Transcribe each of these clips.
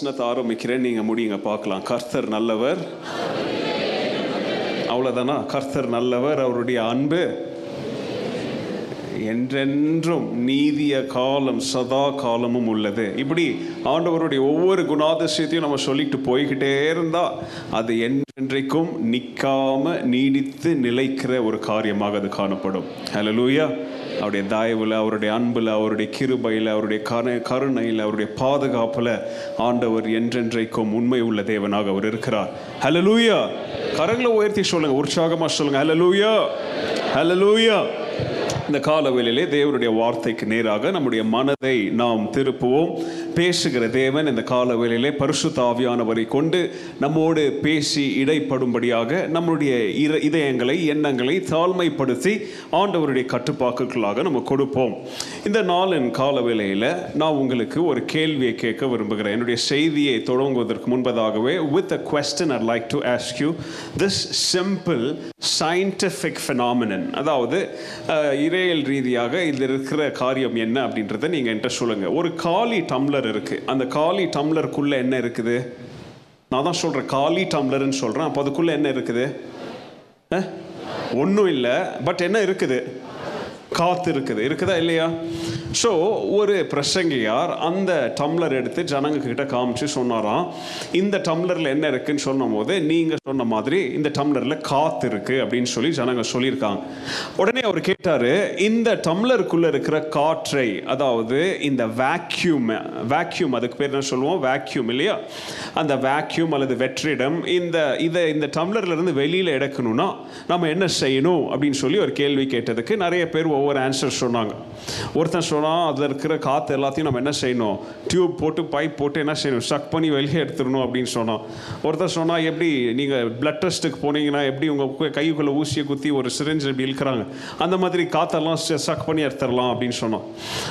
வசனத்தை ஆரம்பிக்கிறேன். நீங்கள் முடியுங்க பார்க்கலாம். கர்த்தர் நல்லவர். அவ்வளோதானா கர்த்தர் நல்லவர் அவருடைய அன்பு. என்றென்றும் நீதிய காலம் சதா காலமும் உள்ளது. இப்படி ஆண்டவருடைய ஒவ்வொரு குணாதிசயத்தையும் நம்ம சொல்லிட்டு போய்கிட்டே இருந்தால் அது என்றென்றைக்கும் நிற்காம நீடித்து நிலைக்கிற ஒரு காரியமாக அது காணப்படும். ஹலோ லூயா அவருடைய தாயவில் அவருடைய அன்பில் அவருடைய கிருபையில் அவருடைய கரு கருணையில் அவருடைய பாதுகாப்பில் ஆண்டவர் என்றென்றைக்கும் உண்மை உள்ள தேவனாக அவர் இருக்கிறார். ஹலலூயா கரங்களை உயர்த்தி சொல்லுங்கள் உற்சாகமாக சொல்லுங்கள் ஹலலூயா ஹலலூயா இந்த காலவெளியிலே தேவனுடைய வார்த்தைக்கு நேராக நம்முடைய மனதை நாம் திருப்புவோம். பேசுகிற தேவன் இந்த காலவெளியிலே பரிசு தாவியானவரை கொண்டு நம்மோடு பேசி இடைப்படும்படியாக நம்முடைய இர இதயங்களை எண்ணங்களை தாழ்மைப்படுத்தி ஆண்டவருடைய கட்டுப்பாக்குகளாக நம்ம கொடுப்போம். இந்த நாளின் காலவேளையில் நான் உங்களுக்கு ஒரு கேள்வியை கேட்க விரும்புகிறேன். என்னுடைய செய்தியை தொடங்குவதற்கு முன்பதாகவே with a question I like to ask you this simple scientific phenomenon அதாவது இறை இறையியல் ரீதியாக இதில் இருக்கிற காரியம் என்ன அப்படின்றத நீங்கள் என்கிட்ட சொல்லுங்கள் ஒரு காலி டம்ளர் இருக்குது அந்த காலி டம்ளருக்குள்ளே என்ன இருக்குது? நான் தான் சொல்கிறேன் காலி டம்ளர்னு சொல்கிறேன் அப்போ அதுக்குள்ளே என்ன இருக்குது? ஒன்றும் இல்லை. பட் என்ன இருக்குது? காற்று இருக்குது. இருக்குதா இல்லையா? ஸோ ஒரு பிரசங்கியார் அந்த டம்ளர் எடுத்து ஜனங்க கிட்ட காமிச்சு சொன்னாராம் இந்த டம்ளரில் என்ன இருக்குன்னு சொன்னும் போது நீங்கள் சொன்ன மாதிரி இந்த டம்ளரில் காத்து இருக்கு அப்படின்னு சொல்லி ஜனங்க சொல்லியிருக்காங்க. உடனே அவர் கேட்டாரு இந்த டம்ளருக்குள்ளே இருக்கிற காற்றை அதாவது இந்த வேக்யூம் வேக்யூம் அதுக்கு பேர் என்ன சொல்லுவோம்? வேக்யூம் இல்லையா? அந்த வேக்யூம் அல்லது வெற்றிடம் இந்த இதை இந்த டம்ளர்ல இருந்து வெளியில எடுக்கணும்னா நம்ம என்ன செய்யணும்? அப்படின்னு சொல்லி ஒரு கேள்வி கேட்டதுக்கு நிறைய பேர் ஒவ்வொரு ஆன்சர் சொன்னாங்க. ஒருத்தன் சொன்ன அதில் இருக்கிற காற்று எல்லாத்தையும் நம்ம என்ன செய்யணும்? டியூப் போட்டு பைப் போட்டு என்ன செய்யணும்? ஸ்டக் பண்ணி வெளியே எடுத்துடணும் அப்படின்னு சொன்னோம். ஒருத்தர் சொன்னால் எப்படி நீங்கள் பிளட் டெஸ்ட்டுக்கு போனீங்கன்னா எப்படி உங்கள் கைக்குள்ளே ஊசியை குத்தி ஒரு சிரிஞ்சு இப்படி இழுக்கிறாங்க? அந்த மாதிரி காற்றெல்லாம் சக் பண்ணி எடுத்துடலாம் அப்படின்னு சொன்னோம்.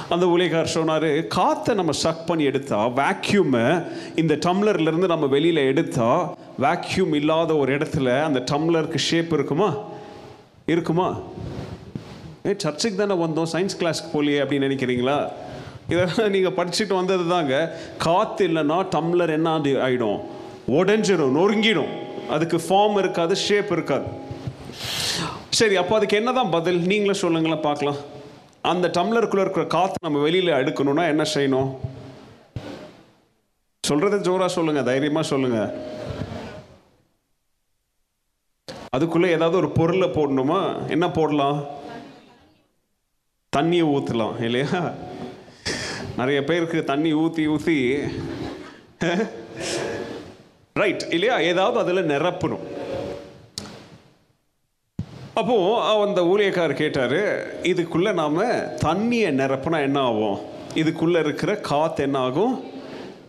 அந்த ஊழியக்கார் சொன்னார் காற்றை நம்ம சக் பண்ணி எடுத்தால் வேக்யூமை இந்த டம்ளர்லேருந்து நம்ம வெளியில் எடுத்தால் வேக்யூம் இல்லாத ஒரு இடத்துல அந்த டம்ளருக்கு ஷேப் இருக்குமா? இருக்குமா? ஏ சர்ச்சுக்கு தானே வந்தோம் சயின்ஸ் கிளாஸ்க்கு போலியே அப்படின்னு நினைக்கிறீங்களா? இதெல்லாம் நீங்கள் படிச்சுட்டு வந்தது தாங்க காற்று இல்லைன்னா டம்ளர் என்ன ஆடி- ஆயிடும்? உடஞ்சிடும் நொறுங்கிடும். அதுக்கு ஃபார்ம் இருக்காது ஷேப் இருக்காது. சரி அப்போ அதுக்கு என்ன தான் பதில்? நீங்களே சொல்லுங்களேன் பார்க்கலாம். அந்த டம்ளருக்குள்ளே இருக்கிற காற்று நம்ம வெளியில் எடுக்கணும்னா என்ன செய்யணும்? சொல்கிறத ஜோராக சொல்லுங்கள் தைரியமாக சொல்லுங்கள் அதுக்குள்ளே ஏதாவது ஒரு பொருளை போடணுமா? என்ன போடலாம்? தண்ணியை ஊற்றலாம் இல்லையா? நிறைய பேருக்கு தண்ணி ஊற்றி ஊற்றி ரைட் இல்லையா? ஏதாவது அதில் நிரப்பணும். அப்போ அந்த ஊழியக்கார் கேட்டார் இதுக்குள்ளே நாம் தண்ணியை நிரப்புனா என்ன ஆகும்? இதுக்குள்ளே இருக்கிற காற்று என்ன ஆகும்?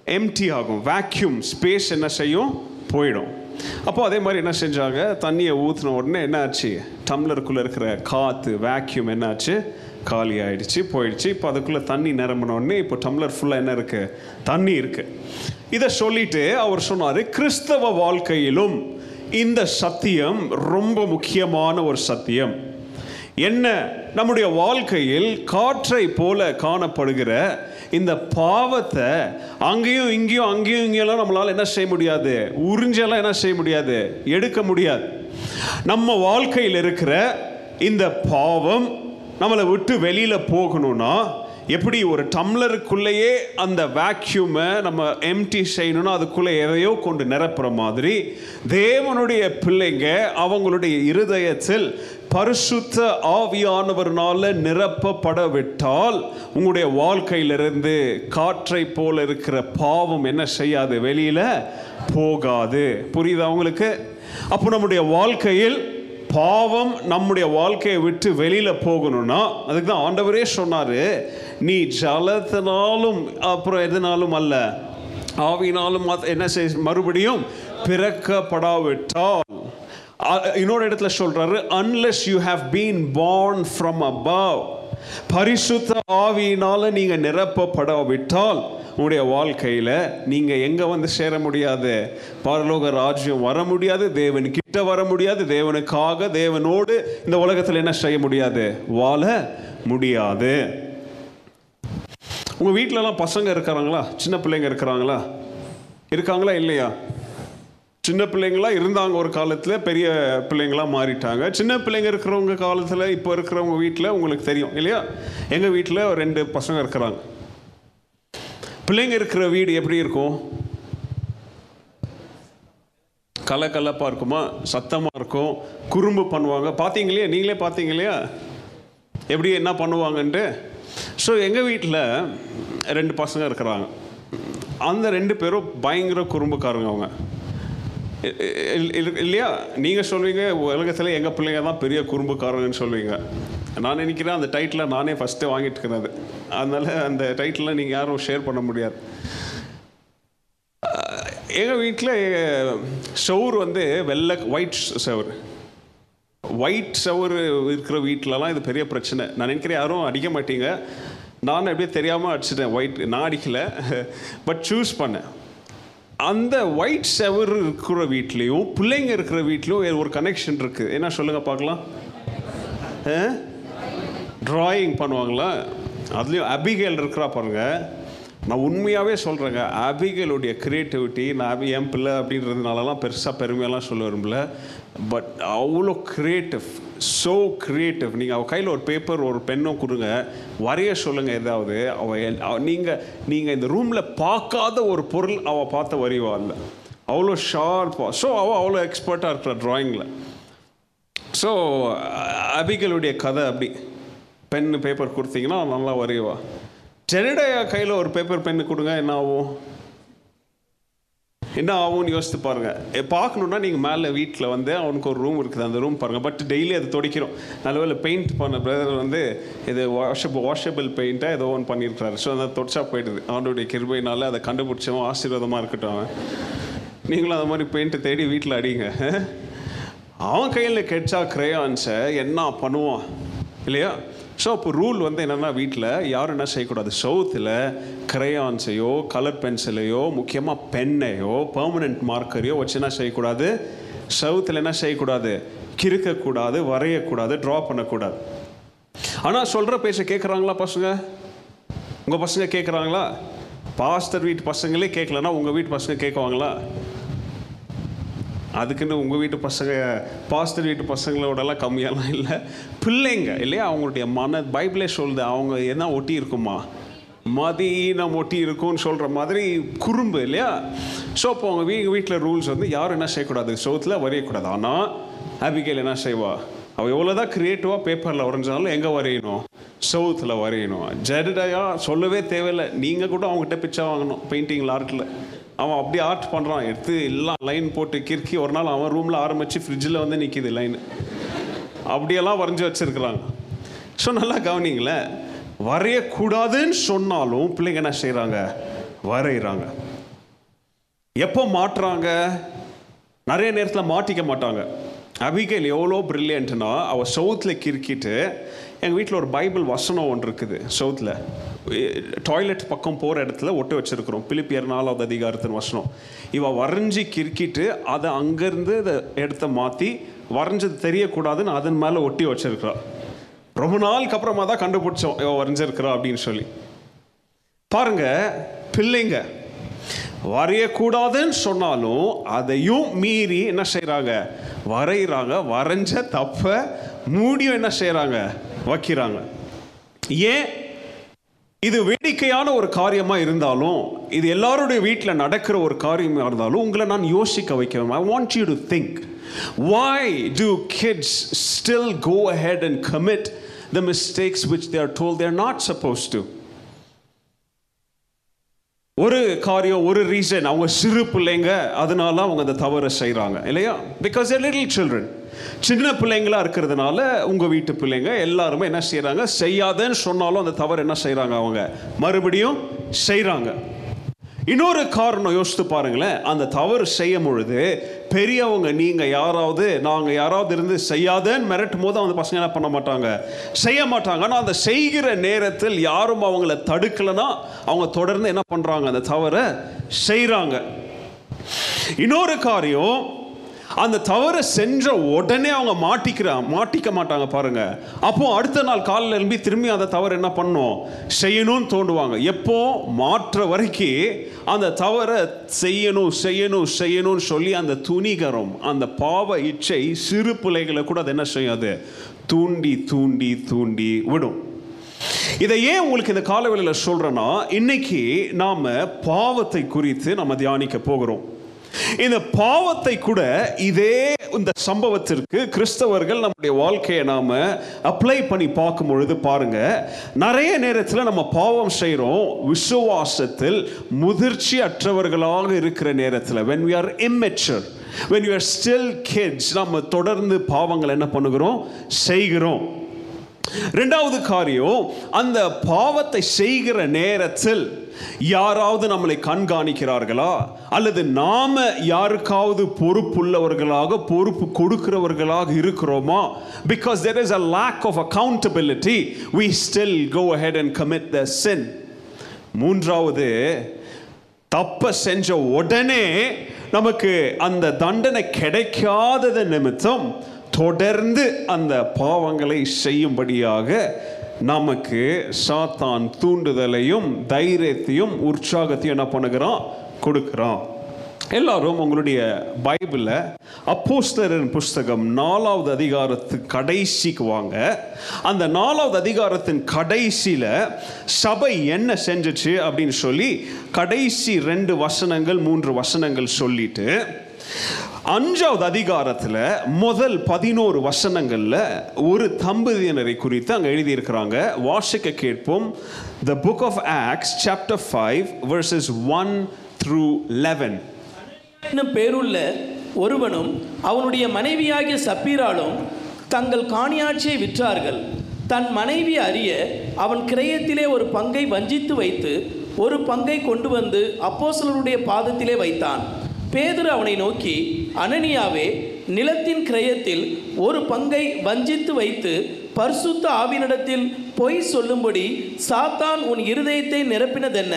எம்டி ஆகும். வேக்யூம் ஸ்பேஸ் என்ன செய்யும்? போயிடும். அப்போ அதே மாதிரி என்ன செஞ்சாங்க? தண்ணியை ஊற்றின உடனே என்ன ஆச்சு? டம்ளருக்குள்ளே இருக்கிற காற்று வேக்யூம் என்ன ஆச்சு? காலி ஆயிடுச்சு போயிடுச்சு. இப்போ அதுக்குள்ளே தண்ணி நிரம்பினோடனே இப்போ டம்ளர் ஃபுல்லாக என்ன இருக்குது தண்ணி இருக்குது இதை சொல்லிட்டு அவர் சொன்னார் கிறிஸ்தவ வாழ்க்கையிலும் இந்த சத்தியம் ரொம்ப முக்கியமான ஒரு சத்தியம். என்ன? நம்முடைய வாழ்க்கையில் காற்றை போல காணப்படுகிற இந்த பாவத்தை அங்கேயும் இங்கேயும் அங்கேயும் இங்கேயெல்லாம் நம்மளால் என்ன செய்ய முடியாது? உறிஞ்செல்லாம் என்ன செய்ய முடியாது? எடுக்க முடியாது. நம்ம வாழ்க்கையில் இருக்கிற இந்த பாவம் நம்மளை விட்டு வெளியில் போகணும்னா எப்படி ஒரு டம்ளருக்குள்ளேயே அந்த வேக்யூமை நம்ம எம்டி செய்யணும்னா அதுக்குள்ளே எதையோ கொண்டு நிரப்புற மாதிரி தேவனுடைய பிள்ளைங்க அவங்களுடைய இருதயத்தில் பரிசுத்த ஆவியானவர்னால நிரப்பப்பட விட்டால் உங்களுடைய வாழ்க்கையிலிருந்து காற்றை போல இருக்கிற பாவம் என்ன செய்யாது? வெளியில் போகாது. புரியுதா உங்களுக்கு? அப்போ நம்முடைய வாழ்க்கையில் பாவம் நம்முடைய வாழ்க்கையை விட்டு வெளியில் போகணும்னா அதுக்கு தான் ஆண்டவரே சொன்னார் நீ ஜலத்தினாலும் அப்புறம் எதனாலும் அல்ல ஆவினாலும் மத்- என்ன செய் மறுபடியும் பிறக்கப்படாவிட்டால். இன்னொரு இடத்துல சொல்கிறாரு unless you have been born from above பரிசுத்த ஆவியினால நீங்க நிரப்பப்படாவிட்டால் உங்களுடைய வாழ்க்கையில நீங்க எங்க வந்து சேர முடியாது? பரலோக ராஜ்யம் வர முடியாது தேவன் கிட்ட வர முடியாது தேவனுக்காக தேவனோடு இந்த உலகத்தில் என்ன செய்ய முடியாது? வாழ முடியாது. உங்க வீட்டிலலாம் பசங்க இருக்கிறாங்களா? சின்ன பிள்ளைங்க இருக்கிறாங்களா? இருக்காங்களா இல்லையா? சின்ன பிள்ளைங்களாம் இருந்தாங்க ஒரு காலத்தில் பெரிய பிள்ளைங்களா மாறிட்டாங்க. சின்ன பிள்ளைங்க இருக்கிறவங்க காலத்தில் இப்போ இருக்கிறவங்க வீட்டில் உங்களுக்கு தெரியும் இல்லையா? எங்கள் வீட்டில் ரெண்டு பசங்க இருக்கிறாங்க. பிள்ளைங்க இருக்கிற வீடு எப்படி இருக்கும்? கலக்கலப்பாக இருக்குமா? சத்தமாக இருக்கும். குறும்பு பண்ணுவாங்க. பார்த்தீங்க இல்லையா நீங்களே பார்த்தீங்க இல்லையா எப்படி என்ன பண்ணுவாங்கன்ட்டு? ஸோ எங்கள் வீட்டில் ரெண்டு பசங்க இருக்கிறாங்க. அந்த ரெண்டு பேரும் பயங்கர குறும்புக்காரங்க அவங்க. இல்லையா? நீங்கள் சொல்வீங்க உலகத்தில் எங்கள் பிள்ளைங்க தான் பெரிய குறும்புக்காரங்கன்னு சொல்லுவீங்க நான் நினைக்கிறேன் அந்த டைட்டிலை நானே ஃபஸ்ட்டு வாங்கிட்டு இருக்கிறது. அதனால் அந்த டைட்டிலை நீங்கள் யாரும் ஷேர் பண்ண முடியாது. எங்கள் வீட்டில் ஷவுர் வந்து வெள்ளை ஒயிட் ஷவர் ஒயிட் ஷவர் இருக்கிற வீட்டிலலாம் இது பெரிய பிரச்சனை. நான் நினைக்கிறேன் யாரும் அடிக்க மாட்டீங்க. நான் அப்படியே தெரியாமல் அடிச்சிட்டேன் ஒயிட் நான் அடிக்கலை. பட் சூஸ் பண்ணேன். அந்த ஒயிட் செவர் இருக்கிற வீட்லேயும் பிள்ளைங்க இருக்கிற வீட்லேயும் ஒரு கனெக்ஷன் இருக்குது என்ன சொல்லுங்கள் பார்க்கலாம். ட்ராயிங் பண்ணுவாங்களா? அதுலேயும் அபிகேல் இருக்கிறா பாருங்கள் நான் உண்மையாகவே சொல்கிறேங்க அபிகேலுடைய க்ரியேட்டிவிட்டி நான் என் பிள்ளை அப்படின்றதுனாலலாம் பெருசாக பெருமையெல்லாம் சொல்ல விரும்பல. பட் அவ்வளோ க்ரியேட்டிவ் ஸோ க்ரியேட்டிவ் நீங்கள் அவள் கையில் ஒரு பேப்பர் ஒரு பென்னும் கொடுங்க. வரைய சொல்லுங்கள் ஏதாவது. அவள் நீங்கள் நீங்கள் இந்த ரூமில் பார்க்காத ஒரு பொருள் அவள் பார்த்து வரைவா இல்லை அவ்வளோ ஷார்ப்பாக ஸோ அவள் அவ்வளோ எக்ஸ்பர்ட்டாக இருக்கிற ட்ராயிங்கில் ஸோ அபிகளுடைய கதை அப்படி. பென்னு பேப்பர் கொடுத்தீங்கன்னா அவன் நல்லா வரைவா. ஜெனடையா கையில் ஒரு பேப்பர் பென்னு கொடுங்க என்ன ஆகும்? என்ன ஆகும்னு யோசித்து பாருங்கள் பார்க்கணுன்னா நீங்கள் மேலே வீட்டில் வந்து அவனுக்கு ஒரு ரூம் இருக்குது. அந்த ரூம் பாருங்கள் பட் டெய்லி அது துடைக்கிறோம். நல்லவேளை பெயிண்ட் பண்ண பிரதர் வந்து இது வாஷப் வாஷபிள் பெயிண்ட்டாக ஏதோ ஒன்று பண்ணியிருக்காரு ஸோ அந்த தொடச்சா போயிடுது. அவனுடைய கிருபையினால அதை கண்டுபிடிச்சவன் ஆசீர்வாதமாக இருக்கட்டும் அவன். நீங்களும் அந்த மாதிரி பெயிண்ட்டை தேடி வீட்டில் அடிங்க. அவன் கையில் கெட்சா கிரேயான்ஸை என்ன பண்ணுவான்? இல்லையா? ஸோ அப்போ ரூல் வந்து என்னென்னா வீட்டில் யாரும் என்ன செய்யக்கூடாது? சவுத்தில் கிரேயான்ஸையோ கலர் பென்சிலையோ முக்கியமாக பென்னையோ பர்மனெண்ட் மார்க்கரையோ வச்சு என்ன செய்யக்கூடாது? சவுத்தில் என்ன செய்யக்கூடாது? கிறுக்கக்கூடாது வரையக்கூடாது ட்ரா பண்ணக்கூடாது. ஆனால் சொல்கிற பேச கேட்குறாங்களா பசங்க? உங்கள் பசங்க கேட்குறாங்களா பாஸ்டர் வீட்டு பசங்களே கேட்கலன்னா உங்கள் வீட்டு பசங்க கேட்குவாங்களா அதுக்குன்னு உங்கள் வீட்டு பசங்க பாஸ்டர் வீட்டு பசங்களோடலாம் கம்மியாலாம் இல்லை. பிள்ளைங்க இல்லையா? அவங்களுடைய மன பைபிளே சொல்லுது அவங்க என்ன ஒட்டி இருக்குமா? மதீனம் ஒட்டி இருக்கும்னு சொல்கிற மாதிரி குறும்பு இல்லையா? ஸோ அப்போ அவங்க வீ வீட்டில் ரூல்ஸ் வந்து யாரும் என்ன செய்யக்கூடாது? சோத்தில் வரையக்கூடாது. ஆனால் அபிகேல் என்ன செய்வா? அவள் எவ்வளோ தான் க்ரியேட்டிவாக பேப்பரில் வரைஞ்சாலும் எங்கே வரையணும்? சவுத்தில் வரையணும். ஜெடடையா சொல்லவே தேவையில்லை. நீங்கள் கூட அவங்ககிட்ட பிச்சை வாங்கணும் பெயிண்டிங் ஆர்ட்டில் அவன் அப்படியே ஆர்ட் பண்ணுறான் எடுத்து எல்லாம் லைன் போட்டு கிறுக்கி ஒரு நாள் அவன் ரூமில் ஆரம்பித்து ஃப்ரிட்ஜில் வந்து நிற்கிது லைன் அப்படியெல்லாம் வரைஞ்சி வச்சுருக்குறாங்க. ஸோ நல்லா கவனிங்களேன் வரையக்கூடாதுன்னு சொன்னாலும் பிள்ளைங்க என்ன செய்கிறாங்க வரைகிறாங்க எப்போ மாட்டுறாங்க? நிறைய நேரத்தில் மாட்டிக்க மாட்டாங்க. அபிகேல் எவ்வளோ பிரில்லியன்ட்னா அவள் சவுத்தில் கிறுக்கிட்டு எங்கள் வீட்டில் ஒரு பைபிள் வசனம் ஒன்று இருக்குது சவுத்தில். டாய்லெட் பக்கம் போகிற இடத்துல ஒட்டு வச்சிருக்கிறோம். பிலிப்பியர் நாலாவது அதிகாரத்தின் வசனம். இவள் வரைஞ்சி கிறுக்கிட்டு அதை அங்கேருந்து அதை இடத்த மாற்றி வரைஞ்சது தெரியக்கூடாதுன்னு அதன் மேலே ஒட்டி வச்சிருக்கிறா. ரொம்ப நாளுக்கு அப்புறமா தான் கண்டுபிடிச்சோம் இவ வரைஞ்சிருக்கிறா அப்படின்னு சொல்லி. பாருங்க பிள்ளைங்க வரையக்கூடாதுன்னு சொன்னாலும் அதையும் மீறி என்ன செய்கிறாங்க வரைகிறாங்க வரைஞ்ச தப்ப மூடியும் என்ன செய்கிறாங்க வைக்கிறாங்க. ஏன்? இது வேடிக்கையான ஒரு காரியமா இருந்தாலும் இது எல்லாருடைய வீட்டில் நடக்கிற ஒரு காரியமா இருந்தாலும் உங்களை நான் யோசிக்க வைக்கிறேன். I want you to think why do kids still go ahead and commit the mistakes which they are told they're not supposed to? ஒரு காரியம் ஒரு ரீசன் அவங்க சிறு பிள்ளைங்க அதனால அவங்க அந்த தவறை செய்கிறாங்க இல்லையா? பிகாஸ் ஏ லிட்டில் சில்ட்ரன் சின்ன பிள்ளைங்களா இருக்கிறதுனால உங்க வீட்டு பிள்ளைங்க எல்லாருமே என்ன செய்கிறாங்க செய்யாதன்னு சொன்னாலும் அந்த தவறு என்ன செய்கிறாங்க அவங்க? மறுபடியும் செய்கிறாங்க இன்னொரு காரணம் யோசித்து பாருங்களேன். அந்த தவறு செய்யும் பொழுது பெரியவங்க நீங்க யாராவது நாங்கள் யாராவது இருந்து செய்யாதேன்னு மிரட்டும் போது அந்த பசங்க என்ன பண்ண மாட்டாங்க? செய்ய மாட்டாங்க. ஆனால் அந்த செய்கிற நேரத்தில் யாரும் அவங்கள தடுக்கலைன்னா அவங்க தொடர்ந்து என்ன பண்றாங்க? அந்த தவறை செய்கிறாங்க இன்னொரு காரியம் அந்த தவறை சென்ற உடனே அவங்க மாட்டிக்கிறா மாட்டிக்க மாட்டாங்க பாருங்க. அப்போ அடுத்த நாள் காலையில் எழும்பி திரும்பி அந்த தவறு என்ன பண்ணும்? செய்யணும்னு தோண்டுவாங்க. எப்போ? மாற்ற வரைக்கும் அந்த தவறை செய்யணும் செய்யணும் செய்யணும்னு சொல்லி அந்த துணிகரம் அந்த பாவ இச்சை சிறு பிள்ளைகளை கூட அது என்ன செய்யாது தூண்டி தூண்டி தூண்டி விடும். இதை ஏன் உங்களுக்கு இந்த காலவெளியில் சொல்கிறேன்னா இன்னைக்கு நாம் பாவத்தை குறித்து நம்ம தியானிக்க போகிறோம். இந்த பாவத்தை கூட இதே இந்த சம்பவத்திற்கு கிறிஸ்தவர்கள் நம்முடைய வாழ்க்கையை நாம அப்ளை பண்ணி பார்க்கும் பொழுது பாருங்க நிறைய நேரத்தில் நம்ம பாவம் செய்கிறோம் விசுவாசத்தில் முதிர்ச்சி அற்றவர்களாக இருக்கிற நேரத்தில் when we are immature when you are still kids நம்ம தொடர்ந்து பாவங்கள் என்ன பண்ணுகிறோம்? செய்கிறோம். ரெண்டாவது காரியம் அந்த பாவத்தை செய்கிற நேரத்தில் யாராவது நம்மளை கண்காணிக்கிறார்களா? அல்லது நாம யாருக்காவது பொறுப்புள்ளவர்களாக பொறுப்பு கொடுக்கிறவர்களாக இருக்கிறோமா? Because there is a lack of accountability we still go ahead and commit the sin மூன்றாவது தப்ப செஞ்ச உடனே நமக்கு அந்த தண்டனை கிடைக்காதது நிமித்தம் தொடர்ந்து அந்த பாவங்களை செய்யும்படியாக நமக்கு சாத்தான் தூண்டுதலையும் தைரியத்தையும் உற்சாகத்தையும் என்ன பண்ணுகிறான்? கொடுக்குறான். எல்லாரும் உங்களுடைய பைபிளில் அப்போஸ்தரின் புஸ்தகம் நாலாவது அதிகாரத்து கடைசிக்கு வாங்க. அந்த நாலாவது அதிகாரத்தின் கடைசியில் சபை என்ன செஞ்சுச்சு அப்படின்னு சொல்லி கடைசி ரெண்டு வசனங்கள் மூன்று வசனங்கள் சொல்லிட்டு அஞ்சாவது அதிகாரத்தில் முதல் பதினோரு வசனங்களில் ஒரு தம்பதியினரை குறித்து அங்கே எழுதியிருக்கிறாங்க. வாசிக்க கேட்போம். The book of Acts chapter five verses one through eleven என்னும் பேருள்ள ஒருவனும் அவனுடைய மனைவியாகிய சப்பீராலும் தங்கள் காணியாட்சியை விற்றார்கள். தன் மனைவி அறிய அவன் கிரயத்திலே ஒரு பங்கை வஞ்சித்து வைத்து ஒரு பங்கை கொண்டு வந்து அப்போசலருடைய பாதத்திலே வைத்தான். பேதுரு அவனை நோக்கி அனனியாவே நிலத்தின் கிரயத்தில் ஒரு பங்கை வஞ்சித்து வைத்து பரிசுத்த ஆவினிடத்தில் பொய் சொல்லும்படி சாத்தான் உன் இருதயத்தை நிரப்பினதென்ன?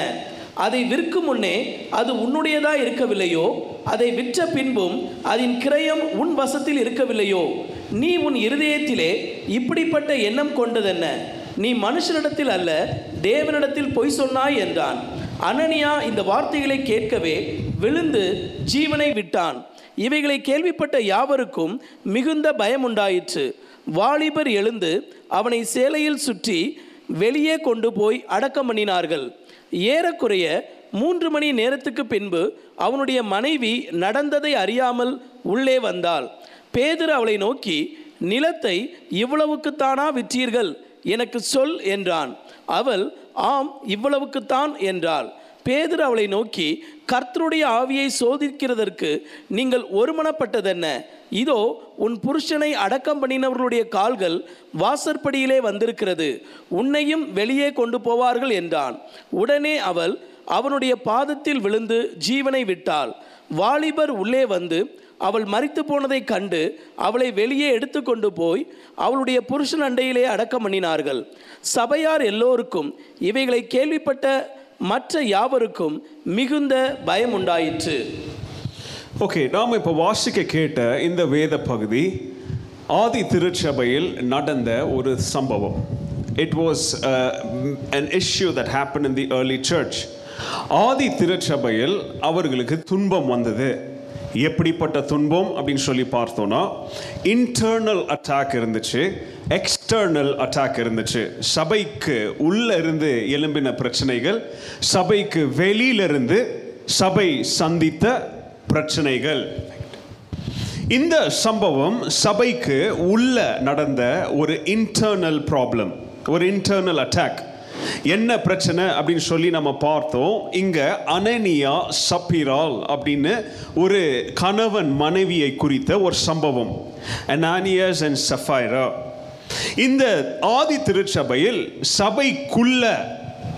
அதை விற்கும் முன்னே அது உன்னுடையதா இருக்கவில்லையோ? அதை விற்ற பின்பும் அதன் கிரயம் உன் வசத்தில் இருக்கவில்லையோ? நீ உன் இருதயத்திலே இப்படிப்பட்ட எண்ணம் கொண்டதென்ன? நீ மனுஷனிடத்தில் அல்ல தேவனிடத்தில் பொய் சொன்னாய் என்றான். அனனியா இந்த வார்த்தைகளை கேட்கவே விழுந்து ஜீவனை விட்டான். இவைகளை கேள்விப்பட்ட யாவருக்கும் மிகுந்த பயம் உண்டாயிற்று வாலிபர் எழுந்து அவனை சேலையில் சுற்றி வெளியே கொண்டு போய் அடக்கம் பண்ணினார்கள். ஏறக்குறைய மூன்று மணி நேரத்துக்கு பின்பு அவனுடைய மனைவி நடந்ததை அறியாமல் உள்ளே வந்தாள். பேதர் அவளை நோக்கி நிலத்தை இவ்வளவுக்குத்தானா விற்றீர்கள்? எனக்கு சொல் என்றான். அவள் ஆம் இவ்வளவுக்குத்தான் என்றாள். பேதர் அவளை நோக்கி கர்த்தருடைய ஆவியை சோதிக்கிறதற்கு நீங்கள் ஒருமனப்பட்டதென்ன? இதோ உன் புருஷனை அடக்கம் பண்ணினவர்களுடைய கால்கள் வாசற்படியிலே வந்திருக்கிறது. உன்னையும் வெளியே கொண்டு போவார்கள் என்றான். உடனே அவள் அவனுடைய பாதத்தில் விழுந்து ஜீவனை விட்டாள். வாலிபர் உள்ளே வந்து அவள் மறித்து போனதை கண்டு அவளை வெளியே எடுத்துக்கொண்டு போய் அவளுடைய புருஷன் அண்டையிலே அடக்கம் பண்ணினார்கள். சபையார் எல்லோருக்கும் இவைகளை கேள்விப்பட்ட மற்ற யாவருக்கும் மிகுந்த பயம் உண்டாயிற்று. ஓகே நாம் இப்போ வாசிக்க கேட்ட இந்த வேத பகுதி ஆதி திருச்சபையில் நடந்த ஒரு சம்பவம். It was an issue that happen in the early church ஆதி திருச்சபையில் அவர்களுக்கு துன்பம் வந்தது. எப்படிப்பட்ட துன்பம் அப்படின்னு சொல்லி பார்த்தோன்னா இன்டர்னல் அட்டாக் இருந்துச்சு எக்ஸ்டர்னல் அட்டாக் இருந்துச்சு. சபைக்கு உள்ள இருந்து எழும்பின பிரச்சனைகள் சபைக்கு வெளியிலிருந்து சபை சந்தித்த பிரச்சனைகள். இந்த சம்பவம் சபைக்கு உள்ள நடந்த ஒரு இன்டர்னல் ப்ராப்ளம் ஒரு இன்டர்னல் அட்டாக் என்ன பிரச்சனை அப்படின்னு சொல்லி நம்ம பார்த்தோம். இங்க அனனியா சப்பிரால் அப்படின்னு ஒரு கணவன் மனைவியை குறித்த ஒரு சம்பவம். அனானியஸ் அண்ட் சஃபைரா இந்த ஆதி திருச்சபையில் சபைக்குள்ள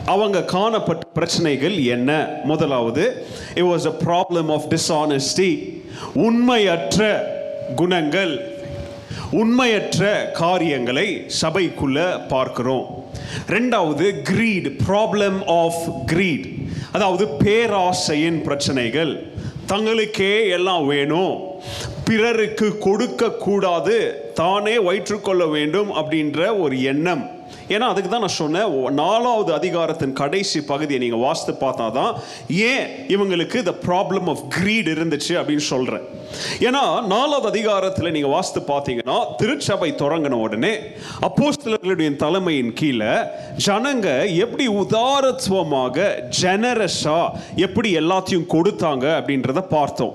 அவங்க காணப்பட்ட பிரச்சனைகள் என்ன? முதலாவது it was a problem of dishonesty உண்மையற்ற குணங்கள். உண்மையற்ற காரியங்களை சபைக்குள்ள பார்க்கிறோம். ரெண்டாவது கிரீட் ப்ராப்ளம் ஆஃப் கிரீட் அதாவது பேராசையின் பிரச்சனைகள். தங்களுக்கே எல்லாம் வேணும். பிறருக்கு கொடுக்க கூடாது தானே வயிற்றுக்கொள்ள வேண்டும் அப்படின்ற ஒரு எண்ணம். ஏன்னா அதுக்கு தான் நான் சொன்னேன் நாலாவது அதிகாரத்தின் கடைசி பகுதியை நீங்கள் வாசித்து பார்த்தா தான் ஏன் இவங்களுக்கு த ப்ராப்ளம் ஆஃப் க்ரீட் இருந்துச்சு அப்படின்னு சொல்கிறேன் ஏன்னா நாலாவது அதிகாரத்தில் நீங்கள் வாசித்து பார்த்தீங்கன்னா திருச்சபை தொடங்கின உடனே அப்போஸ்தலர்களுடைய தலைமையின் கீழே ஜனங்க எப்படி உதாரத்துவமாக ஜெனரஸா எப்படி எல்லாத்தையும் கொடுத்தாங்க அப்படின்றத பார்த்தோம்.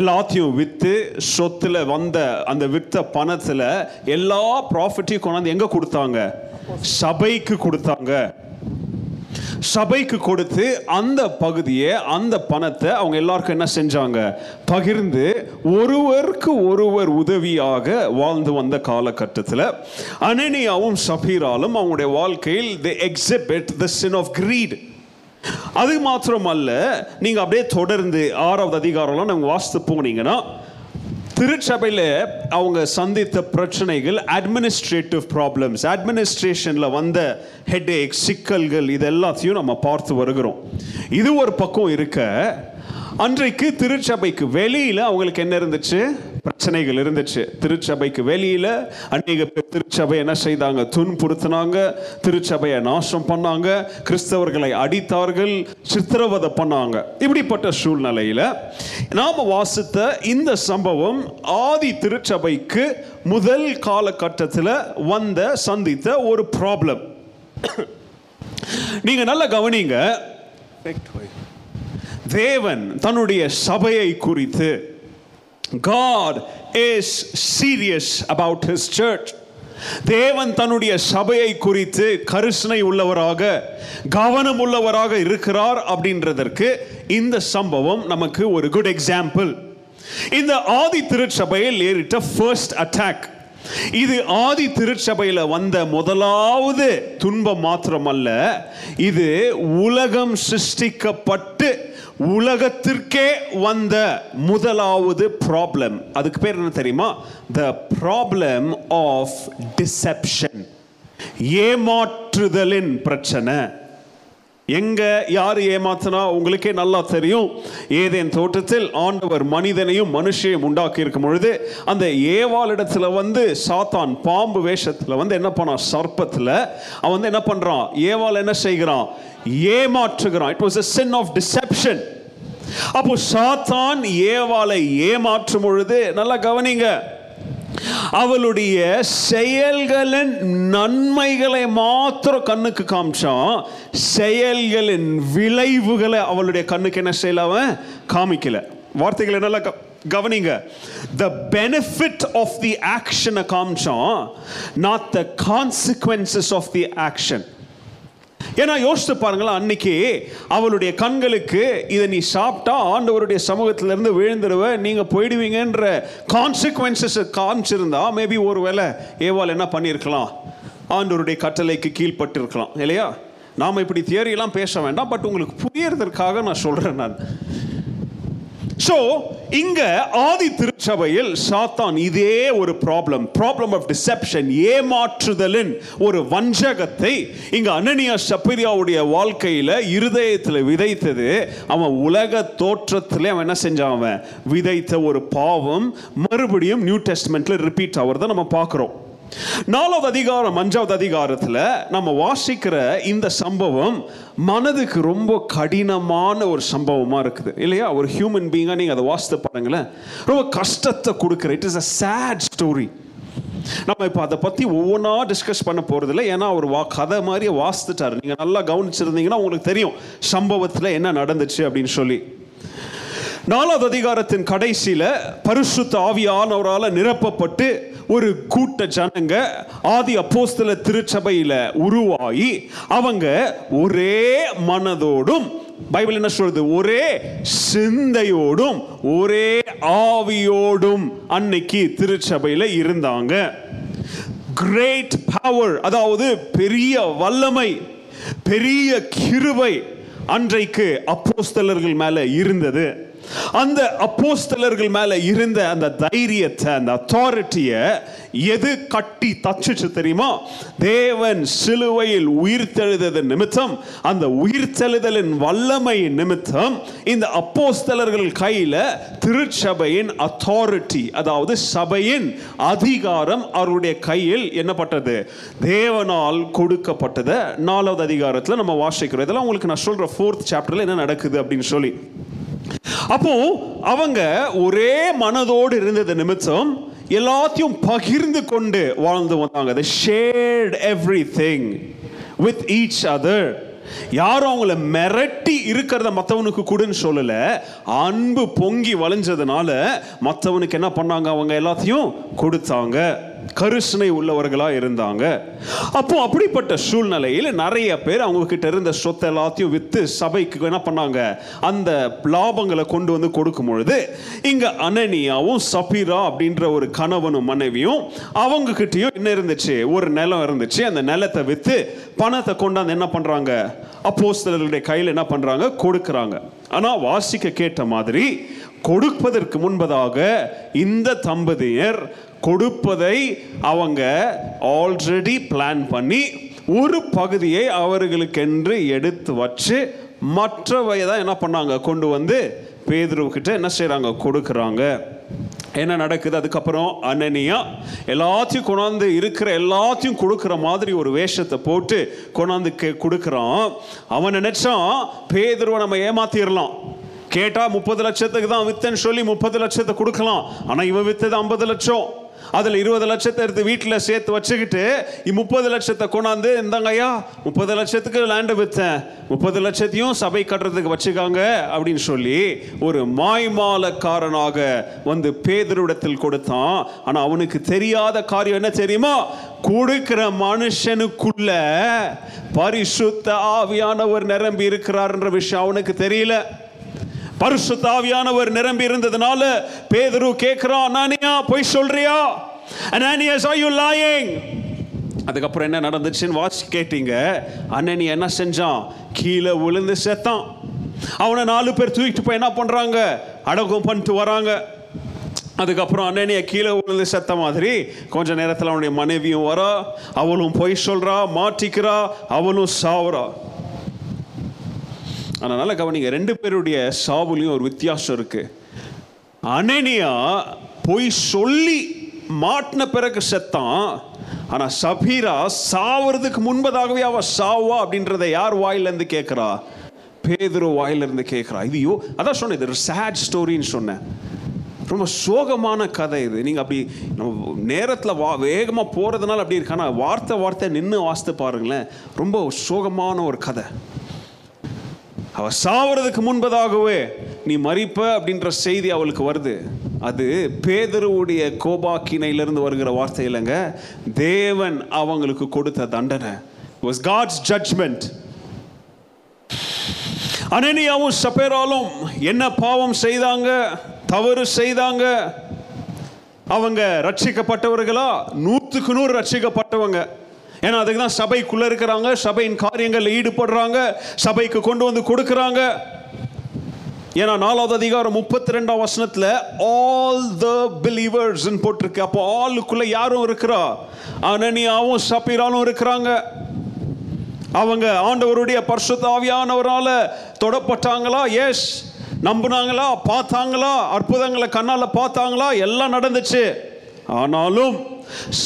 எல்லாத்தையும் விற்று சொத்தில் வந்த அந்த விற்ற பணத்தில் எல்லா ப்ராஃபிட்டையும் கொண்டாந்து எங்கே கொடுத்தாங்க? சபைக்கு கொடுத்தாங்க. சபைக்கு கொடுத்து அந்த பகுதியை அந்த பணத்தை அவங்க எல்லாருக்கும் என்ன செஞ்சாங்க? பகிர்ந்து ஒருவருக்கு ஒருவர் உதவியாக வாழ்ந்து வந்த காலகட்டத்தில் அனனியாவும் சபீராலும் அவங்களுடைய வாழ்க்கையில் the exhibit the sin of greed அது மாத்திரமல்ல நீங்கள் அப்படியே தொடர்ந்து ஆறாவது அதிகாரம்லாம் நாங்கள் வாசித்து போனீங்கன்னா திருச்சபையில் அவங்க சந்தித்த பிரச்சனைகள் அட்மினிஸ்ட்ரேட்டிவ் ப்ராப்ளம்ஸ் அட்மினிஸ்ட்ரேஷனில் வந்த ஹெட்ஏக் சிக்கல்கள் இது எல்லாத்தையும் நம்ம பார்த்து வருகிறோம். இது ஒரு பக்கம் இருக்க அன்றைக்கு திருச்சபைக்கு வெளியில் அவங்களுக்கு என்ன இருந்துச்சு? பிரச்சனைகள் இருந்துச்சு. திருச்சபைக்கு வெளியில் அநேக பேர் திருச்சபை என்ன செய்தாங்க? துன்புறுத்தினாங்க. திருச்சபையை நாசம் பண்ணாங்க. கிறிஸ்தவர்களை அடித்தார்கள். சித்திரவதை பண்ணாங்க. இப்படிப்பட்ட சூழ்நிலையில் நாம வாசித்த இந்த சம்பவம் ஆதி திருச்சபைக்கு முதல் காலகட்டத்தில் வந்த சந்தித்த ஒரு ப்ராப்ளம் நீங்க நல்லா கவனிங்க. தேவன் தன்னுடைய சபையை குறித்து God is serious about his church. தேவன் தன்னுடைய சபையை குறித்து கரிசனை உள்ளவராக கவனம் உள்ளவராக இருக்கிறார் அப்படின்றதற்கு இந்த சம்பவம் நமக்கு ஒரு குட் எக்ஸாம்பிள் இந்த ஆதி திருச்சபையில் ஏறிட்ட ஃபர்ஸ்ட் அட்டாக் இது ஆதி திருச்சபையில் வந்த முதலாவது துன்பம் மாத்திரமல்ல இது உலகம் சிருஷ்டிக்கப்பட்டு உலகத்திற்கே வந்த முதலாவது ப்ராப்ளம் அதுக்கு பேர் என்ன தெரியுமா? த ப்ராப்ளம் ஆஃப் டிசெப்ஷன் ஏமாற்றுதலின் பிரச்சனை. எங்க யார் ஏமாத்தினா? உங்களுக்கே நல்லா தெரியும். ஏதேன் தோட்டத்தில் ஆண்டவர் மனிதனையும் மனுஷையும் உண்டாக்கி இருக்கும் பொழுது அந்த ஏவாளிடத்தில் வந்து சாத்தான் பாம்பு வேஷத்தில் வந்து என்ன பண்ணான்? சர்ப்பத்தில். அவன் வந்து என்ன பண்ணுறான் ஏவாள் என்ன செய்கிறான்? ஏமாற்றுகிறான். It was a sin of deception அப்போ சாத்தான் ஏவாளை ஏமாற்றும் பொழுது நல்லா கவனிங்க. அவளுடைய செயல்களின் நன்மைகளை மாத்திரம் கண்ணுக்கு காமிச்சான். செயல்களின் விளைவுகளை அவளுடைய கண்ணுக்கு என்ன செய்யல அவன்? காமிக்கல. வார்த்தைகளை நல்லா க- கவனிங்க. த பெனிஃபிட் ஆஃப் தி ஆக்ஷனை காமிச்சான் not the consequences of the action ஏன்னா யோசித்து பாருங்களேன் அன்னைக்கு அவளுடைய கண்களுக்கு இதை நீ சாப்பிட்டா ஆண்டவருடைய சமூகத்திலிருந்து விழுந்துருவ நீங்கள் போயிடுவீங்கன்ற கான்சிக்வன்சஸ் காமிச்சிருந்தா மேபி ஒருவேளை ஏவால் என்ன பண்ணியிருக்கலாம்? ஆண்டவருடைய கட்டளைக்கு கீழ்பட்டிருக்கலாம் இல்லையா? நாம் இப்படி தியரியெல்லாம் பேச வேண்டாம் பட் உங்களுக்கு புரியறதற்காக நான் சொல்கிறேன் நான். ஸோ இங்க ஆதி திருச்சபையில் சாத்தான் இதே ஒரு ப்ராப்ளம் ப்ராப்ளம் ஆஃப் டிசெப்ஷன் ஏமாற்றுதலின் ஒரு வஞ்சகத்தை இங்க அனனியா சப்பிரியாவுடைய வாழ்க்கையில இருதயத்தில் விதைத்தது. அவன் உலக தோற்றத்திலே அவன் என்ன செஞ்சான் அவன்? விதைத்த ஒரு பாவம் மறுபடியும் நியூ டெஸ்ட்மெண்ட்ல ரிப்பீட் ஆகிறத நம்ம பார்க்குறோம். நாலாவது அதிகாரம் அஞ்சாவது அதிகாரத்தில் நம்ம வாசிக்கிற இந்த சம்பவம் மனதுக்கு ரொம்ப கடினமான ஒரு சம்பவமாக இருக்குது. இல்லையா? ஒரு ஹியூமன் பீங்காக நீங்கள் அதை வாசித்து பாருங்களேன். ரொம்ப கஷ்டத்தை கொடுக்குற it is a sad story நம்ம இப்போ அதை பற்றி ஒவ்வொன்றா டிஸ்கஸ் பண்ண போகிறதில்ல ஏன்னா அவர் வா கதை மாதிரியே வாசித்துட்டாரு. நீங்கள் நல்லா கவனிச்சிருந்தீங்கன்னா உங்களுக்கு தெரியும் சம்பவத்தில் என்ன நடந்துச்சு அப்படின்னு சொல்லி. நாலாவது அதிகாரத்தின் கடைசியில் பரிசுத்த ஆவியானவரால் நிரப்பப்பட்டு ஒரு கூட்ட ஜனங்க ஆதி அப்போஸ்தல திருச்சபையில உருவாகி அவங்க ஒரே மனதோடும் பைபிள் என்ன சொல்றது ஒரே சிந்தையோடும் ஒரே ஆவியோடும் அன்னைக்கு திருச்சபையில இருந்தாங்க. கிரேட் பவர் அதாவது பெரிய வல்லமை பெரிய கிருவை அன்றைக்கு அப்போஸ்தலர்கள் மேல இருந்தது. அந்த அப்போஸ்தலர்கள் மேல இருந்த அந்த தைரியத்தை அந்த அத்தாரிட்டியை எது கட்டி தச்சுச்சு தெரியுமா? தேவன் சிலுவையில் உயிர்த்தெழுதது நிமித்தம் அந்த உயிர்த்தெழுதலின் வல்லமை நிமித்தம் இந்த அப்போஸ்தலர்கள் கையில திருச்சபையின் அத்தாரிட்டி அதாவது சபையின் அதிகாரம் அவருடைய கையில் என்னப்பட்டது? தேவனால் கொடுக்கப்பட்டது. நாலாவது அதிகாரத்தில் நம்ம வாசிக்கிறோம். இதெல்லாம் உங்களுக்கு நான் சொல்ற ஃபோர்த் சாப்டர்ல என்ன நடக்குது அப்படின்னு சொல்லி. அப்போ அவங்க ஒரே மனதோடு இருந்தது நிமித்தம் எல்லாத்தையும் பகிர்ந்து கொண்டு வாழ்ந்து வந்தாங்க. They everything with each other யாரும் அவங்கள மிரட்டி இருக்கிறத மற்றவனுக்கு கொடுன்னு சொல்லல. அன்பு பொங்கி வளைஞ்சதுனால மற்றவனுக்கு என்ன பண்ணாங்க? அவங்க எல்லாத்தையும் கொடுத்தாங்க. கருசனை உள்ளவர்களாக இருந்தாங்க. அப்போ அப்படிப்பட்ட சூழ்நிலையில் நிறைய பேர் அவங்க கிட்ட இருந்த சொத்தை எல்லாத்தையும் விற்று சபைக்கு என்ன பண்ணாங்க? அந்த லாபங்களை கொண்டு வந்து கொடுக்கும் பொழுது இங்க அனனியாவும் சபீரா அப்படின்ற ஒரு கணவனும் மனைவியும் அவங்க கிட்டயும் என்ன இருந்துச்சு? ஒரு நிலம் இருந்துச்சு. அந்த நிலத்தை விற்று பணத்தை கொண்டாந்து என்ன பண்றாங்க? அப்போஸ்தலர்களுடைய கையில் என்ன பண்றாங்க? கொடுக்குறாங்க. ஆனால் வாசிக்க கேட்ட மாதிரி கொடுப்பதற்கு முன்பதாக இந்த தம்பதியர் கொடுப்பதை அவங்க ஆல்ரெடி பிளான் பண்ணி ஒரு பகுதியை அவர்களுக்கென்று எடுத்து வச்சு மற்றவையை தான் என்ன பண்ணாங்க? கொண்டு வந்து பேதுருவுக்கிட்ட என்ன செய்கிறாங்க கொடுக்குறாங்க. என்ன நடக்குது? அதுக்கப்புறம் அனனியா எல்லாத்தையும் கொண்டாந்து இருக்கிற எல்லாத்தையும் கொடுக்குற மாதிரி ஒரு வேஷத்தை போட்டு கொண்டாந்து கே- கொடுக்குறான். அவன் நினைச்சான் பேதுருவை நம்ம ஏமாத்திடலாம் கேட்டால் முப்பது லட்சத்துக்கு தான் வித்தன்னு சொல்லி முப்பது லட்சத்தை கொடுக்கலாம். ஆனால் இவன் வித்தது ஐம்பது லட்சம். அதில் இருபது லட்சத்தை எடுத்து வீட்டில் சேர்த்து வச்சுக்கிட்டு முப்பது லட்சத்தை கொண்டாந்து இந்தாங்க ஐயா முப்பது லட்சத்துக்கு லேண்டு விற்றேன் முப்பது லட்சத்தையும் சபை கட்டுறதுக்கு வச்சுக்காங்க அப்படின்னு சொல்லி ஒரு மாய்மாலக்காரனாக வந்து பேதரிடத்தில் கொடுத்தான். ஆனால் அவனுக்கு தெரியாத காரியம் என்ன தெரியுமா? கொடுக்கிற மனுஷனுக்குள்ள பரிசுத்த ஆவியானவர் நிரம்பி இருக்கிறார்ன்ற விஷயம் அவனுக்கு தெரியல. பரிசுத்தாவியானவர் நிரம்பி இருந்ததுனால பேதுரு கேட்கிறான் அனானியா போய் சொல்றியா? அனானியஸ் ஆர் யூ லாயிங் அதுக்கப்புறம் என்ன நடந்துச்சுன்னு வாட்ச் கேட்டீங்க. அண்ணனி என்ன செஞ்சான்? கீழே விழுந்து செத்தான். அவனை நாலு பேர் தூக்கிட்டு போய் என்ன பண்றாங்க? அடக்கம் பண்ணிட்டு வராங்க. அதுக்கப்புறம் அண்ணனிய கீழே விழுந்து செத்த மாதிரி கொஞ்ச நேரத்தில் அவனுடைய மனைவியும் வரா. அவளும் பொய் சொல்றா மாட்டிக்கிறா அவளும் சாவுறா. அதனால கவனிங்க ரெண்டு பேருடைய சாவுலையும் ஒரு வித்தியாசம் இருக்கு. அனனியா பொய் சொல்லி மாட்டின பிறகு செத்தான் ஆனால் சபீரா சாவறதுக்கு முன்பதாகவே அவ சாவா அப்படின்றத யார் வாயிலேருந்து கேட்குறா பேதுரு வாயிலிருந்து கேட்குறா இது யோ அதான் சொன்னேன் இது சேட் ஸ்டோரின்னு சொன்னேன். ரொம்ப சோகமான கதை இது. நீங்கள் அப்படி நம்ம நேரத்தில் வா வேகமாக போகிறதுனால அப்படி இருக்கு. ஆனால் வார்த்தை வார்த்தை நின்று வாசித்து பாருங்களேன் ரொம்ப சோகமான ஒரு கதை. அவ சாவறதுக்கு முன்பதாகவே நீ மறிப்ப அப்படின்ற செய்தி அவளுக்கு வருது. அது பேதருவுடைய கோபாக்கினையிலிருந்து வருகிற வார்த்தை இல்லைங்க. தேவன் அவங்களுக்கு கொடுத்த தண்டனை. வாஸ் காட்ஸ் ஜட்ஜ்மெண்ட் அனனியாவும் சபேராலும் என்ன பாவம் செய்தாங்க? தவறு செய்தாங்க? அவங்க ரட்சிக்கப்பட்டவர்களா? நூற்றுக்கு நூறு ரட்சிக்கப்பட்டவங்க. ஏன்னா அதுக்கு தான் சபைக்குள்ள இருக்கிறாங்க. சபையின் காரியங்களில் ஈடுபடுறாங்க. சபைக்கு கொண்டு வந்து கொடுக்குறாங்க. ஏன்னா நாலாவது அதிகாரம் முப்பத்தி ரெண்டாம் வசனத்தில் ஆல் த பிலீவர்ஸ் போட்டிருக்கு. அப்போ ஆளுக்குள்ள யாரும் இருக்கிறா? அனனியாவும் சபீராலும் இருக்கிறாங்க. அவங்க ஆண்டவருடைய பரிசுத்த தொடப்பட்டாங்களா? எஸ் நம்புனாங்களா? பார்த்தாங்களா? அற்புதங்களை கண்ணால் பார்த்தாங்களா? எல்லாம் நடந்துச்சு. ஆனாலும்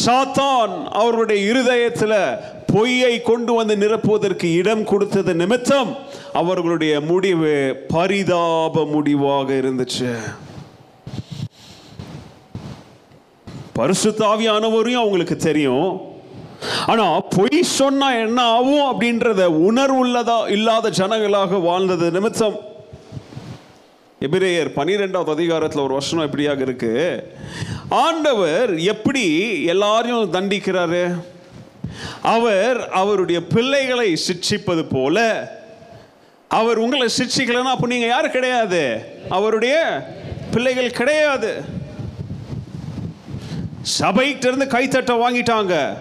சாத்தான் அவருடைய இருதயத்துல பொய்யை கொண்டு வந்து நிரப்புவதற்கு இடம் கொடுத்தது நிமித்தம் அவர்களுடைய முடிவு பரிதாப முடிவாக இருந்துச்சு. பரிசுத்த ஆவியானவரையும் அவங்களுக்கு தெரியும். ஆனா பொய் சொன்னா என்ன ஆகும் அப்படின்றத உணர்வுள்ளதா இல்லாத ஜனங்களாக வாழ்ந்தது நிமித்தம் எபிரேயர் பனிரெண்டாவது அதிகாரத்தில் ஒரு வசனம் எப்படியாக இருக்கு. ஆண்டவர் எப்படி எல்லாரையும் தண்டிக்கிறாரு? அவர் அவருடைய பிள்ளைகளை சிட்சிப்பது போல அவர் உங்களை சிட்சிக்கலைன்னா அப்போ நீங்கள் யார் கிடையாது? அவருடைய பிள்ளைகள் கிடையாது. சபைகிட்ட இருந்து கைத்தட்ட வாங்கிட்டாங்க.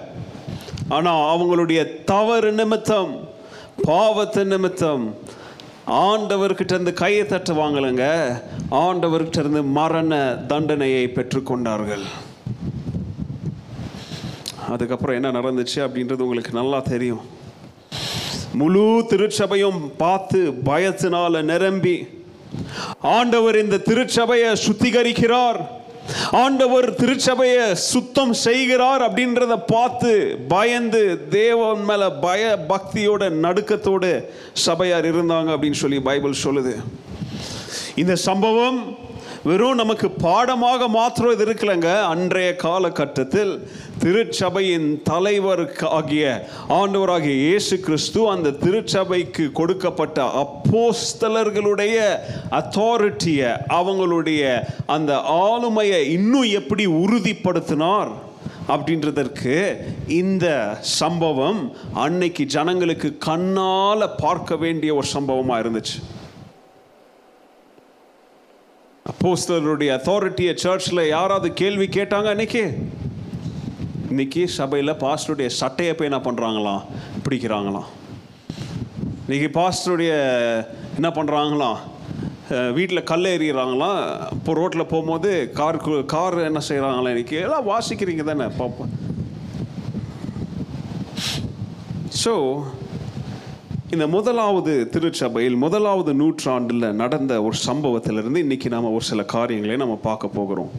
ஆனால் அவங்களுடைய தவறு நிமித்தம் பாவத்து நிமித்தம் ஆண்டவர்கிட்ட இருந்து கையை தட்டு வாங்கலைங்க. ஆண்டவர்கிட்ட இருந்து மரண தண்டனையை பெற்றுக்கொண்டார்கள். அதுக்கப்புறம் என்ன நடந்துச்சு அப்படின்றது உங்களுக்கு நல்லா தெரியும். முழு திருச்சபையும் பார்த்து பயத்தினால நிரம்பி ஆண்டவர் இந்த திருச்சபையை சுத்திகரிக்கிறார். ஆண்டவர் திருச்சபையை சுத்தம் செய்கிறார் அப்படின்றத பார்த்து பயந்து தேவன் மேல பய பக்தியோட நடுக்கத்தோடு சபையார் இருந்தாங்க அப்படின்னு சொல்லி பைபிள் சொல்லுது. இந்த சம்பவம் வெறும் நமக்கு பாடமாக மாத்திரம் இது இருக்கலைங்க. அன்றைய காலகட்டத்தில் திருச்சபையின் தலைவர் ஆகிய ஆண்டவராகிய இயேசு கிறிஸ்து அந்த திருச்சபைக்கு கொடுக்கப்பட்ட அப்போஸ்தலர்களுடைய அத்தாரிட்டியை அவங்களுடைய அந்த ஆளுமையை இன்னும் எப்படி உறுதிப்படுத்தினார் அப்படின்றதற்கு இந்த சம்பவம் அன்னைக்கு ஜனங்களுக்கு கண்ணால் பார்க்க வேண்டிய ஒரு சம்பவமாக இருந்துச்சு. அப்போஸ்தலருடைய அத்தாரிட்டியை சர்ச்சில் யாராவது கேள்வி கேட்டாங்க அன்னைக்கு? இன்னைக்கு சபையில் பாஸ்டருடைய சட்டையை போய் என்ன பண்ணுறாங்களாம் பிடிக்கிறாங்களாம். இன்னைக்கு பாஸ்டருடைய என்ன பண்ணுறாங்களாம் வீட்டில் கல் எறிகிறாங்களாம் இப்போ ரோட்டில் போகும்போது கார் கார் என்ன செய்கிறாங்களா இன்னைக்கு? எல்லாம் வாசிக்கிறீங்க தானே பாப்பா ஸோ இந்த முதலாவது திருச்சபையில் முதலாவது நூற்றாண்டில் நடந்த ஒரு சம்பவத்திலிருந்து இன்னைக்கு நாம் ஒரு சில காரியங்களை நம்ம பார்க்க போகிறோம்.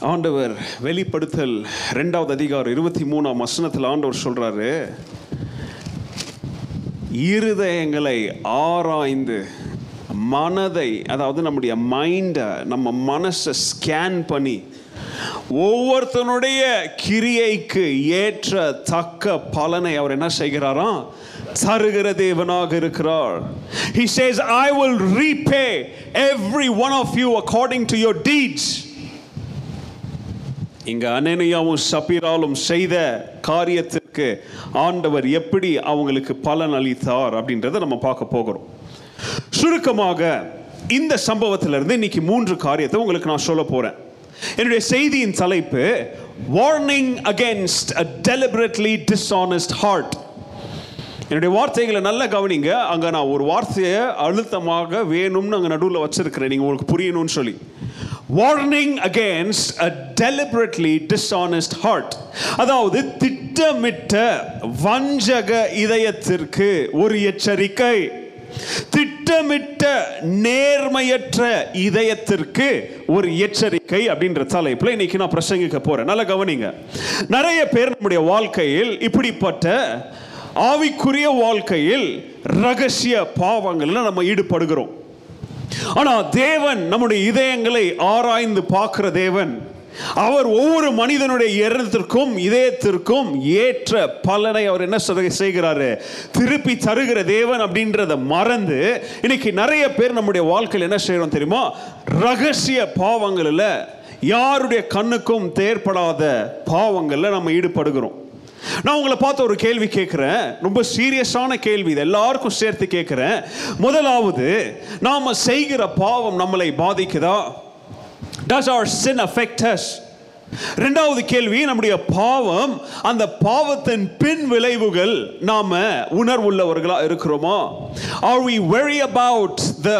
ஆண்டவர் வெளிப்படுத்தல் ரெண்டாவது அதிகாரம் இருபத்தி மூணாம் வசனத்தில் ஆண்டவர் சொல்கிறாரு இருதயங்களை ஆராய்ந்து மனதை அதாவது நம்முடைய மைண்டை நம்ம மனசை ஸ்கேன் பண்ணி ஒவ்வொருத்தனுடைய கிரியைக்கு ஏற்ற தக்க பலனை அவர் என்ன செய்கிறாராம்? தருகிற தேவனாக இருக்கிறார். He says i will repay every one of you according to your deeds. இங்க அனனியாவும் சபீராலும் செய்த காரியத்திற்கு ஆண்டவர் எப்படி அவங்களுக்கு பலன் அளித்தார் அப்படின்றத நம்ம பார்க்க போகிறோம். சுருக்கமாக இந்த சம்பவத்திலிருந்து இன்னைக்கு மூன்று காரியத்தை உங்களுக்கு நான் சொல்ல போறேன். என்னுடைய செய்தியின் தலைப்பு warning against a deliberately dishonest heart என்னுடைய வார்த்தைகளை நல்லா கவனிங்க. அங்கே நான் ஒரு வார்த்தையை அழுத்தமாக வேணும்னு அங்கே நடுவில் வச்சிருக்கிறேன். நீங்கள் உங்களுக்கு புரியணும்னு சொல்லி. Warning against a deliberately dishonest heart அதாவது திட்டமிட்ட வஞ்சக இதயத்திற்கு ஒரு எச்சரிக்கை திட்டமிட்ட நேர்மையற்ற இதயத்திற்கு ஒரு எச்சரிக்கை அப்படின்ற தலைப்பில் இன்னைக்கு நான் பிரசங்கிக்க போறேன். நல்லா கவனிங்க. நிறைய பேர் நம்முடைய வாழ்க்கையில் இப்படிப்பட்ட ஆவிக்குரிய வாழ்க்கையில் ரகசிய பாவங்களில் நம்ம ஈடுபடுகிறோம். ஆனா தேவன் நம்முடைய இதயங்களை ஆராய்ந்து பார்க்கிற தேவன் அவர் ஒவ்வொரு மனிதனுடைய எண்ணத்திற்கும் இதயத்திற்கும் ஏற்ற பலனை அவர் என்ன சொல்ல- செய்கிறாரு? திருப்பி தருகிற தேவன் அப்படின்றத மறந்து இன்னைக்கு நிறைய பேர் நம்முடைய வாழ்க்கையில் என்ன செய்யறோம் தெரியுமா? ரகசிய பாவங்களில் யாருடைய கண்ணுக்கும் தேர்ப்படாத பாவங்களில் நம்ம ஈடுபடுகிறோம். நான் உங்களை பார்த்து ஒரு கேள்வி கேட்குறேன். ரொம்ப சீரியஸான கேள்வி இது. எல்லாருக்கும் சேர்த்து கேட்குறேன். முதலாவது நாம் செய்கிற பாவம் நம்மளை பாதிக்குதா? Does our sin affect us ரெண்டாவது கேள்வி நம்முடைய பாவம் அந்த பாவத்தின் பின் விளைவுகள் நாம உணர்வுள்ளவர்களா இருக்கிறோமா? Are we wary about the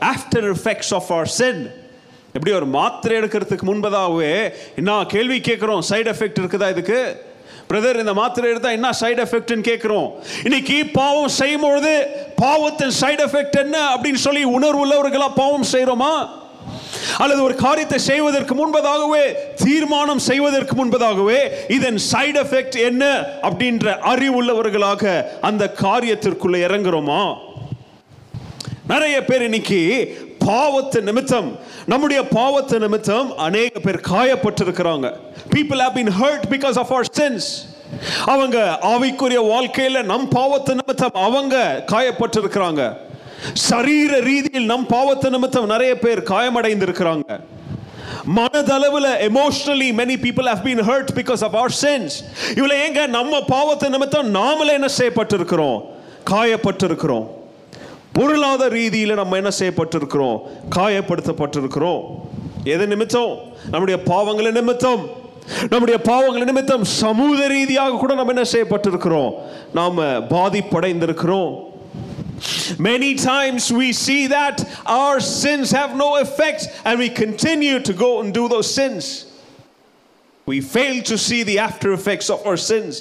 after effects of our sin எப்படி ஒரு மாத்திரை எடுக்கிறதுக்கு முன்பதாகவே என்ன கேள்வி கேட்குறோம்? சைடு எஃபெக்ட் இருக்குதா இதுக்கு? பிரதர் இந்த மாத்திரை எடுத்தால் என்ன சைடு எஃபெக்ட்னு கேட்குறோம். இன்னைக்கு பாவம் செய்யும் பொழுது பாவத்தின் சைடு எஃபெக்ட் என்ன அப்படின்னு சொல்லி உணர்வுள்ளவர்களாக பாவம் செய்கிறோமா அல்லது ஒரு காரியத்தை செய்வதற்கு முன்பதாகவே தீர்மானம் செய்வதற்கு முன்பதாகவே இதன் சைடு எஃபெக்ட் என்ன அப்படின்ற அறிவுள்ளவர்களாக அந்த காரியத்திற்குள்ள இறங்குறோமா? நிறைய பேர் இன்னைக்கு பாவத்து நிமித்தம் நம்முடைய பாவத்து நிமித்தம் அநேக பேர் காயப்பட்டிருக்கிறாங்க. People have been hurt because of our sins அவங்க ஆவிக்குரிய வாழ்க்கையில் நம் பாவத்து நிமித்தம் அவங்க காயப்பட்டிருக்கிறாங்க. சரீர ரீதியில் நம் பாவத்தை நிமித்தம் நிறைய பேர் காயமடைந்திருக்கிறாங்க. மனதளவில் emotionally many people have been hurt because of our sins இவ்வளவு ஏங்க நம்ம பாவத்தை நிமித்தம் நாமளே என்ன செய்யப்பட்டிருக்கிறோம்? காயப்பட்டிருக்கிறோம். பொருளாதார ரீதியில் நம்ம என்ன செய்யப்பட்டிருக்கிறோம்? காயப்படுத்தப்பட்டிருக்கிறோம். எது நிமித்தம்? நம்முடைய பாவங்கள நிமித்தம். நம்முடைய பாவங்கள் நிமித்தம் சமூக ரீதியாக கூட நம்ம என்ன செய்யப்பட்டிருக்கிறோம்? நாம் பாதிப்படைந்திருக்கிறோம். Many times we see that our sins have no effect and we continue to go and do those sins. We fail to see the after effects of our sins.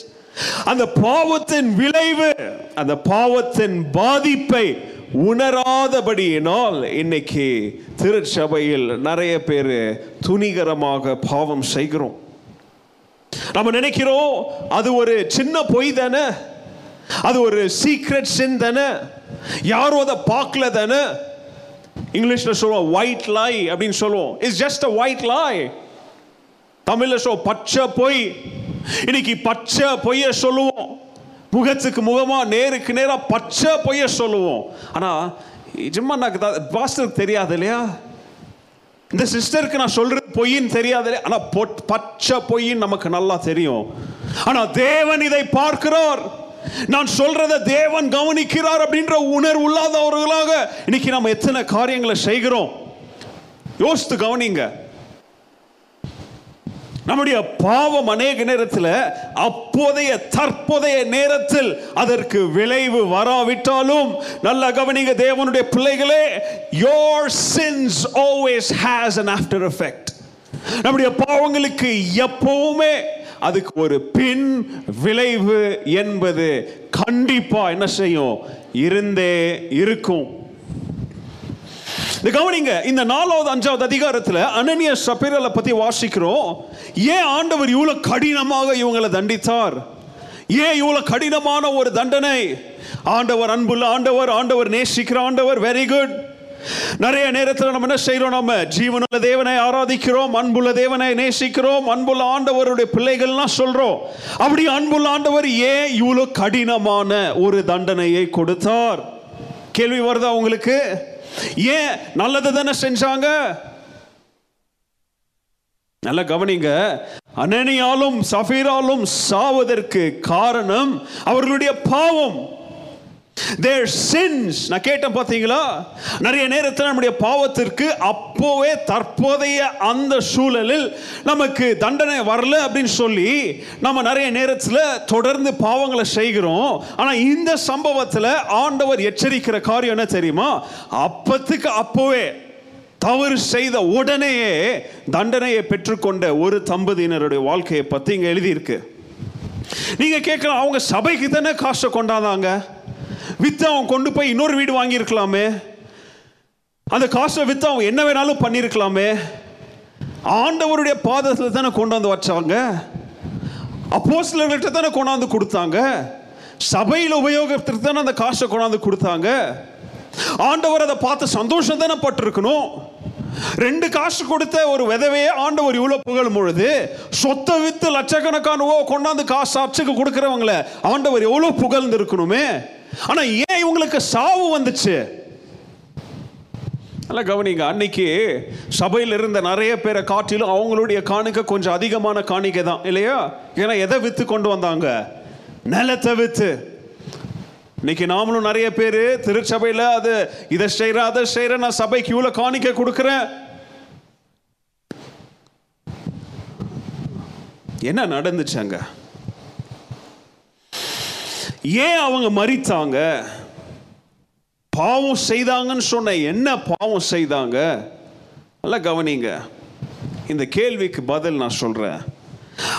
அந்த பாவத்தின் விளைவு அந்த பாவத்தின் பாதிப்பை உணராதபடியினால் இன்னைக்கு திருச்சபையில் நிறைய பேர் துணிகரமாக பாவம் செய்கிறோம் நம்ம நினைக்கிறோம் அது ஒரு சின்ன பொய் தானே அது ஒரு சீக்ரெட் சின் தானே யாரும் அதை பார்க்கல தானே இங்கிலீஷில் சொல்லுவோம் ஒயிட் லை அப்படின்னு சொல்லுவோம். It's just a white lie தமிழில் சொல்லுவோம் பச்சை பொய். இன்னைக்கு பச்சை பொய்ய சொல்லுவோம். முகத்துக்கு முகமாக நேருக்கு நேராக பச்சை பொய்ய சொல்லுவோம். ஆனால் ஜிம்மா எனக்கு பாஸ்டருக்கு தெரியாது இல்லையா? இந்த சிஸ்டருக்கு நான் சொல்றது பொய்ன்னு தெரியாது இல்லையா? ஆனால் பச்சை பொய்ன்னு நமக்கு நல்லா தெரியும். ஆனால் தேவன் இதை பார்க்கிறோர். நான் சொல்றத தேவன் கவனிக்கிறார் அப்படின்ற உணர்வு இல்லாதவர்களாக இன்னைக்கு நம்ம எத்தனை காரியங்களை செய்கிறோம்? யோசித்து கவனிங்க. நம்முடைய பாவம் அநேக நேரத்தில் அப்போதைய தற்போதைய நேரத்தில் அதற்கு விளைவு வராவிட்டாலும் நல்ல கவனிங்க தேவனுடைய பிள்ளைகளே your sins always has an after effect நம்முடைய பாவங்களுக்கு எப்பவுமே அதுக்கு ஒரு பின் விளைவு என்பது கண்டிப்பா என்ன செய்யும்? இருந்தே இருக்கும். இந்த கவனிங்க இந்த நாலாவது அஞ்சாவது அதிகாரத்தில் அனனிய சபீரலை பத்தி வாசிக்கிறோம். ஏன் ஆண்டவர் இவ்வளவு கடினமாக இவங்களை தண்டித்தார்? ஏன் இவ்வளவு கடினமான ஒரு தண்டனை? ஆண்டவர் அன்புள்ள ஆண்டவர் ஆண்டவர் நேசிக்கிற ஆண்டவர் வெரி குட் நிறைய நேரத்தில் நம்ம என்ன செய்கிறோம் நம்ம ஜீவனுள்ள தேவனை ஆராதிக்கிறோம் அன்புள்ள தேவனை நேசிக்கிறோம் அன்புள்ள ஆண்டவருடைய பிள்ளைகள்லாம் சொல்றோம். அப்படி அன்புள்ள ஆண்டவர் ஏன் இவ்வளவு கடினமான ஒரு தண்டனையை கொடுத்தார்? கேள்வி வருதா உங்களுக்கு? ஏன் நல்லது தானே செஞ்சாங்க? நல்ல கவனிங்க. அனனியாலும் சஃபீராலும் சாவதற்கு காரணம் அவர்களுடைய பாவம். தேர் சின்ஸ் நான் கேட்டேன் பார்த்தீங்களா? நிறைய நேரத்தில் நம்முடைய பாவத்திற்கு அப்போவே தற்போதைய அந்த சூழலில் நமக்கு தண்டனை வரல அப்படின்னு சொல்லி நம்ம நிறைய நேரத்தில் தொடர்ந்து பாவங்களை செய்கிறோம். ஆனால் இந்த சம்பவத்தில் ஆண்டவர் எச்சரிக்கிற காரியம் என்ன தெரியுமா? அப்பத்துக்கு அப்போவே தவறு செய்த உடனேயே தண்டனையை பெற்றுக்கொண்ட ஒரு தம்பதியினருடைய வாழ்க்கையை பற்றி இங்கே எழுதியிருக்கு. நீங்கள் கேட்கலாம் அவங்க சபைக்கு தானே காசை கொண்டாந்தாங்க? வித்து அவன் கொண்டு போய் இன்னொரு வீடு வாங்கியிருக்கலாமே? அந்த காசை வித்து அவன் என்ன வேணாலும் பண்ணியிருக்கலாமே? ஆண்டவருடைய பாதத்தில் தானே கொண்டு வந்து வச்சாங்க சிலர்கிட்ட தானே கொண்டாந்து கொடுத்தாங்க? சபையில் உபயோகத்திற்கு தானே அந்த காசை கொண்டாந்து கொடுத்தாங்க? ஆண்டவர் அதை பார்த்து சந்தோஷம் தானே பட்டிருக்கணும்? ரெண்டு காசு கொடுத்த ஒரு விதவையே ஆண்டவர் இவ்வளோ புகழும் பொழுது சொத்தை வித்து லட்சக்கணக்கானவோ கொண்டாந்து காசு அச்சுக்கு கொடுக்குறவங்கள ஆண்டவர் எவ்வளோ புகழ்ந்து இருக்கணுமே ஆனா ஏன் இவங்களுக்கு சாவு வந்துச்சு? நல்லா கவனிங்க அன்னைக்கு சபையில் இருந்த நிறைய பேரை காட்டிலும் அவங்களுடைய காணிக்கை கொஞ்சம் அதிகமான காணிக்கை தான் இல்லையா? ஏன்னா எதை வித்து கொண்டு வந்தாங்க? நிலத்தை வித்து. இன்னைக்கு நாமளும் நிறைய பேர் திருச்சபையில் அது இதை செய்கிற அதை செய்கிற நான் சபைக்கு இவ்வளோ காணிக்கை கொடுக்குறேன். என்ன நடந்துச்சு அங்கே? ஏன் அவங்க மறித்தாங்க பாவம் செய்தாங்கன்னு சொன்ன என்ன பாவம் செய்தாங்க? நல்லா கவனிங்க. இந்த கேள்விக்கு பதில் நான் சொல்றேன்.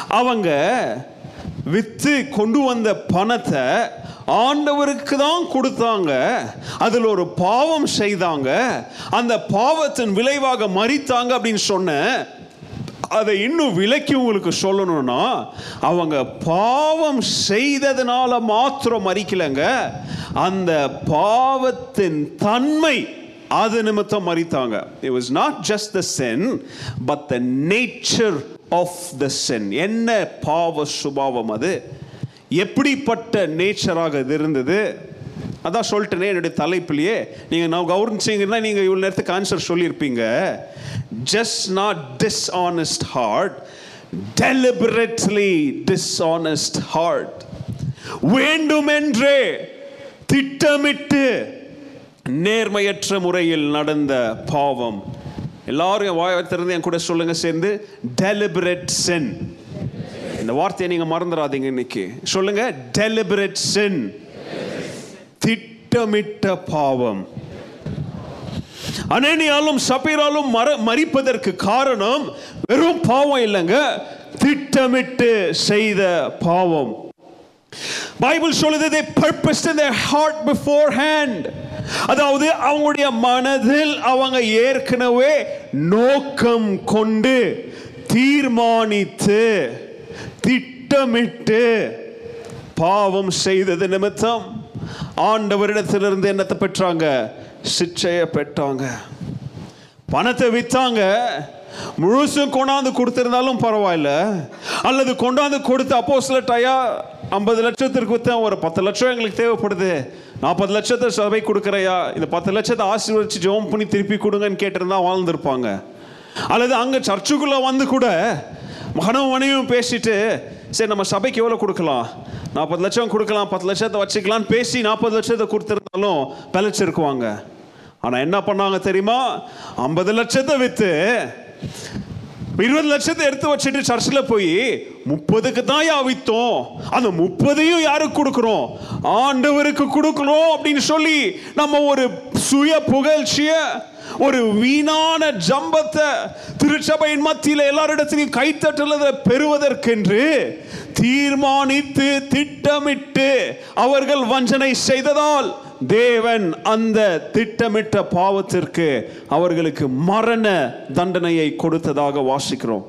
அவங்க வித்து கொண்டு வந்த பணத்தை ஆண்டவருக்கு தான் கொடுத்தாங்க. அதில் ஒரு பாவம் செய்தாங்க. அந்த பாவத்தின் விளைவாக மறித்தாங்க அப்படின்னு சொன்ன அதை இன்னும் விலக்கி உங்களுக்கு சொல்லணும்னா அவங்க பாவம் செய்ததுனால மாத்திரம் மறிக்கலைங்க அந்த பாவத்தின் தன்மை அது நிமித்தம் மறித்தாங்க it was not just the sin but the nature of the sin என்ன பாவ சுபாவம் அது? எப்படிப்பட்ட நேச்சராக இது இருந்தது? அதான் சொல்லிட்டேனே என்னுடைய தலைப்பிலேயே. நீங்கள் நான் கவனிச்சிங்கன்னா நீங்கள் இவ்வளோ நேரத்துக்கு answer சொல்லியிருப்பீங்க. Just not dishonest heart deliberately dishonest heart வேண்டுமென்றே திட்டமிட்டு நேர்மையற்ற முறையில் நடந்த பாவம். எல்லாரும் வாயத்திலிருந்து என் கூட சொல்லுங்க சேர்ந்து டெலிபரேட் சென் இந்த வார்த்தையை நீங்கள் மறந்துடாதீங்க இன்னைக்கு. சொல்லுங்க டெலிபரேட் சென் திட்டமிட்ட பாவம். அனேனியாலும் சபீராலும் மர மறிப்பதற்கு காரணம் வெறும் பாவம் இல்லைங்க திட்டமிட்டு செய்த பாவம். பைபிள் சொல்லுது they purposed in their heart beforehand. அதாவது அவங்களுடைய மனதில் அவங்க ஏற்கனவே நோக்கம் கொண்டு தீர்மானித்து திட்டமிட்டு பாவம் செய்தது நிமித்தம் ஆண்டவரிடத்திலிருந்து என்னத்தை பெற்றாங்க? சிற்றையை பெற்றாங்க. பணத்தை விற்றாங்க முழுசும் கொண்டாந்து கொடுத்திருந்தாலும் பரவாயில்ல. அல்லது கொண்டாந்து கொடுத்து அப்போ சில டயா ஐம்பது லட்சத்திற்கு வித்தேன். ஒரு பத்து லட்சம் எங்களுக்கு தேவைப்படுது. நாற்பது லட்சத்தை சபை கொடுக்குறையா? இந்த பத்து லட்சத்தை ஆசீர்வதிச்சு ஜெபம் பண்ணி திருப்பி கொடுங்கன்னு கேட்டிருந்தா வாழ்ந்திருப்பாங்க. அல்லது அங்கே சர்ச்சுக்குள்ளே வந்து கூட மகனும் மனைவியும் பேசிட்டு சரி நம்ம சபைக்கு எவ்வளோ கொடுக்கலாம்? நாற்பது லட்சம் கொடுக்கலாம் பத்து லட்சத்தை வச்சுக்கலாம்னு பேசி நாற்பது லட்சத்தை கொடுத்துருந்தாலும் பிழைச்சிருக்குவாங்க. ஆனால் என்ன பண்ணாங்க தெரியுமா? ஐம்பது லட்சத்தை விற்று இருபது லட்சத்தை எடுத்து வச்சுட்டு சர்ச்சில் போய் முப்பதுக்கு தான் யாவித்தோம். அந்த முப்பதையும் யாருக்கு கொடுக்குறோம்? ஆண்டவருக்கு கொடுக்குறோம் அப்படின்னு சொல்லி நம்ம ஒரு சுய புகழ்ச்சிய ஒரு வீணான ஜம்பத்தை திருச்சபையின் மத்தியில் எல்லாரிடத்திலையும் கைத்தட்டலதை பெறுவதற்கென்று தீர்மானித்து திட்டமிட்டு அவர்கள் வஞ்சனை செய்ததால் தேவன் அந்த திட்டமிட்ட பாவத்திற்கு அவர்களுக்கு மரண தண்டனையை கொடுத்ததாக வாசிக்கிறோம்.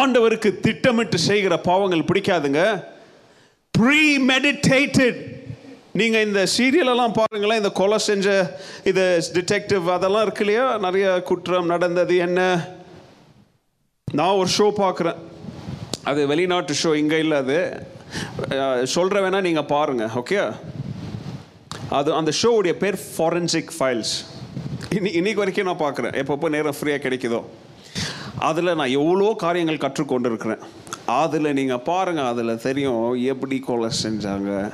ஆண்டவருக்கு திட்டமிட்டு செய்கிற பாவங்கள் பிடிக்காதுங்க. ப்ரீ மெடிடேட்டட் நீங்க இந்த சீரியலெல்லாம் பாருங்களேன் இந்த கொலை செஞ்ச இது டிடெக்டிவ் அதெல்லாம் இருக்கு இல்லையா? நிறைய குற்றம் நடந்தது என்ன? நான் ஒரு ஷோ பார்க்குறேன். அது வெளிநாட்டு ஷோ இங்கே இல்லை அது. சொல்கிற வேணா நீங்கள் பாருங்கள் ஓகே அது அந்த ஷோவுடைய பேர் ஃபாரன்சிக் ஃபைல்ஸ் இன்னி இன்னைக்கு வரைக்கும் நான் பார்க்குறேன். எப்பப்போ நேரம் ஃப்ரீயாக கிடைக்குதோ. அதில் நான் எவ்வளோ காரியங்கள் கற்றுக்கொண்டு இருக்கிறேன் அதில் நீங்கள் பாருங்கள் அதில் தெரியும் எப்படி கொலை செஞ்சாங்க.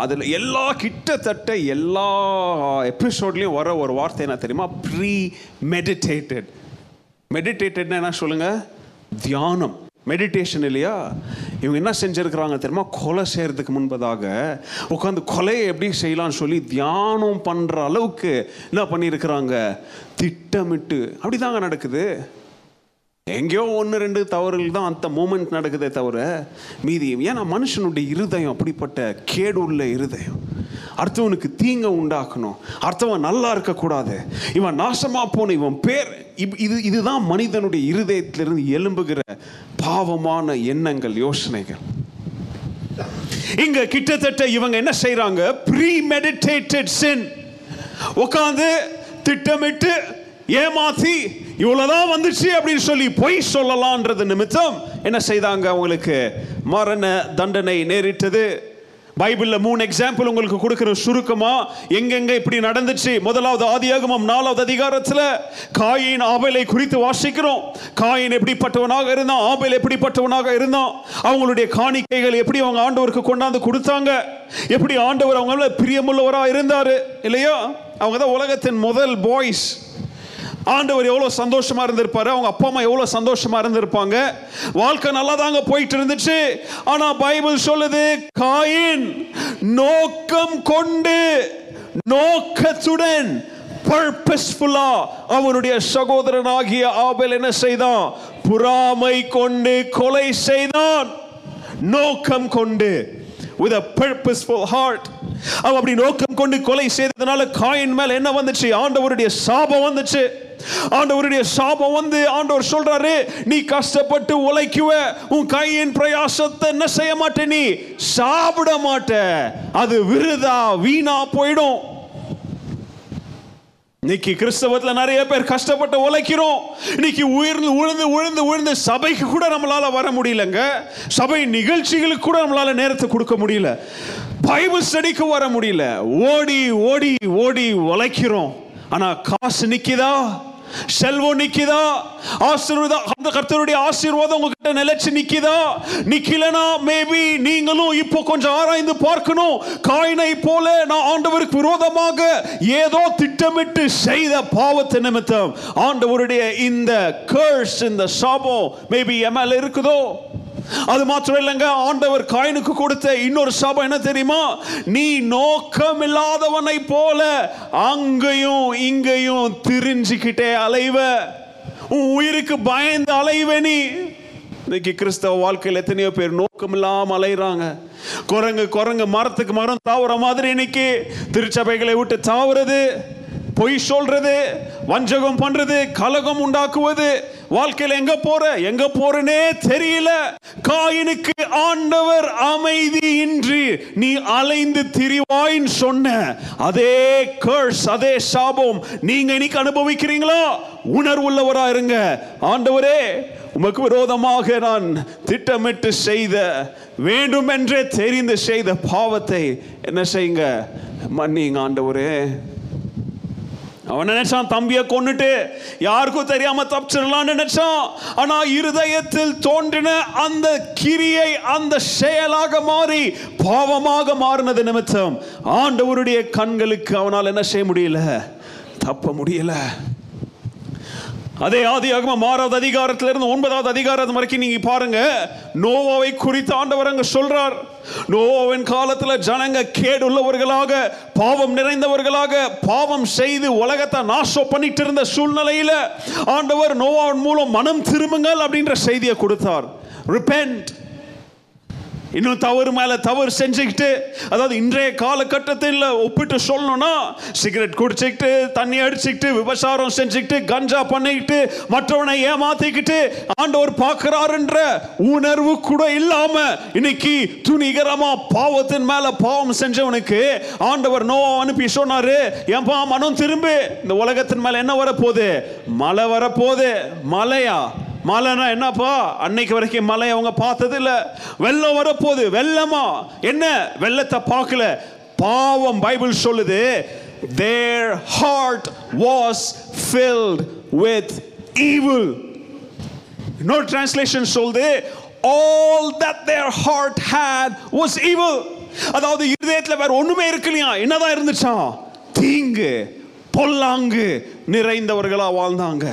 அதில் எல்லா கிட்டத்தட்ட எல்லா எபிசோட்லேயும் வர ஒரு வார்த்தை என்ன தெரியுமா? ப்ரீ மெடிடேட்டட் மெடிடேட்டட்னா என்ன சொல்லுங்கள் தியானம். மெடிடேஷன் இல்லையா? இவங்க என்ன செஞ்சிருக்கிறாங்க தெரியுமா? கொலை செய்கிறதுக்கு முன்பதாக உட்காந்து கொலையை எப்படி செய்யலாம்னு சொல்லி தியானம் பண்ணுற அளவுக்கு என்ன பண்ணியிருக்கிறாங்க? திட்டமிட்டு அப்படிதாங்க நடக்குது. எங்கேயோ ஒன்று ரெண்டு தவறுகள் தான் அந்த மூமெண்ட் நடக்குதே தவிர மீதி ஏன்னா மனுஷனுடைய இருதயம் அப்படிப்பட்ட கேடு உள்ள இருதயம். அடுத்தவனுக்கு தீங்க உண்டாக்கணும். அடுத்தவன் நல்லா இருக்கக்கூடாது. இவன் நாசமாக போன இவன் பேர் இப்- இது இதுதான் மனிதனுடைய இருதயத்திலிருந்து எழும்புகிற பாவமான எண்ணங்கள் யோசனைகள். இங்க கிட்டத்தட்ட இவங்க என்ன செய்யறாங்க ப்ரீ மெடிடேட்டட் சின் உட்காந்து திட்டமிட்டு ஏமாத்தி இவ்வளோதான் வந்துச்சு அப்படின்னு சொல்லி பொய் சொல்லலான்றது நிமித்தம் என்ன செய்தாங்க அவங்களுக்கு? மரண தண்டனை நேரிட்டது. பைபிளில் மூணு எக்ஸாம்பிள் உங்களுக்கு கொடுக்குற சுருக்கமா எங்கெங்க இப்படி நடந்துச்சு? முதலாவது ஆதியாகமம் நாலாவது அதிகாரத்தில் காயின் ஆபலை குறித்து வாசிக்கிறோம். காயின் எப்படிப்பட்டவனாக இருந்தான்? ஆபல் எப்படிப்பட்டவனாக இருந்தான்? அவங்களுடைய காணிக்கைகள் எப்படி அவங்க ஆண்டவருக்கு கொண்டாந்து கொடுத்தாங்க? எப்படி ஆண்டவர் அவங்க பிரியமுள்ளவராக இருந்தார்? இல்லையா? அவங்க தான் உலகத்தின் முதல் பாய்ஸ் ஆண்டவர் எவ்வளோ சந்தோஷமாக இருந்திருப்பாரு? அவங்க அப்பா அம்மா எவ்வளோ சந்தோஷமாக இருந்திருப்பாங்க? வாழ்க்கை நல்லா தாங்க போயிட்டு இருந்துச்சு ஆனால் பைபிள் சொல்லுது காயின் நோக்கம் கொண்டு நோக்கத்துடன் பர்பஸ்ஃபுல்லா அவனுடைய சகோதரனாகிய ஆபல் என்ன செய்தான்? புறாமை கொண்டு கொலை செய்தான். நோக்கம் கொண்டு with a purposeful heart அவன் அப்படி நோக்கம் கொண்டு கொலை செய்ததுனால காயின் மேல என்ன வந்துச்சு? ஆண்டவருடைய சாபம் வந்துச்சு. ஆண்டவருடைய சாபம் வந்து ஆண்டவர் சொல்றாரு நீ கஷ்டப்பட்டு உழைக்குவ உன் கையின் பிரயாசத்தை என்ன செய்ய மாட்டே நீ? சாப்பிட மாட்ட. அது விருதா? வீணா போயிடும். இன்னைக்கு கிறிஸ்தவத்தில் நிறைய பேர் கஷ்டப்பட்டு உழைக்கிறோம். இன்னைக்கு உயர்ந்து உழுந்து உழுந்து உழுந்து சபைக்கு கூட நம்மளால வர முடியலங்க. சபை நிகழ்ச்சிகளுக்கு கூட நம்மளால நேரத்தை கொடுக்க முடியல. பைபிள் ஸ்டடிக்கு வர முடியல. ஓடி ஓடி ஓடி உழைக்கிறோம். ஆனா காசு நிக்குதா? செல்வம் நிக்குதா? ஆசீர்வாதம் அந்த கர்த்தருடைய ஆசீர்வாதம் உங்ககிட்ட நிலைச்சு நிக்குதா? நிக்கலனா மேபி நீங்களும் இப்போ கொஞ்சம் ஆராய்ந்து பார்க்கணும். காயினை போல நான் ஆண்டவருக்கு விரோதமாக ஏதோ திட்டமிட்டு செய்த பாவத்தை நிமித்தம் ஆண்டவருடைய இந்த கர்ஸ் இந்த சாபம் மேபி எம்எல் இருக்குதோ? அது மாத்திரம் இல்லைங்க ஆண்டவர் காயினுக்கு கொடுத்த இன்னொரு சாபம் என்ன தெரியுமா? நீ நோக்கம் இல்லாதவனை போல அங்கேயும் இங்கேயும் திரிஞ்சுக்கிட்டே அலைவ. உன் உயிருக்கு பயந்து அலைவ நீ. இன்னைக்கு கிறிஸ்தவ வாழ்க்கையில் எத்தனையோ பேர் நோக்கம் இல்லாமல் அலைகிறாங்க குரங்கு குரங்கு மரத்துக்கு மரம் தாவுற மாதிரி இன்னைக்கு திருச்சபைகளை விட்டு தாவுறது பொய் சொல்றது வஞ்சகம் பண்றது கலகம் உண்டாக்குவது வாழ்க்கையில் எங்க போற? எங்க போறனே தெரியல. காயினுக்கு ஆண்டவர் அமைதி இன்றி நீ அலைந்து திரிவாயின் சொன்ன. அதே கர்ஸ் அதே சாபம் நீங்க இன்னைக்கு அனுபவிக்கிறீங்களா? உணர்வுள்ளவரா இருங்க. ஆண்டவரே உமக்கு விரோதமாக நான் திட்டமிட்டு செய்த வேண்டுமென்றே தெரிந்து செய்த பாவத்தை என்ன செய்யுங்க? மன்னிங்க ஆண்டவரே. அவன் நினைச்சான் தம்பியை கொன்னுட்டு யாருக்கும் தெரியாம தப்பிச்சிடலாம்னு நினைச்சான். ஆனா இருதயத்தில் தோன்றின அந்த கிரியை அந்த செயலாக மாறி பாவமாக மாறினது நிமித்தம் ஆண்டவருடைய கண்களுக்கு அவனால் என்ன செய்ய முடியல? தப்ப முடியல. அதே ஆதியாகம மாறாவது அதிகாரத்துல இருந்து ஒன்பதாவது அதிகாரம் வரைக்கும் நீங்க பாருங்க. நோவாவை குறித்து ஆண்டவர் அங்க சொல்றார். நோவாவின் காலத்துல ஜனங்க கேடுள்ளவர்களாக பாவம் நிறைந்தவர்களாக பாவம் செய்து உலகத்தை நாசம் பண்ணிட்டு இருந்த சூழ்நிலையில ஆண்டவர் நோவாவின் மூலம் மனம் திரும்புங்கள் அப்படின்ற செய்தியை கொடுத்தார். ரிப்பென்ட் இன்னும் தவறு மேலே தவறு செஞ்சுக்கிட்டு அதாவது இன்றைய காலகட்டத்தில் ஒப்பிட்டு சொல்லணும்னா சிகரெட் குடிச்சுக்கிட்டு தண்ணி அடிச்சுக்கிட்டு விபசாரம் செஞ்சுக்கிட்டு கஞ்சா பண்ணிக்கிட்டு மற்றவனை ஏமாத்திக்கிட்டு ஆண்டவர் பார்க்கிறாருன்ற உணர்வு கூட இல்லாம இன்னைக்கு துணிகரமா பாவத்தின் மேல பாவம் செஞ்சவனுக்கு ஆண்டவர் நோ அனுப்பி சொன்னாரு ஏன்பா மனம் திரும்பு? இந்த உலகத்தின் மேல என்ன வரப்போகுது? மழை வரப்போகுது. மழையா? மழைனா என்னப்பா? அன்னைக்கு வரைக்கும் மழை அவங்க பார்த்தது இல்லை வெள்ளம் வரப்போகுது. வெள்ளமா? என்ன? வெள்ளத்தை பார்க்கல. பாவம் பைபிள் சொல்லுது their heart was filled with evil no translation சொல்லுது all that their heart had was evil அதாவது இருதயத்துல வேற ஒண்ணுமே இருக்கலையா? என்னதான் இருந்துச்சான் தீங்கு பொல்லாங்கு நிறைந்தவர்களா வாழ்ந்தாங்க.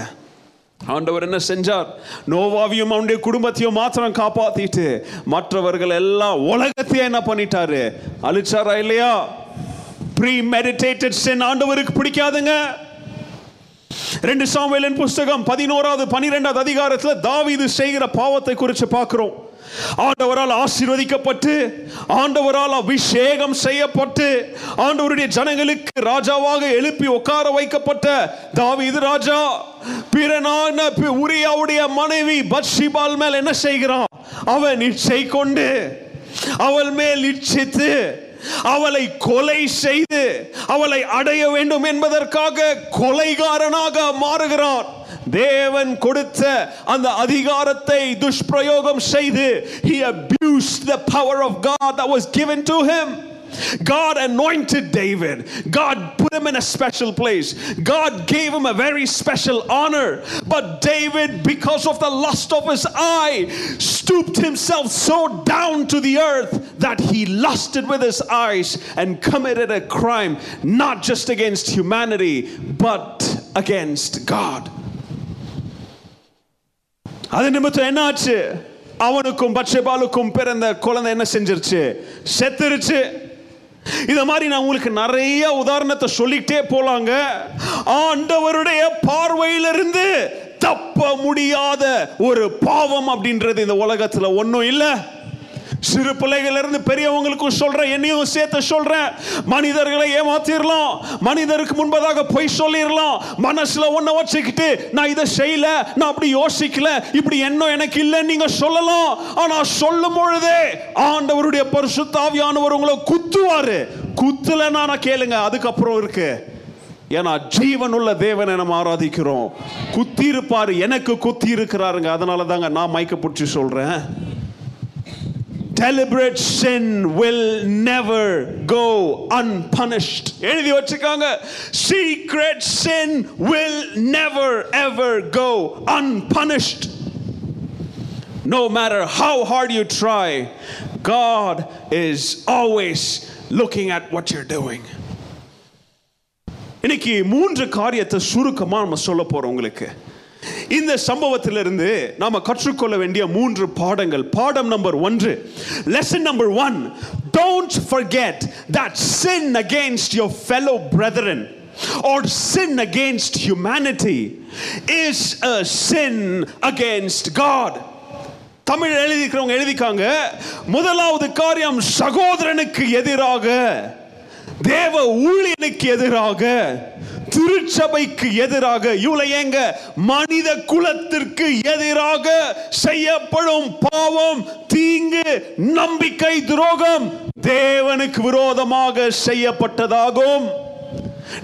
ஆண்டவர் என்ன செஞ்சார்? நோவாவையும் அவனுடைய குடும்பத்தையும் மாத்திரம் காப்பாத்திட்டு மற்றவர்கள் எல்லாம் உலகத்தையே என்ன பண்ணிட்டாரு? அழிச்சாரா இல்லையா? ப்ரீ மெடிடேட்டட் சென் ஆண்டவருக்கு பிடிக்காதுங்க. ரெண்டு சாமியலின் புஸ்தகம் பதினோராவது பனிரெண்டாவது அதிகாரத்தில் தாவிது செய்கிற பாவத்தை குறித்து பார்க்குறோம். ஆண்டவரால் ஆசீர்வதிக்கப்பட்டு ஆண்டவரால் அபிஷேகம் செய்யப்பட்டு ஆண்டவருடைய ஜனங்களுக்கு ராஜாவாக எழுப்பி உட்கார வைக்கப்பட்ட தாவீது ராஜா பிறனான உரியாவுடைய மனைவி பத்ஷிபால் மேல் என்ன செய்கிறான்? அவன் இச்சை கொண்டு அவள் மேல் இச்சித்து அவளை கொலை செய்து அவளை அடைய வேண்டும் என்பதற்காக கொலைகாரனாக மாறுகிறான். தேவன் கொடுத்த அந்த அதிகாரத்தை துஷ்பிரயோகம் செய்து he abused the power of God that was given to him God anointed David. God put him in a special place. God gave him a very special honor. But David, because of the lust of his eye, stooped himself so down to the earth that he lusted with his eyes and committed a crime not just against humanity, but against God. அது நிமித்தம் என்னாச்சு? அவனுக்கும் பட்சபாலுக்கும் பிறந்த குழந்தை என்ன செஞ்சிருச்சு? செத்துருச்சு. இத மாதிரி நான் உங்களுக்கு நிறைய உதாரணத்தை சொல்லிட்டே போலாங்க. ஆண்டவருடைய பார்வையிலிருந்து தப்ப முடியாத ஒரு பாவம் அப்படின்றது இந்த உலகத்துல ஒன்றும் இல்லை. சிறு பிள்ளைகளிலிருந்து பெரியவங்களுக்கும் சொல்றேன் என்னையும் சேர்த்து சொல்றேன். மனிதர்களை ஏமாத்திரலாம். மனிதருக்கு முன்பதாக பொய் சொல்லிடலாம் மனசுல ஒன்ன வச்சுக்கிட்டு நான் இதை செய்யல நான் அப்படி யோசிக்கல இப்படி எண்ணம் எனக்கு இல்லைன்னு நீங்க சொல்லலாம். ஆனா சொல்லும் பொழுதே ஆண்டவருடைய பரிசுத்தாவியானவர் உங்களை குத்துவாரு. குத்துலன்னா நான் கேளுங்க அதுக்கப்புறம் இருக்கு. ஏன்னா ஜீவனுள்ள தேவனை நம்ம ஆராதிக்கிறோம். குத்தி இருப்பாரு எனக்கு குத்தி இருக்கிறாருங்க அதனால தாங்க நான் மைக்க பிடிச்சி சொல்றேன். deliberate sin will never go unpunished எழுதி வச்சுக்காங்க secret sin will never ever go unpunished no matter how hard you try god is always looking at what you're doing இன்னைக்கு மூன்று காரியத்தை சுருக்கமா நம்ம சொல்ல போறோம் உங்களுக்கு இந்த சம்பவத்திலிருந்து நாம கற்றுக்கொள்ள வேண்டிய மூன்று பாடங்கள். பாடம் நம்பர் ஒன்று. Lesson number one don't forget that sin against your fellow brethren or sin against humanity is a sin against God. Tamil எழுதிக்கிறவங்க எழுதிக்காங்க முதலாவது காரியம் சகோதரனுக்கு எதிராக தேவ ஊழியனுக்கு எதிராக திருச்சபைக்கு எதிராக இவளை எங்க மனித குலத்திற்கு எதிராக செய்யப்படும் பாவம் தீங்கு நம்பிக்கை துரோகம் தேவனுக்கு விரோதமாக செய்யப்பட்டதாகும்.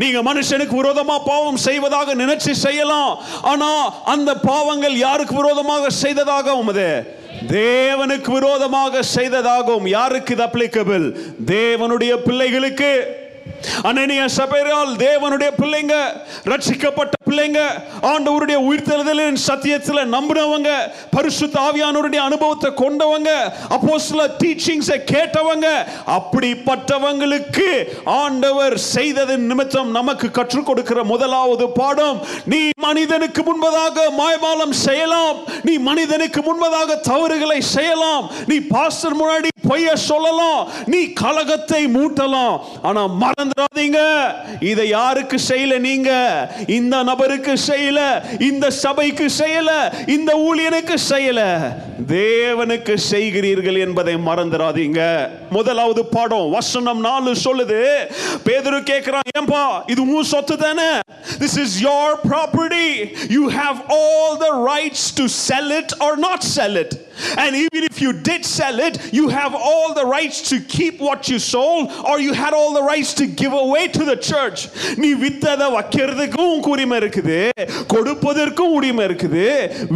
நீங்க மனுஷனுக்கு விரோதமா பாவம் செய்வதாக நினைச்சு செய்யலாம். ஆனா அந்த பாவங்கள் யாருக்கு விரோதமாக செய்ததாகவும் அது தேவனுக்கு விரோதமாக செய்ததாகவும். யாருக்கு இது அப்ளிகபிள் தேவனுடைய பிள்ளைகளுக்கு. அனனிய சபையால் தேவனுடைய பிள்ளைங்க ரட்சிக்கப்பட்ட பிள்ளைங்க ஆண்டவருடைய உயிர்த்தெழுதலின் சத்தியத்தில் நம்பினவங்க பரிசுத்த ஆவியானவருடைய அனுபவத்தை கொண்டவங்க அப்போ சில டீச்சிங்ஸை கேட்டவங்க அப்படிப்பட்டவங்களுக்கு ஆண்டவர் செய்ததன் நிமித்தம் நமக்கு கற்றுக் கொடுக்கிற முதலாவது பாடம் நீ மனிதனுக்கு முன்பதாக மாய்மாலம் செய்யலாம் நீ மனிதனுக்கு முன்பதாக தவறுகளை செய்யலாம் நீ பாஸ்டர் முன்னாடி பொய்ய சொல்லலாம் நீ கலகத்தை மூட்டலாம் ஆனா மறந்துடாதீங்க. இதை யாருக்கு செய்யல நீங்க? இந்த நபருக்கு செய்யல இந்த சபைக்கு செய்யல இந்த ஊழியனுக்கு செய்யல. தேவனுக்கு செய்கிறீர்கள் என்பதை மறந்துடாதீங்க. முதலாவது பாடம் வசனம் நாலு சொல்லுது. பேதுரு கேட்கிறான் ஏன்பா இது உன் சொத்து தானே? This is your property you have all the rights to sell it or not sell it and even if you did sell it you have all the rights to keep what you sold or you had all the rights to give away to the church நீ வித்ததை வைக்கிறதுக்கும் உரிமை இருக்குது கொடுப்பதற்கும் உரிமை இருக்குது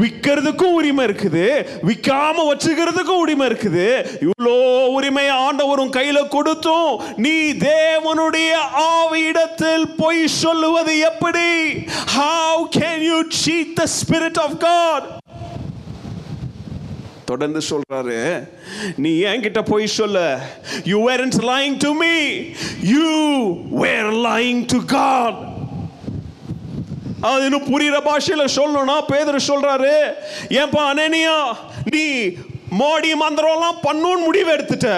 விற்கிறதுக்கும் உரிமை இருக்குது விற்காம வச்சுக்கிறதுக்கும் உரிமை இருக்குது இவ்வளோ உரிமையை ஆண்டவரும் கையில கொடுத்தும் நீ தேவனுடைய ஆவியிடத்தில் பொய் சொல்லுவது எப்படி how can you cheat the spirit of god தொடர்ந்து சொல்றாரு. நீ என்கிட்ட போய் சொல்ல யூ வேர் இன்ஸ் lying to me you were lying to God அது இன்னும் புரியுற பாஷையில் சொல்லணும்னா பேதர் சொல்றாரு ஏன்பா அனனியா நீ மோடி மந்திரம்லாம் பண்ணுன்னு முடிவு எடுத்துட்ட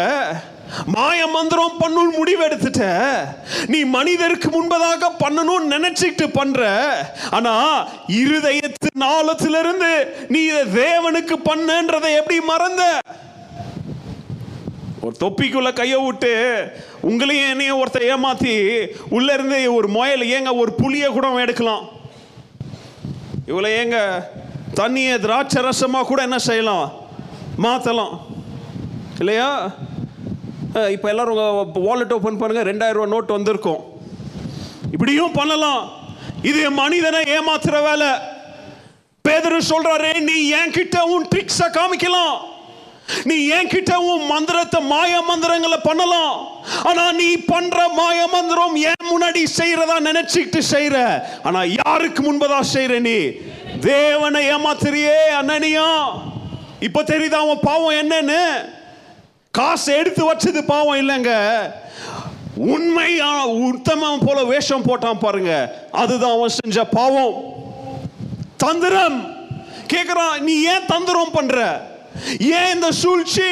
மாய மந்திரம் பண்ணும் முடிவெடுத்துட்ட. நீ மனிதருக்கு முன்பதாக பண்ணணும்னு நினைச்சிட்டு பண்ற. ஆனா இருதயத்து நாளத்திலிருந்து நீ இதை தேவனுக்கு பண்ணன்றதை எப்படி மறந்த? ஒரு தொப்பிக்குள்ள கையை விட்டு உங்களையும் என்னையும் ஒருத்தர் ஏமாத்தி உள்ள இருந்து ஒரு முயல் ஏங்க ஒரு புளிய கூட எடுக்கலாம். இவ்வளோ ஏங்க தண்ணியை திராட்சை ரசமாக கூட என்ன செய்யலாம்? மாற்றலாம் இல்லையா? இப்போ எல்லாரும் உங்கள் வாலெட் ஓப்பன் பண்ணுங்கள் ரெண்டாயிரம் நோட் வந்திருக்கும். இப்படியும் பண்ணலாம். இது மனிதனை ஏமாத்துற வேலை. பேதரு சொல்றாரு நீ என்கிட்ட உன் ட்ரிக்ஸை காமிக்கலாம். நீ என்கிட்ட உன் மந்திரத்தை மாய மந்திரங்களை பண்ணலாம். ஆனா நீ பண்ற மாய மந்திரம் ஏன் முன்னாடி செய்யறதா நினைச்சுக்கிட்டு செய்யற. ஆனா யாருக்கு முன்பதா செய்யற நீ? தேவனை ஏமாத்துறியே அண்ணனியா இப்ப தெரியுதா அவன் பாவம் என்னன்னு? காசு எடுத்து வச்சது பாவம் இல்லைங்க. உண்மையா உத்தமம் போல வேஷம் போட்டான் பாருங்க. அதுதான் அவன் செஞ்ச பாவம். தந்திரம். கேக்குறான் நீ ஏன் தந்திரம் பண்ற? ஏன் இந்த சூழ்ச்சி?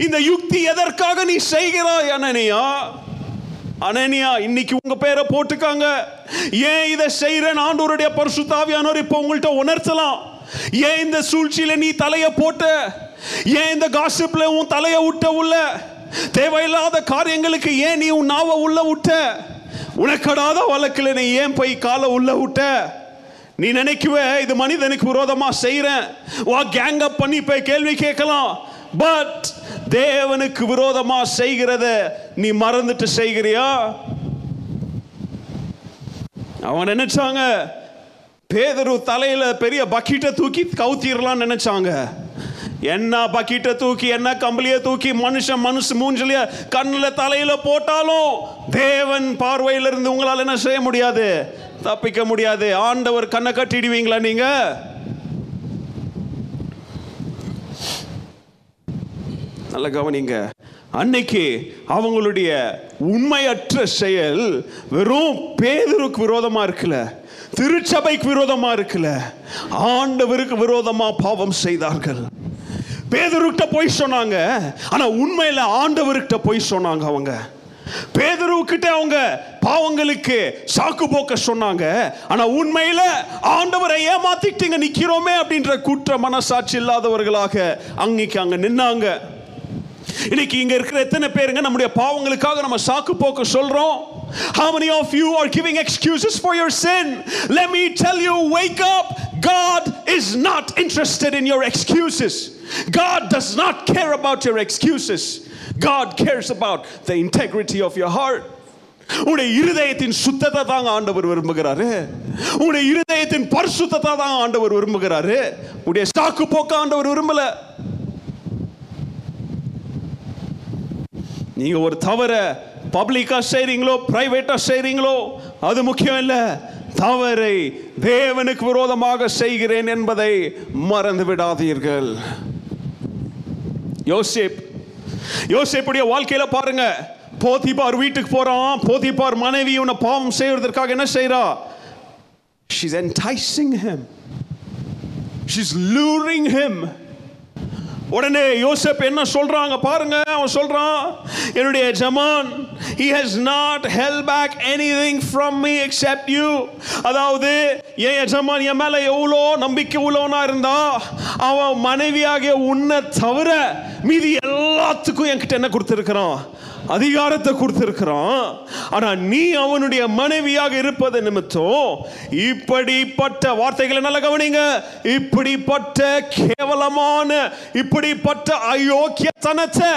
இந்த யுக்தி எதற்காக நீ செய்கிறாய் அனனியா? அனனியா இன்னைக்கு உங்க பேரை போட்டுக்காங்க. ஏன் இதை செய்யறேன் ஆண்டோருடைய பரிசுத்தாவியானோர் இப்போ உங்கள்கிட்ட உணர்த்தலாம். ஏன் இந்த சூழ்ச்சியில நீ தலைய போட்ட? ஏன் இந்த காசிப்ல உன் தலையை விட்ட உள்ள? தேவையில்லாத காரியங்களுக்கு ஏன் நீ உன் நாவை உள்ள விட்ட உனக்கடாத வழக்கில் நீ ஏன் போய் காலை உள்ள விட்ட நீ நினைக்குவ இது மனிதனுக்கு விரோதமாக செய்கிறேன் வா கேங் அப் பண்ணி போய் கேள்வி கேட்கலாம். பட் தேவனுக்கு விரோதமாக செய்கிறத நீ மறந்துட்டு செய்கிறியா? அவன் நினைச்சாங்க பேதரு தலையில பெரிய பக்கெட்டை தூக்கி கவுத்திரலாம்னு நினைச்சாங்க. என்ன பக்கீட்டை தூக்கி என்ன கம்பளியை தூக்கி மனுஷன் மனுஷ மூஞ்சலிய கண்ணில் தலையில் போட்டாலும் தேவன் பார்வையிலிருந்து உங்களால் என்ன செய்ய முடியாது? தப்பிக்க முடியாது. ஆண்டவர் கண்ணை கட்டிடுவீங்களா நீங்க? நல்ல கவனிங்க. அன்னைக்கு அவங்களுடைய உண்மையற்ற செயல் வெறும் பேதருக்கு விரோதமா இருக்குல்ல திருச்சபைக்கு விரோதமா இருக்குல்ல ஆண்டவருக்கு விரோதமா பாவம் செய்தார்கள். பேதருக்கிட்ட போய் சொன்னாங்க ஆனா உண்மையில ஆண்டவர்கிட்ட போய் சொன்னாங்க அவங்க பேதருக்கிட்ட அவங்க பாவங்களுக்கு சாக்கு போக்க சொன்னாங்க ஆனா உண்மையில ஆண்டவரை ஏமாத்திட்டீங்க நிக்கிறோமே அப்படின்ற குற்ற மனசாட்சி இல்லாதவர்களாக அன்னைக்கு அங்க நின்னாங்க இன்னைக்கு இங்க இருக்கிற எத்தனை பேருங்க நம்முடைய பாவங்களுக்காக நம்ம சாக்கு போக்க சொல்றோம் How many of you are giving excuses for your sin? Let me tell you, wake up. God is not interested in your excuses. God does not care about your excuses. God cares about the integrity of your heart. உன்னுடைய இருதயத்தின் சுத்தத்தை தாங்க ஆண்டவர் விரும்புகிறாரு. உன்னுடைய இருதயத்தின் பரிசுத்தத்தை தான் ஆண்டவர் விரும்புகிறாரு. உடைய சாக்கு போக்க ஆண்டவர் விரும்பல. நீங்க ஒரு தவற பப்ளிக்கா செய்றீங்களோ பிரைவேட்டா செய்றீங்களோ அது முக்கியம் இல்ல. தவறை தேவனுக்கு விரோதமாக செய்கிறேன் என்பதை மறந்து விடாதீர்கள். யோசேப் யோசேப்புடைய வாழ்க்கையில பாருங்க. போதிபார் வீட்டுக்கு போறான். போதிபார் மனைவி உன்னை பாவம் செய்வதற்காக என்ன செய்யறா she's enticing him. She's luring him. உடனே யோசப் என்ன சொல்றாங்க பாருங்க அவன் சொல்றான் என்னுடைய ஜமான் he has not held back anything from me except you. அதாவது என் எஜமான் என் மேல எவ்வளோ நம்பிக்கை உள்ளவனா இருந்தா அவன் மனைவியாகிய உன்னை தவிர மீதி எல்லாத்துக்கும் என்கிட்ட என்ன கொடுத்துருக்கிறான்? அதிகாரத்தை கொடுத்திருக்கிறான் ஆனா நீ அவனுடைய மனைவியாக இருப்பது நிமித்தம் இப்படிப்பட்ட வார்த்தைகளை நல்லா கவனிங்க இப்படிப்பட்ட கேவலமான இப்படிப்பட்ட அயோக்கியத்தனத்தை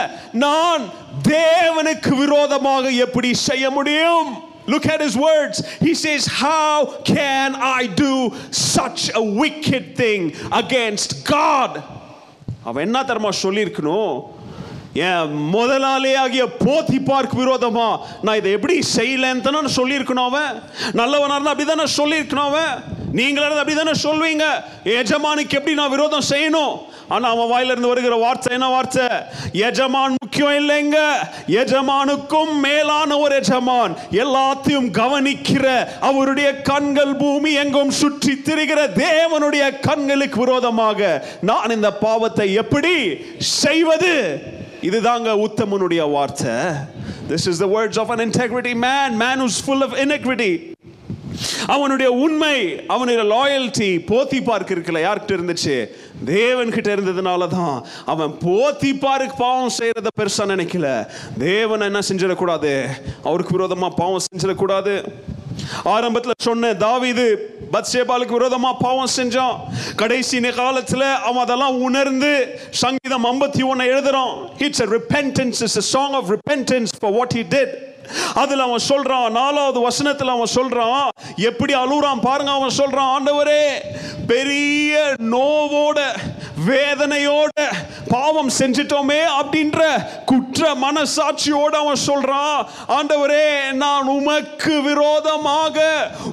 நான் தேவனுக்கு விரோதமாக எப்படி செய்ய முடியும் Look at his words. He says, How can I do such a wicked thing against God? அவன் என்ன தரமா சொல்லியிருக்கணும் என் முதலாளியாகிய போத்தி பார்க் விரோதமா? நான் இதை எப்படி செய்யலன்னு தானே சொல்லியிருக்கணும் அவன். நல்லவனாக இருந்தால் அப்படி தானே சொல்லியிருக்கணும் அவன். நீங்களாக இருந்தால் அப்படி தானே சொல்வீங்க. எஜமானுக்கு எப்படி நான் விரோதம் செய்யணும்? ஆனால் அவன் வாயிலிருந்து வருகிற வார்த்தை என்ன வார்த்தை? எஜமான் முக்கியம் இல்லைங்க. எஜமானுக்கும் மேலான ஒரு எஜமான். எல்லாத்தையும் கவனிக்கிற அவருடைய கண்கள் பூமி எங்கும் சுற்றி திரிகிற தேவனுடைய கண்களுக்கு விரோதமாக நான் இந்த பாவத்தை எப்படி செய்வது? இதுதாங்க உத்தமனுடைய வார்த்தை. This is the words of an integrity man man is full of iniquity. அவனுடைய உண்மை அவனுடைய லாயல்ட்டி போத்தி பார்க்க இருக்குல்ல யார்கிட்ட இருந்துச்சு? தேவன் கிட்ட இருந்ததுனால தான் அவன் போத்தி பார்க்கு பாவம் செய்யறத பெருசா நினைக்கல. தேவன் என்ன செஞ்சிடக்கூடாது? அவருக்கு விரோதமா பாவம் செஞ்சிடக்கூடாது. ஆரம்பத்துல சொன்ன தாவிது பத்சேபாலுக்கு விரோதமா பாவம் செஞ்சான். கடைசி காலத்துல அவன் அதெல்லாம் உணர்ந்து சங்கீதம் ஐம்பத்தி ஒன்று எழுதுறான். It's a repentance is a song of repentance for what he did அதுல அவன் சொல்றான் நாலாவது வசனத்துல அவன் சொல்றான் எப்படி அழுறான் பாருங்க அவன் சொல்றான் ஆண்டவரே பெரிய நோவோட வேதனையோட பாவம் செஞ்சிட்டோமே அப்படின்ற குற்ற மனசாட்சியோட அவன் சொல்றான் ஆண்டவரே நான் உமக்கு விரோதமாக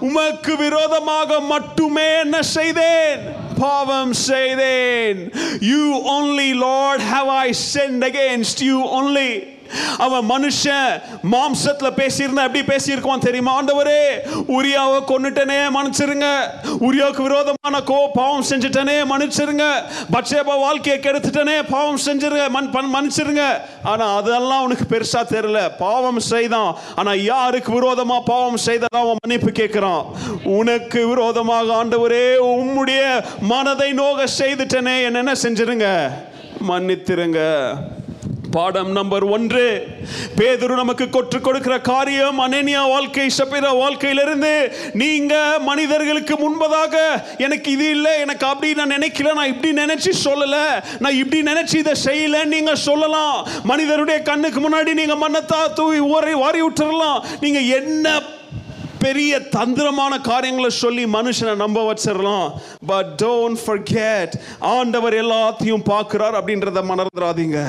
உமக்கு விரோதமாக மட்டுமே என்ன செய்தேன்? பாவம் செய்தேன். You only Lord have I sinned against you only அவன் மனுஷன் மாம்சத்துல பேசியிருந்தா எப்படி பேசியிருக்கான் தெரியுமா? ஆண்டவரே உரியாவை கொன்னுட்டனே மன்னிச்சிருங்க. உரியாவுக்கு விரோதமான கோ பாவம் செஞ்சுட்டனே மன்னிச்சிருங்க. பட்சேபா வாழ்க்கையை கெடுத்துட்டனே பாவம் செஞ்சிருங்க மண் பன் மன்னிச்சிருங்க. ஆனா அதெல்லாம் அவனுக்கு பெருசா தெரியல. பாவம் செய்தான். ஆனா யாருக்கு விரோதமா பாவம் செய்தான் அவன் மன்னிப்பு கேட்கிறான். உனக்கு விரோதமாக ஆண்டவரே உம்முடைய மனதை நோக செய்துட்டனே என்னென்ன செஞ்சிருங்க? மன்னித்திருங்க. பாடம் நம்பர் ஒன்று. பேதுரு நமக்கு கொற்று கொடுக்கிற காரியம் அனேனியா வாழ்க்கை சபிரா வாழ்க்கையிலிருந்து நீங்க மனிதர்களுக்கு முன்பதாக எனக்கு இது இல்லை எனக்கு அப்படி நான் நினைக்கல நான் இப்படி நினைச்சு சொல்லல நான் இப்படி நினைச்சு இதை செய்யல நீங்க சொல்லலாம். மனிதருடைய கண்ணுக்கு முன்னாடி நீங்க மன்னத்தா தூவி ஊரை வாரி விட்டுறலாம் நீங்க என்ன பெரிய தந்திரமான காரியங்களை சொல்லி மனுஷனை நம்ப வச்சிடலாம். பட் டோன்ட் ஃபர்கெட் ஆண்டவர் எல்லாத்தையும் பார்க்கிறார் அப்படின்றத மறந்துடாதீங்க.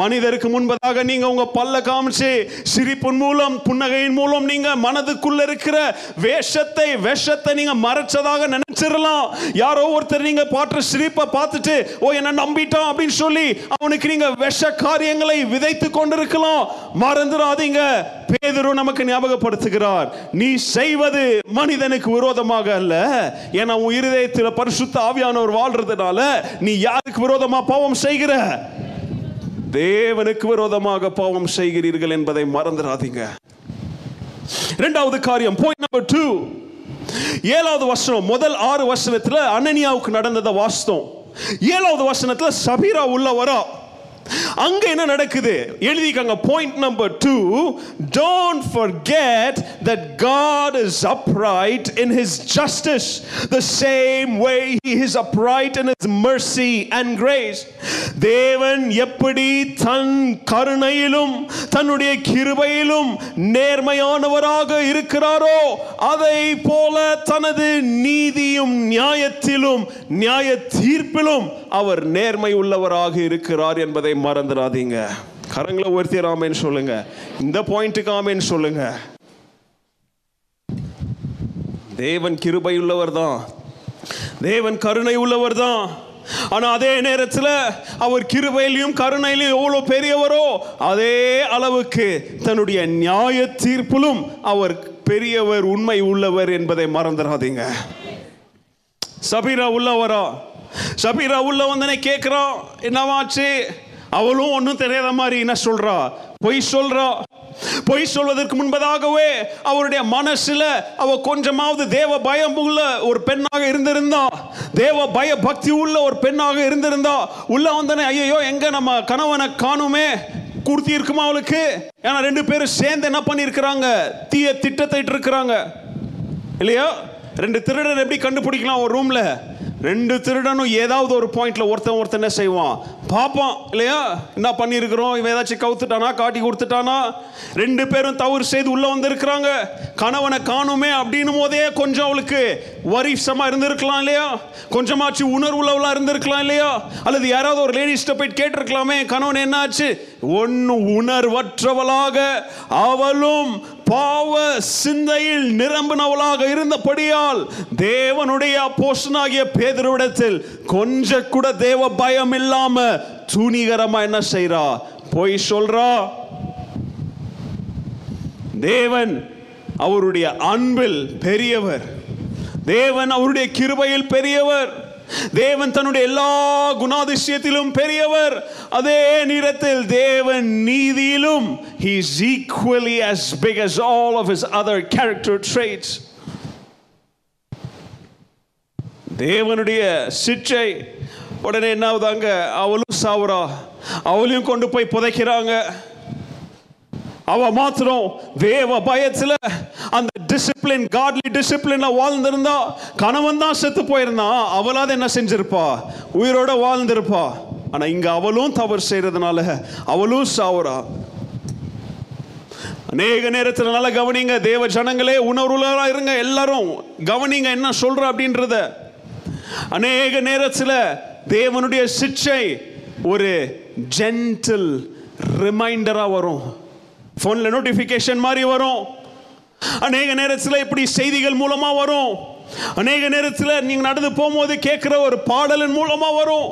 மனிதருக்கு முன்பதாக நீங்க உங்க பல்ல காமிச்சு சிரிப்பின் மூலம் புன்னகையின் மூலம் நீங்க மனதுக்குள்ள இருக்கிற வேஷத்தை விஷத்தை நீங்க மறைச்சதாக நினைச்சிடலாம். யாரோ ஒருத்தர் நீங்க பாட்டு சிரிப்பை பார்த்துட்டு ஓ என்ன நம்பிட்டான் அப்படின்னு சொல்லி அவனுக்கு நீங்க விஷ காரியங்களை விதைத்து கொண்டிருக்கலாம். மறந்துடாதீங்க. பேதுரு நமக்கு ஞாபகப்படுத்துகிறார். நீ செய்வது மனிதனுக்கு விரோதமாக அல்ல. ஏன்னா உன் இருதயத்தில் பரிசுத்த ஆவியானவர் வாழ்றதுனால நீ யாருக்கு விரோதமா பாவம் செய்கிற? தேவனுக்கு விரோதமாக பாவம் செய்கிறீர்கள் என்பதை மறந்துடாதீங்க. இரண்டாவது காரியம் பாயிண்ட் நம்பர் டூ ஏழாவது வசனம் முதல் ஆறு வசனத்துல அனனியாவுக்கு நடந்ததை வாஸ்தம் ஏழாவது வசனத்துல சபீரா உள்ள வரா அங்க என்ன நடக்குது? எழுதிக்கங்க point number two don't forget that God is upright in his justice the same way he is upright in his mercy and grace. தேவன் எப்படி தன் கருணையிலும் தன்னுடைய கிருபையிலும் நேர்மையானவராக இருக்கிறாரோ அதை போல தனது நீதியும் நியாயத்திலும் நியாய தீர்ப்பிலும் அவர் நேர்மை உள்ளவராக இருக்கிறார் என்பதை மறந்துடாதீங்க. கரங்களை உயர்த்தி ராமேன்னு சொல்லுங்க. இந்த பாயிண்ட்டுக்கு ஆமேன்னு சொல்லுங்க. தேவன் கிருபை உள்ளவர் தான் தேவன் கருணை உள்ளவர் தான் ஆனா அதே நேரத்தில் அவர் கிருபையிலையும் கருணையிலையும் எவ்வளோ பெரியவரோ அதே அளவுக்கு தன்னுடைய நியாய தீர்ப்பிலும் அவர் பெரியவர் உண்மை உள்ளவர் என்பதை மறந்துடாதீங்க. சபீரா உள்ள வரா சபீரா உள்ள வந்தனே கேட்குறான் என்னவாச்சு? அவளும் ஒன்றும் தெரியாத மாதிரி என்ன சொல்றா? பொய் சொல்றா. பொய் சொல்வதற்கு முன்பதாகவே அவருடைய மனசுல அவ கொஞ்சமாவது தேவ பயம் உள்ள ஒரு பெண்ணாக இருந்திருந்தா தேவ பய பக்தி உள்ள ஒரு பெண்ணாக இருந்திருந்தா உள்ள வந்தனே ஐயோ எங்க நம்ம கணவனை காணுமே? குர்த்தி இருக்குமா அவளுக்கு? ஏன்னா ரெண்டு பேரும் சேர்ந்து என்ன பண்ணியிருக்கிறாங்க? தீய திட்டத்தை இருக்கிறாங்க. இல்லையா? ரெண்டு திருடன் எப்படி கண்டுபிடிக்கலாம் ஒரு ரூம்ல ரெண்டு திருடனும் ஏதாவது ஒரு பாயிண்ட்ல ஒருத்தன் ஒருத்தன் என்ன செய்வான்? பார்ப்பான் இல்லையா? என்ன பண்ணியிருக்கிறோம்? இவன் ஏதாச்சும் கவுத்துட்டானா? காட்டி கொடுத்துட்டானா? ரெண்டு பேரும் தவறு செய்து உள்ள வந்திருக்கிறாங்க. கணவனை காணுமே அப்படின்னும் போதே கொஞ்சம் அவளுக்கு வரிசமா இருந்திருக்கலாம் இல்லையா? கொஞ்சமாச்சு உணர்வுள்ளவளா இருந்திருக்கலாம் இல்லையா? அல்லது யாராவது ஒரு லேடிஸ்ட போயிட்டு கேட்டிருக்கலாமே கணவன் என்னாச்சு? ஒன்னு உணர்வற்றவளாக அவளும் பாவ சிந்தையில் நிரம்பினவளாக இருந்தபடியால் தேவனுடைய போஷனாகிய பேதுருவிடத்தில் கொஞ்ச கூட தேவ பயம் இல்லாம துணிகரமா என்ன செய்யறா போய் சொல்றா தேவன் அவருடைய அன்பில் பெரியவர். தேவன் அவருடைய கிருபையில் பெரியவர். தேவன் தன்னுடைய எல்லா குணாதிசயத்திலும் பெரியவர். அதே நேரத்தில் தேவன் நீதியிலும் he is equally as big as all of his other character traits. தேவனுடைய சிற்றை உடனே என்ன ஆகுதாங்க அவளும் சாவுறா. அவளையும் கொண்டு போய் புதைக்கிறாங்க. அவ மாத்திரம் தேவ பயத்தில் அந்த டிசிப்ளின் காட்லி டிசிப்ளின்ல வாழ்ந்திருந்தா கணவன் தான் செத்து போயிருந்தான் அவளாவது என்ன செஞ்சிருப்பா? உயிரோட வாழ்ந்திருப்பா. ஆனா இங்க அவளும் தவறு செய்யறதுனால அவளும் சாவுறா. அநேக நேரத்தில் நல்லா கவனிங்க தேவ ஜனங்களே உணர்வுகளா இருங்க எல்லாரும் கவனிங்க என்ன சொல்ற அப்படின்றத. அநேக நேரத்தில் தேவனுடைய சிக்ஷை ஒரு ஜென்டில் ரிமைண்டரா வரும். ஃபோனில் நோட்டிஃபிகேஷன் மாதிரி வரும். அநேக நேரத்தில் இப்படி செய்திகள் மூலமாக வரும். அநேக நேரத்தில் நீங்கள் நடந்து போகும்போது கேட்குற ஒரு பாடலின் மூலமாக வரும்.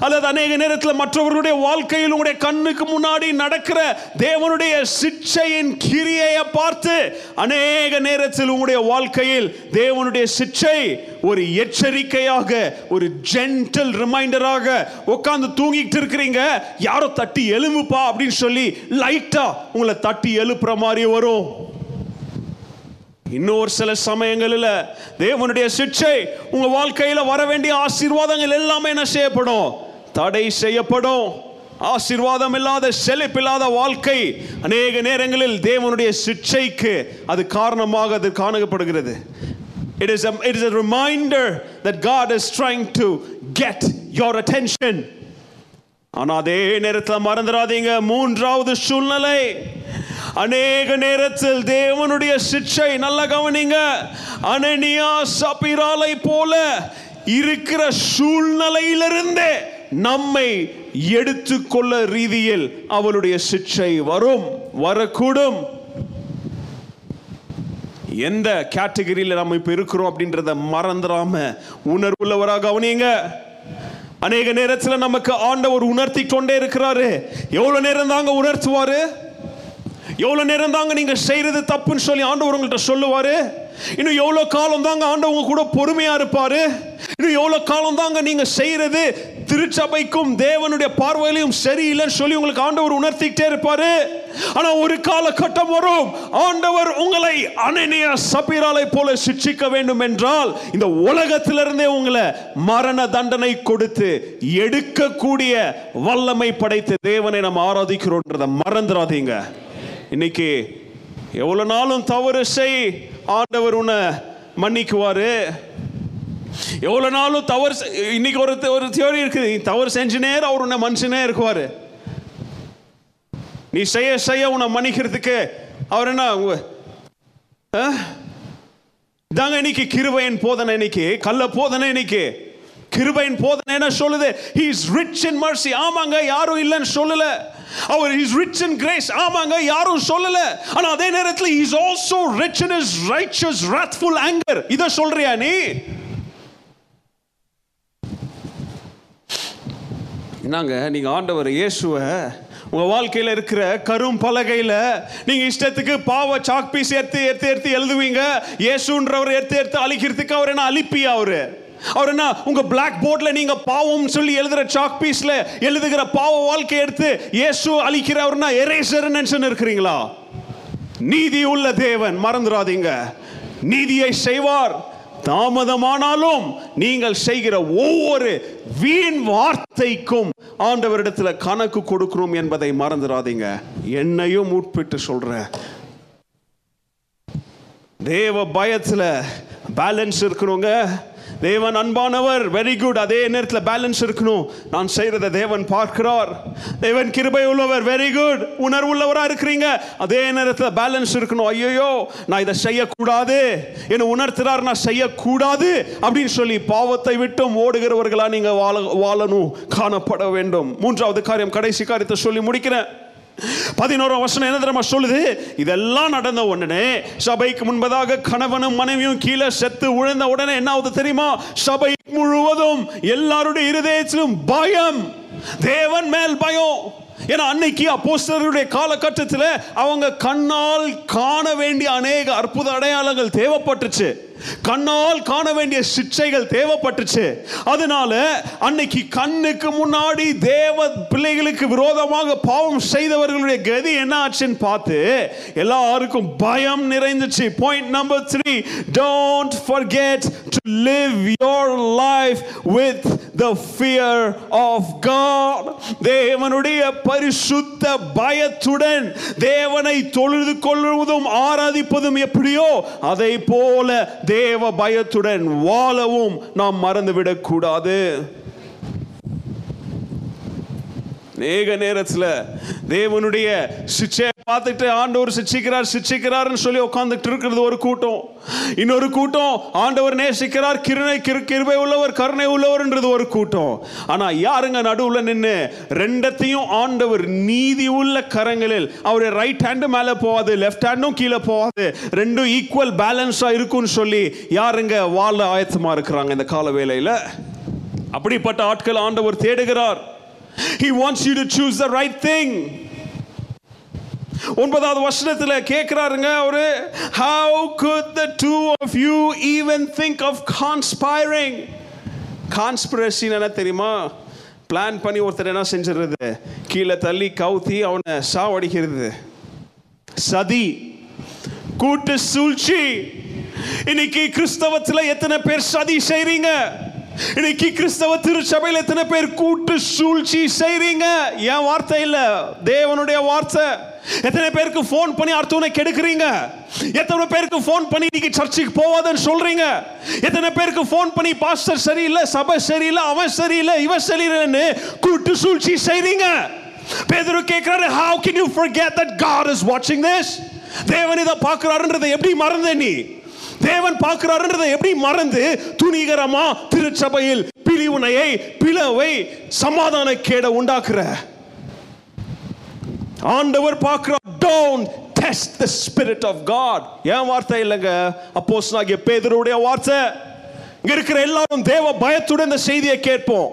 அல்லது அநேக நேரத்தில் மற்றவர்களுடைய வாழ்க்கையில் உங்களுடைய கண்ணுக்கு முன்னாடி நடக்கிற தேவனுடைய சிச்சையின் கிரியையை பார்த்து அநேக நேரத்தில் உங்களுடைய வாழ்க்கையில் தேவனுடைய சிச்சை ஒரு எச்சரிக்கையாக ஒரு ஜென்டல் ரிமைண்டராக உட்காந்து தூங்கிட்டு இருக்கிறீங்க. யாரோ தட்டி எழும்புப்பா அப்படின்னு சொல்லி லைட்டா உங்களை தட்டி எழுப்புற மாதிரி வரும். இன்னொரு சில சமயங்களில் தேவனுடைய சிக்ஷை உங்கள் வாழ்க்கையில் வர வேண்டிய ஆசீர்வாதங்கள் எல்லாமே என்ன செய்யப்படும்? தடை செய்யப்படும். ஆசீர்வாதம் இல்லாத செழிப்பில்லாத வாழ்க்கை அநேக நேரங்களில் தேவனுடைய சிக்ஷைக்கு அது காரணமாக அது காணப்படுகிறது. It is, a, it is a reminder that God is trying to get your attention. ஆனால் அதே நேரத்தில் மறந்துடாதீங்க. மூன்றாவது சூழ்நிலை அநேக நேரத்தில் தேவனுடைய சிற்சை நல்ல கவனிங்க. அனனியா சபிராலை போல இருக்கிற சூழ்நிலையிலிருந்தே நம்மை எடுத்துக்கொள்ள ரீதியில் அவளுடைய சிக்ஷை வரும் வரக்கூடும். எந்த கேட்டகரியில் நம்ம இப்ப இருக்கிறோம் அப்படின்றத மறந்துடாம உணர்வுள்ளவராக கவனிங்க. அநேக நேரத்தில் நமக்கு ஆண்டவர் உணர்த்தி கொண்டே இருக்கிறாரு. எவ்வளவு நேரம் தாங்க உணர்த்துவாரு? எவ்வளவு நேரம் தாங்க நீங்க செய்யறது தப்புன்னு சொல்லி ஆண்டவர் உங்கள்கிட்ட சொல்லுவாரு? இன்னும் எவ்வளவு காலம் தாங்க ஆண்டவங்க உங்க கூட பொறுமையா இருப்பாரு? இன்னும் எவ்வளவு காலம் தாங்க நீங்க செய்யறது திருச்சபைக்கும் தேவனுடைய பார்வையிலையும் சரியில்லைன்னு சொல்லி உங்களுக்கு ஆண்டவர் உணர்த்திக்கிட்டே இருப்பாரு. ஆனா ஒரு காலகட்டம் வரும் ஆண்டவர் உங்களை அனனியா சபீராலை போல சிக்ஷிக்க வேண்டும் என்றால் இந்த உலகத்திலிருந்தே உங்களை மரண தண்டனை கொடுத்து எடுக்கக்கூடிய வல்லமை படைத்த தேவனை நம்ம ஆராதிக்கிறோன்றதை மறந்துடாதீங்க. இன்னைக்கு எவ்வளவு நாளும் தவறு செய் ஆண்டவர் உன்னை மன்னிக்குவாரு. எவ்வளவு நாளும் தவறு இன்னைக்கு ஒரு ஒரு தியோரி இருக்குது. தவறு செஞ்ச நேரம் அவர் உன்னை மனுஷனே இருக்குவார். நீ செய்ய செய்ய உன்னை மன்னிக்கிறதுக்கு அவர் என்ன தாங்க இதாங்க இன்னைக்கு கிருபையின் போதனை இன்னைக்கு கள்ள போதனை இன்னைக்கு. கிருபையின் போதனை என்ன சொல்லுது? He is rich in mercy ஆமாங்க யாரும் இல்லைன்னு சொல்லல. அவர் இஸ் ரிச் இன் கிரேஸ் ஆமாங்க யாரும் சொல்லல. ஆனா அதே நேரத்தில் is also rich in his riches righteous anger anger. இத சொல்றியா நீ? என்னங்க நீங்க ஆண்டவர் இயேசுவை உங்கள் வாழ்க்கையில் இருக்கிற கரும் பலகையில் நீங்கள் இஷ்டத்துக்கு பாவ சாக் பீஸ் எடுத்து எடுத்து எடுத்து எழுதுவீங்க. இயேசுன்றவர் எடுத்து எடுத்து அழிக்கிறதுக்கு அவர் என்ன அழிப்பியா அவர்? அவர் என்ன உங்க பிளாக் போர்டில் நீங்க பாவம் சொல்லி எழுதுற சாக் பீஸ்ல எழுதுகிற பாவ வாழ்க்கை எடுத்து இயேசு அழிக்கிறவர்னா எரேசர் இருக்கிறீங்களா? நீதி உள்ள தேவன் மறந்துடாதீங்க. நீதியை செய்வார். தாமதமானாலும் நீங்கள் செய்கிற ஒவ்வொரு வீண் வார்த்தைக்கும் ஆண்டவரிடத்தில் கணக்கு கொடுக்கிறோம் என்பதை மறந்துடாதீங்க. என்னையும் உட்பிட்டு சொல்றேன் தேவ பயத்தில் பேலன்ஸ் இருக்கணுங்க. தேவன் அன்பானவர் வெரி குட் அதே நேரத்தில் பேலன்ஸ் இருக்கணும். நான் செய்கிறத தேவன் பார்க்கிறார். தேவன் கிருபை உள்ளவர் வெரி குட் உணர்வுள்ளவரா இருக்கிறீங்க. அதே நேரத்தில் பேலன்ஸ் இருக்கணும். ஐயோ நான் இதை செய்யக்கூடாது. என்னை உணர்த்துறார் நான் செய்யக்கூடாது அப்படின்னு சொல்லி பாவத்தை விட்டும் ஓடுகிறவர்களாக நீங்கள் வாழ வாழணும். காணப்பட வேண்டும். மூன்றாவது காரியம் கடைசி காரியத்தை சொல்லி முடிக்கிறேன். பதினோரு வருஷம் என்ன தெரியுமா சொல்லுது? இதெல்லாம் நடந்த உடனே சபைக்கு முன்பதாக கணவனும் மனைவியும் கீழே செத்து விழுந்த உடனே என்ன ஆகுது தெரியுமா? சபை முழுவதும் எல்லாருடைய இருதயத்திலும் பயம். தேவன் மேல் பயம். ஏன்னா அன்னைக்கு அப்போஸ்தலருடைய காலகட்டத்தில் அவங்க கண்ணால் காண வேண்டிய அநேக அற்புத அடையாளங்கள் தேவைப்பட்டுச்சு. கண்ணால் காண வேண்டிய சிக்ஷைகள் தேவைப்பட்டுச்சு. அதனால அன்னைக்கு கண்ணுக்கு முன்னாடி தேவ பிள்ளைகளுக்கு விரோதமாக பாவம் செய்தவர்களுடைய கதி என்ன ஆச்சுன்னு பார்த்து எல்லாருக்கும் பயம் நிறைந்துச்சு. Point number three don't forget to live your life with the fear of God தேவனுடைய பரிசுத்த பயத்துடன் தேவனை தொழுது கொள்வதும் ஆராதிப்பதும் எப்படியோ அதை போல தேவ பயத்துடன் வாழவும் நாம் மறந்துவிடக்கூடாது. நேக நேரத்தில் தேவனுடைய சிச்சையை பார்த்துட்டு ஆண்டவர் சிச்சிக்கிறார் சிச்சிக்கிறார்னு சொல்லி உட்காந்துட்டு இருக்கிறது ஒரு கூட்டம். இன்னொரு கூட்டம் ஆண்டவர் நேசிக்கிறார் கிருணை கிரு கிருபை உள்ளவர் கருணை உள்ளவர்ன்றது ஒரு கூட்டம். ஆனா யாருங்க நடுவுல நின்று ரெண்டத்தையும் ஆண்டவர் நீதி உள்ள கரங்களில் அவருடைய ரைட் ஹேண்டு மேலே போகாது லெஃப்ட் ஹேண்டும் கீழே போகாது ரெண்டும் ஈக்குவல் பேலன்ஸா இருக்கும்னு சொல்லி யாருங்க வாழ ஆயத்தமா இருக்கிறாங்க இந்த கால வேலையில் அப்படிப்பட்ட ஆட்கள் ஆண்டவர் தேடுகிறார். He wants you to choose the right thing. ஒன்பதாவது வருஷத்தில் கேட்குறாருங்க அவரு how could the two of you even think of conspiring கான்ஸ்பிரசின்னு என்ன தெரியுமா? பிளான் பண்ணி ஒருத்தர் என்ன செஞ்சிடுறது? கீழே தள்ளி கவுத்தி அவனை சாவடிக்கிறது. சதி கூட்டு சூழ்ச்சி. இன்னைக்கு கிறிஸ்தவத்தில் எத்தனை பேர் சதி செய்றீங்க? இன்னைக்கு கிறிஸ்தவ திருச்சபையில் எத்தனை பேர் கூட்டு சூழ்ச்சி செய்றீங்க? என் வார்த்தை இல்ல. தேவனுடைய வார்த்தை. எத்தனை பேருக்கு ஃபோன் பண்ணி அடுத்தவனை கெடுக்குறீங்க? எத்தனை பேருக்கு ஃபோன் பண்ணி இன்னைக்கு சர்ச்சுக்கு போவாதன்னு சொல்றீங்க? எத்தனை பேருக்கு ஃபோன் பண்ணி பாஸ்டர் சரியில்லை சபை சரியில்லை அவன் சரியில்லை இவன் சரியில்லைன்னு கூட்டு சூழ்ச்சி செய்றீங்க? பேதரு கேட்கிறாரு how can you forget that God is watching this? தேவன் இதை பார்க்கிறாருன்றதை எப்படி மறந்த நீ? தேவன் பார்க்கிறாருன்றதை எப்படி மறந்து துணிகரமா திருச்சபையில் பிரிவுனையை பிளவை சமாதான கேட உண்டாக்குற? ஆண்டவர் பார்க்கிறார் don't test the spirit of God ஏன் வார்த்தை இல்லைங்க? அப்போஸ் ஆகிய பேதருடைய வார்த்தை. இங்க இருக்கிற எல்லாரும் தேவ பயத்துடன் இந்த செய்தியை கேட்போம்.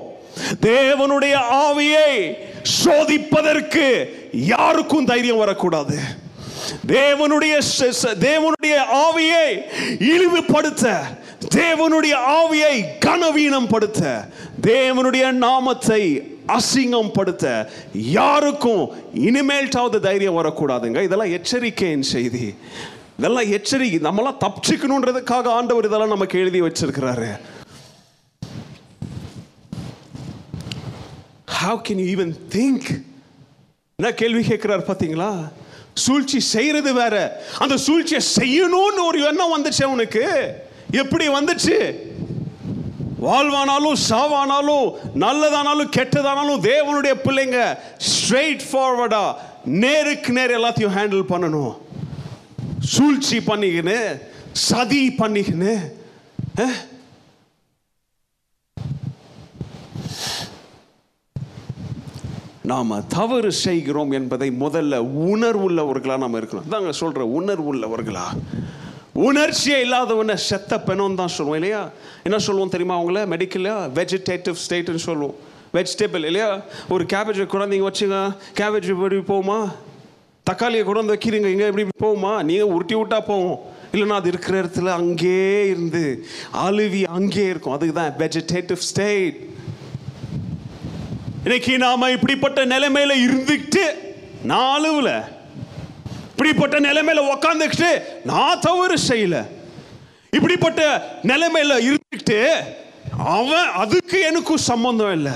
தேவனுடைய ஆவியை சோதிப்பதற்கு யாருக்கும் தைரியம் வரக்கூடாது. தேவனுடைய தேவனுடைய ஆவியை இழிவுபடுத்த தேவனுடைய ஆவியை கனவீனம் படுத்த தேவனுடைய நாமத்தை அசிங்கம் படுத்த யாருக்கும் இனிமேல்ட்டாவது தைரியம் வரக்கூடாதுங்க. இதெல்லாம் எச்சரிக்கையின் செய்தி. இதெல்லாம் எச்சரிக்கை நம்மளாம் தப்பிச்சுக்கணுன்றதுக்காக ஆண்டவர் இதெல்லாம் நமக்கு எழுதி வச்சிருக்கிறாரு. How can you even think என்ன கேள்வி கேட்கிறார் பாத்தீங்களா? சூழ்ச்சி செய்யறது வேற. அந்த சூழ்ச்சியை செய்யணும்னு ஒரு எண்ணம் வந்துச்சு அவனுக்கு. எப்படி வந்துச்சு? வாழ்வானாலும் சாவானாலும் நல்லதானாலும் கெட்டதானாலும் தேவனுடைய பிள்ளைங்க ஸ்ட்ரெயிட் ஃபார்வர்டா நேருக்கு நேர் எல்லாத்தையும் ஹேண்டில் பண்ணணும். சூழ்ச்சி பண்ணிக்கின்னு சதி பண்ணிக்கின்னு நாம் தவறு செய்கிறோம் என்பதை முதல்ல உணர்வுள்ளவர்களாக நாம் இருக்கணும் அதாங்க சொல்கிற உணர்வுள்ளவர்களா. உணர்ச்சியே இல்லாதவன செத்த பெணம் தான் சொல்லுவோம் இல்லையா? என்ன சொல்லுவோம் தெரியுமா அவங்கள? மெடிக்கலா வெஜிடேட்டிவ் ஸ்டேட்னு சொல்லுவோம். வெஜிடபிள் இல்லையா? ஒரு கேபேஜை குழந்தைங்க வச்சுங்க. கேபேஜ் எப்படி போகுமா? தக்காளியை கொண்டு வைக்கிறீங்க இங்கே எப்படி போகுமா? நீங்கள் உருட்டி விட்டா போவோம் இல்லைன்னா அது இருக்கிற இடத்துல அங்கேயே இருந்து அழுவி அங்கேயே இருக்கும். அதுக்கு தான் வெஜிடேட்டிவ் ஸ்டேட் இன்னைக்கு நாம இப்படிப்பட்ட நிலைமையில இருந்துக்கிட்டு நான் இப்படிப்பட்ட நிலைமையில உக்காந்துக்கிட்டு நான் தவறு செய்யல. இப்படிப்பட்ட நிலைமையில இருந்துக்கிட்டு அவன் அதுக்கு எனக்கும் சம்பந்தம் இல்லை.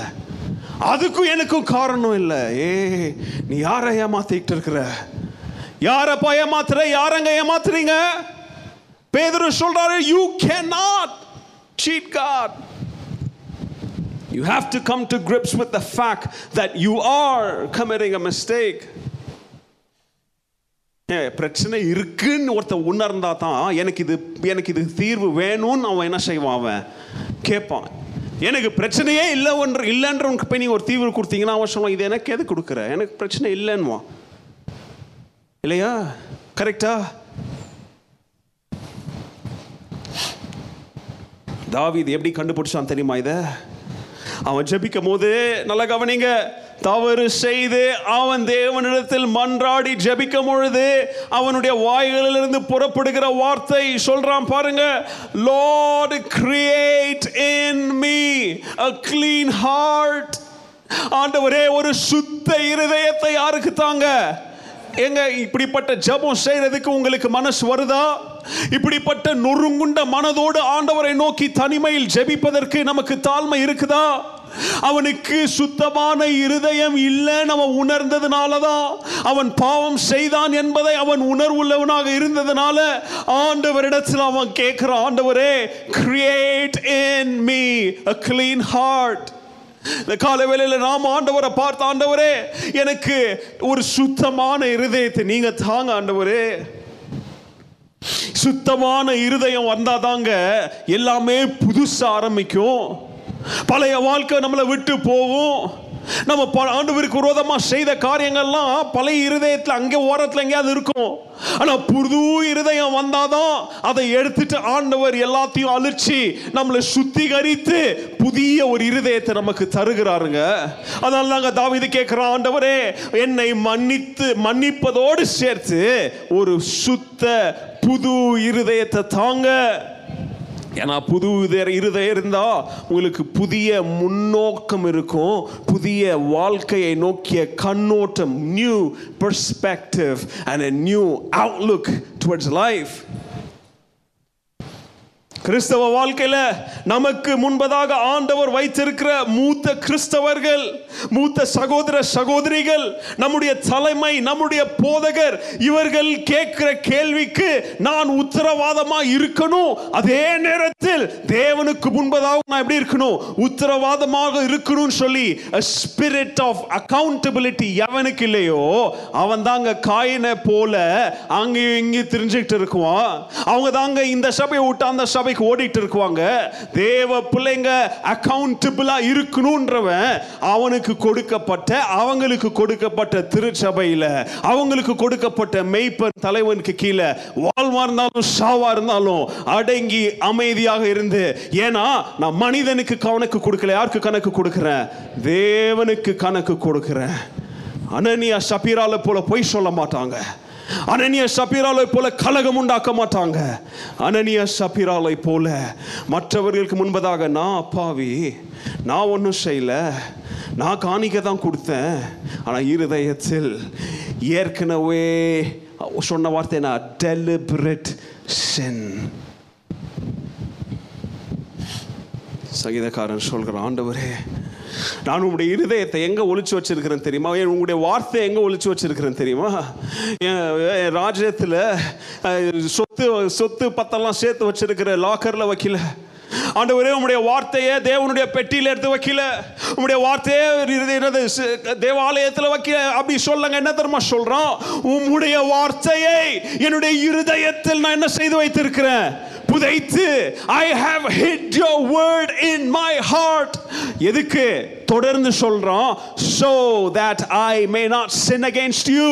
அதுக்கும் எனக்கும் காரணம் இல்லை. ஏ நீ யாரை ஏமாத்திக்கிட்டு இருக்கிற? யாரப்பா ஏமாத்துற? யாரங்க ஏமாத்துறீங்க? பேதர் சொல்றாரு you can not cheat God You have to come to grips with the fact that you are committing a mistake. ஏ, பிரச்சனை இருக்குன்னு ஒருத்தர் உணர்ந்தா தான் எனக்கு இது எனக்கு இது தீர்வு வேணும்னு அவன் என்ன செய்வான் அவன்? கேட்பான். எனக்கு பிரச்சனையே இல்லை ஒன்று இல்லைன்றவனுக்கு போய் நீ ஒரு தீர்வு கொடுத்தீங்கன்னா அவன் சொல்லுவான் இது எனக்கு எது கொடுக்குற? எனக்கு பிரச்சனை இல்லைன்னுவான். இல்லையா? கரெக்டா? இது எப்படி கண்டுபிடிச்சான் தெரியுமா இதை? அவன் ஜெபிக்கும் போது நல்ல கவனிங்க. தவறு செய்து அவன் தேவனிடத்தில் மன்றாடி ஜெபிக்கும் பொழுது அவனுடைய வாய்களிலிருந்து புறப்படுகிற வார்த்தை சொல்றான் பாருங்க. Lord create in me a clean heart ஆண்டவரே ஒரு சுத்த இருதயத்தை யாருக்கு தாங்க எங்க இப்படிப்பட்ட ஜெபம் செய்யறதுக்கு உங்களுக்கு மனசு வருதா? இப்படிப்பட்ட நொறுங்குண்ட மனதோடு ஆண்டவரை நோக்கி தனிமையில் ஜெபிப்பதற்கு நமக்கு தாழ்மை இருக்குதா? அவனுக்கு சுத்தமான இருதயம் இல்லைன்னு அவன் உணர்ந்ததுனால தான் அவன் பாவம் செய்தான் என்பதை அவன் உணர்வுள்ளவனாக இருந்ததுனால ஆண்டவரிடத்தில் அவன் கேட்கிறான் ஆண்டவரே create in me a clean heart இந்த கால வேலையில் நாம் ஆண்டவரை பார்த்து ஆண்டவரே எனக்கு ஒரு சுத்தமான இருதயத்தை நீங்க தாங்க ஆண்டவரே. சுத்தமான இருதயம் வந்தாதாங்க எல்லாமே புதுசா ஆரம்பிக்கும். பழைய வாழ்க்கை நம்மளை விட்டு போகும். நம்ம ப- ஆண்டவருக்கு விரோதமாக செய்த காரியங்கள்லாம் பழைய இருதயத்தில் அங்கே ஓரத்தில் எங்கேயாவது இருக்கும். ஆனால் புது இருதயம் வந்தாதான் அதை எடுத்துட்டு ஆண்டவர் எல்லாத்தையும் அழிச்சு நம்மளை சுத்திகரித்து புதிய ஒரு இருதயத்தை நமக்கு தருகிறாருங்க. அதனால நாங்கள் தாவீது கேட்குற ஆண்டவரே என்னை மன்னித்து மன்னிப்பதோடு சேர்த்து ஒரு சுத்த புது இருதயத்தை தாங்க. ஏன்னா புது இதய- இருதயம் இருந்தா உங்களுக்கு புதிய முன்னோக்கம் இருக்கும். புதிய வாழ்க்கையை நோக்கிய கண்ணோட்டம் new perspective and a new outlook towards life கிறிஸ்தவ வாழ்க்கையில நமக்கு முன்பதாக ஆண்டவர் வைத்திருக்கிற மூத்த கிறிஸ்தவர்கள் மூத்த சகோதர சகோதரிகள் நம்முடைய தலைமை நம்முடைய போதகர் இவர்கள் கேட்கிற கேள்விக்கு நான் உத்தரவாதமா இருக்கணும்? அதே நேரத்தில் தேவனுக்கு முன்பதாக நான் எப்படி இருக்கணும்? உத்தரவாதமாக இருக்கணும்னு சொல்லி ஸ்பிரிட் ஆஃப் அக்கௌண்டபிலிட்டி எவனுக்கு இல்லையோ அவன் தாங்க காயினை போல அங்கேயும் இங்கேயும் தெரிஞ்சுக்கிட்டு இருக்குவான். அவங்க தாங்க இந்த சபையை விட்டு அந்த சபை வேலைக்கு ஓடிட்டு இருக்குவாங்க. தேவ பிள்ளைங்க அக்கௌண்டபிளா இருக்கணும்ன்றவன் அவனுக்கு கொடுக்கப்பட்ட அவங்களுக்கு கொடுக்கப்பட்ட திருச்சபையில அவங்களுக்கு கொடுக்கப்பட்ட மெய்ப்பன் தலைவனுக்கு கீழே வாழ்வா இருந்தாலும் சாவா இருந்தாலும் அடங்கி அமைதியாக இருந்து ஏன்னா நான் மனிதனுக்கு கணக்கு கொடுக்கல. யாருக்கு கணக்கு கொடுக்குறேன்? தேவனுக்கு கணக்கு கொடுக்குறேன். அனனியா சபீரால போல பொய் சொல்ல மாட்டாங்க. அனனிய சபீராலை போல கலகம் உண்டாக்க மாட்டாங்க. அனனிய சபீராலை போல மற்றவர்களுக்கு முன்பதாக நான் அப்பாவி நான் ஒன்றும் செய்யலை நான் காணிக்க தான் கொடுத்தேன். ஆனால் இருதயத்தில் ஏற்கனவே சொன்ன வார்த்தை நான் டெலிபரேட் சென் சங்கீதக்காரன் சொல்கிற ஆண்டவரே நான் உங்களுடைய இருதயத்தை எங்க ஒழிச்சு வச்சிருக்கிறேன் தெரியுமா? என் உங்களுடைய வார்த்தை எங்க ஒழிச்சு வச்சிருக்கிறேன் தெரியுமா? என் ராஜ்யத்தில் சொத்து சொத்து பத்தெல்லாம் சேர்த்து வச்சிருக்கிற லாக்கர்ல வைக்கல ஆண்டவரே உம்முடைய வார்த்தையை தேவனுடைய பெட்டியில் எடுத்து வைக்கல. உம்முடைய வார்த்தையே என்னது தேவாலயத்தில் வைக்கல. அப்படி சொல்லுங்க என்ன தெரியுமா சொல்றோம்? உம்முடைய வார்த்தையை என்னுடைய இருதயத்தில் நான் என்ன செய்து வைத்திருக்கிறேன்? புதைத்து I have hid your word in my heart எதுக்கு? தொடர்ந்து சொல்றோம் so that I may not sin against you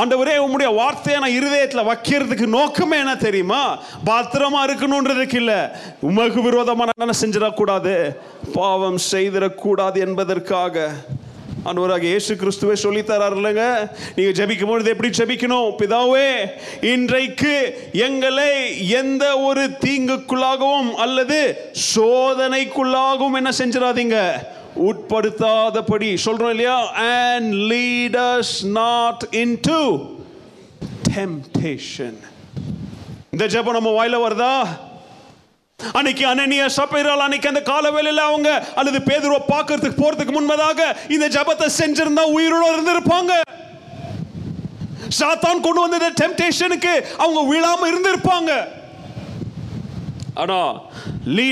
ஆண்டவரே உம்முடைய வார்த்தையை நான் இருதயத்தில் வைக்கிறதுக்கு நோக்கமே என்ன தெரியுமா? பத்திரமா இருக்கணுன்றதுக்கு இல்லை. உமக்கு விரோத நான் என்ன செஞ்சிடக்கூடாது. பாவம் செய்திடக்கூடாது என்பதற்காக அன்பராக இயேசு கிறிஸ்துவை சொல்லி தரார் இல்லைங்க நீங்க ஜபிக்கும் பொழுது எப்படி ஜபிக்கணும்? பிதாவே இன்றைக்கு எங்களை எந்த ஒரு தீங்குக்குள்ளாகவும் அல்லது சோதனைக்குள்ளாகவும் என்ன செஞ்சிடாதீங்க. உட்படுத்தாதபடி சொல்றோம் இல்லையா? And lead us not into temptation இந்த ஜபம் நம்ம வாயில வருதா? அன்னைக்கு அனனியா சபைரால் அன்னைக்கு அந்த காலவேளையில் அவங்க அல்லது பேதுருவை பார்க்கறதுக்கு போறதுக்கு முன்பதாக இந்த ஜெபத்தை செஞ்சிருந்தா உயிரோட இருந்திருப்பாங்க. சாத்தான் கொண்டு வந்த டெம்டேஷனுக்கு அவங்க விழாம இருந்திருப்பாங்க. ஆனா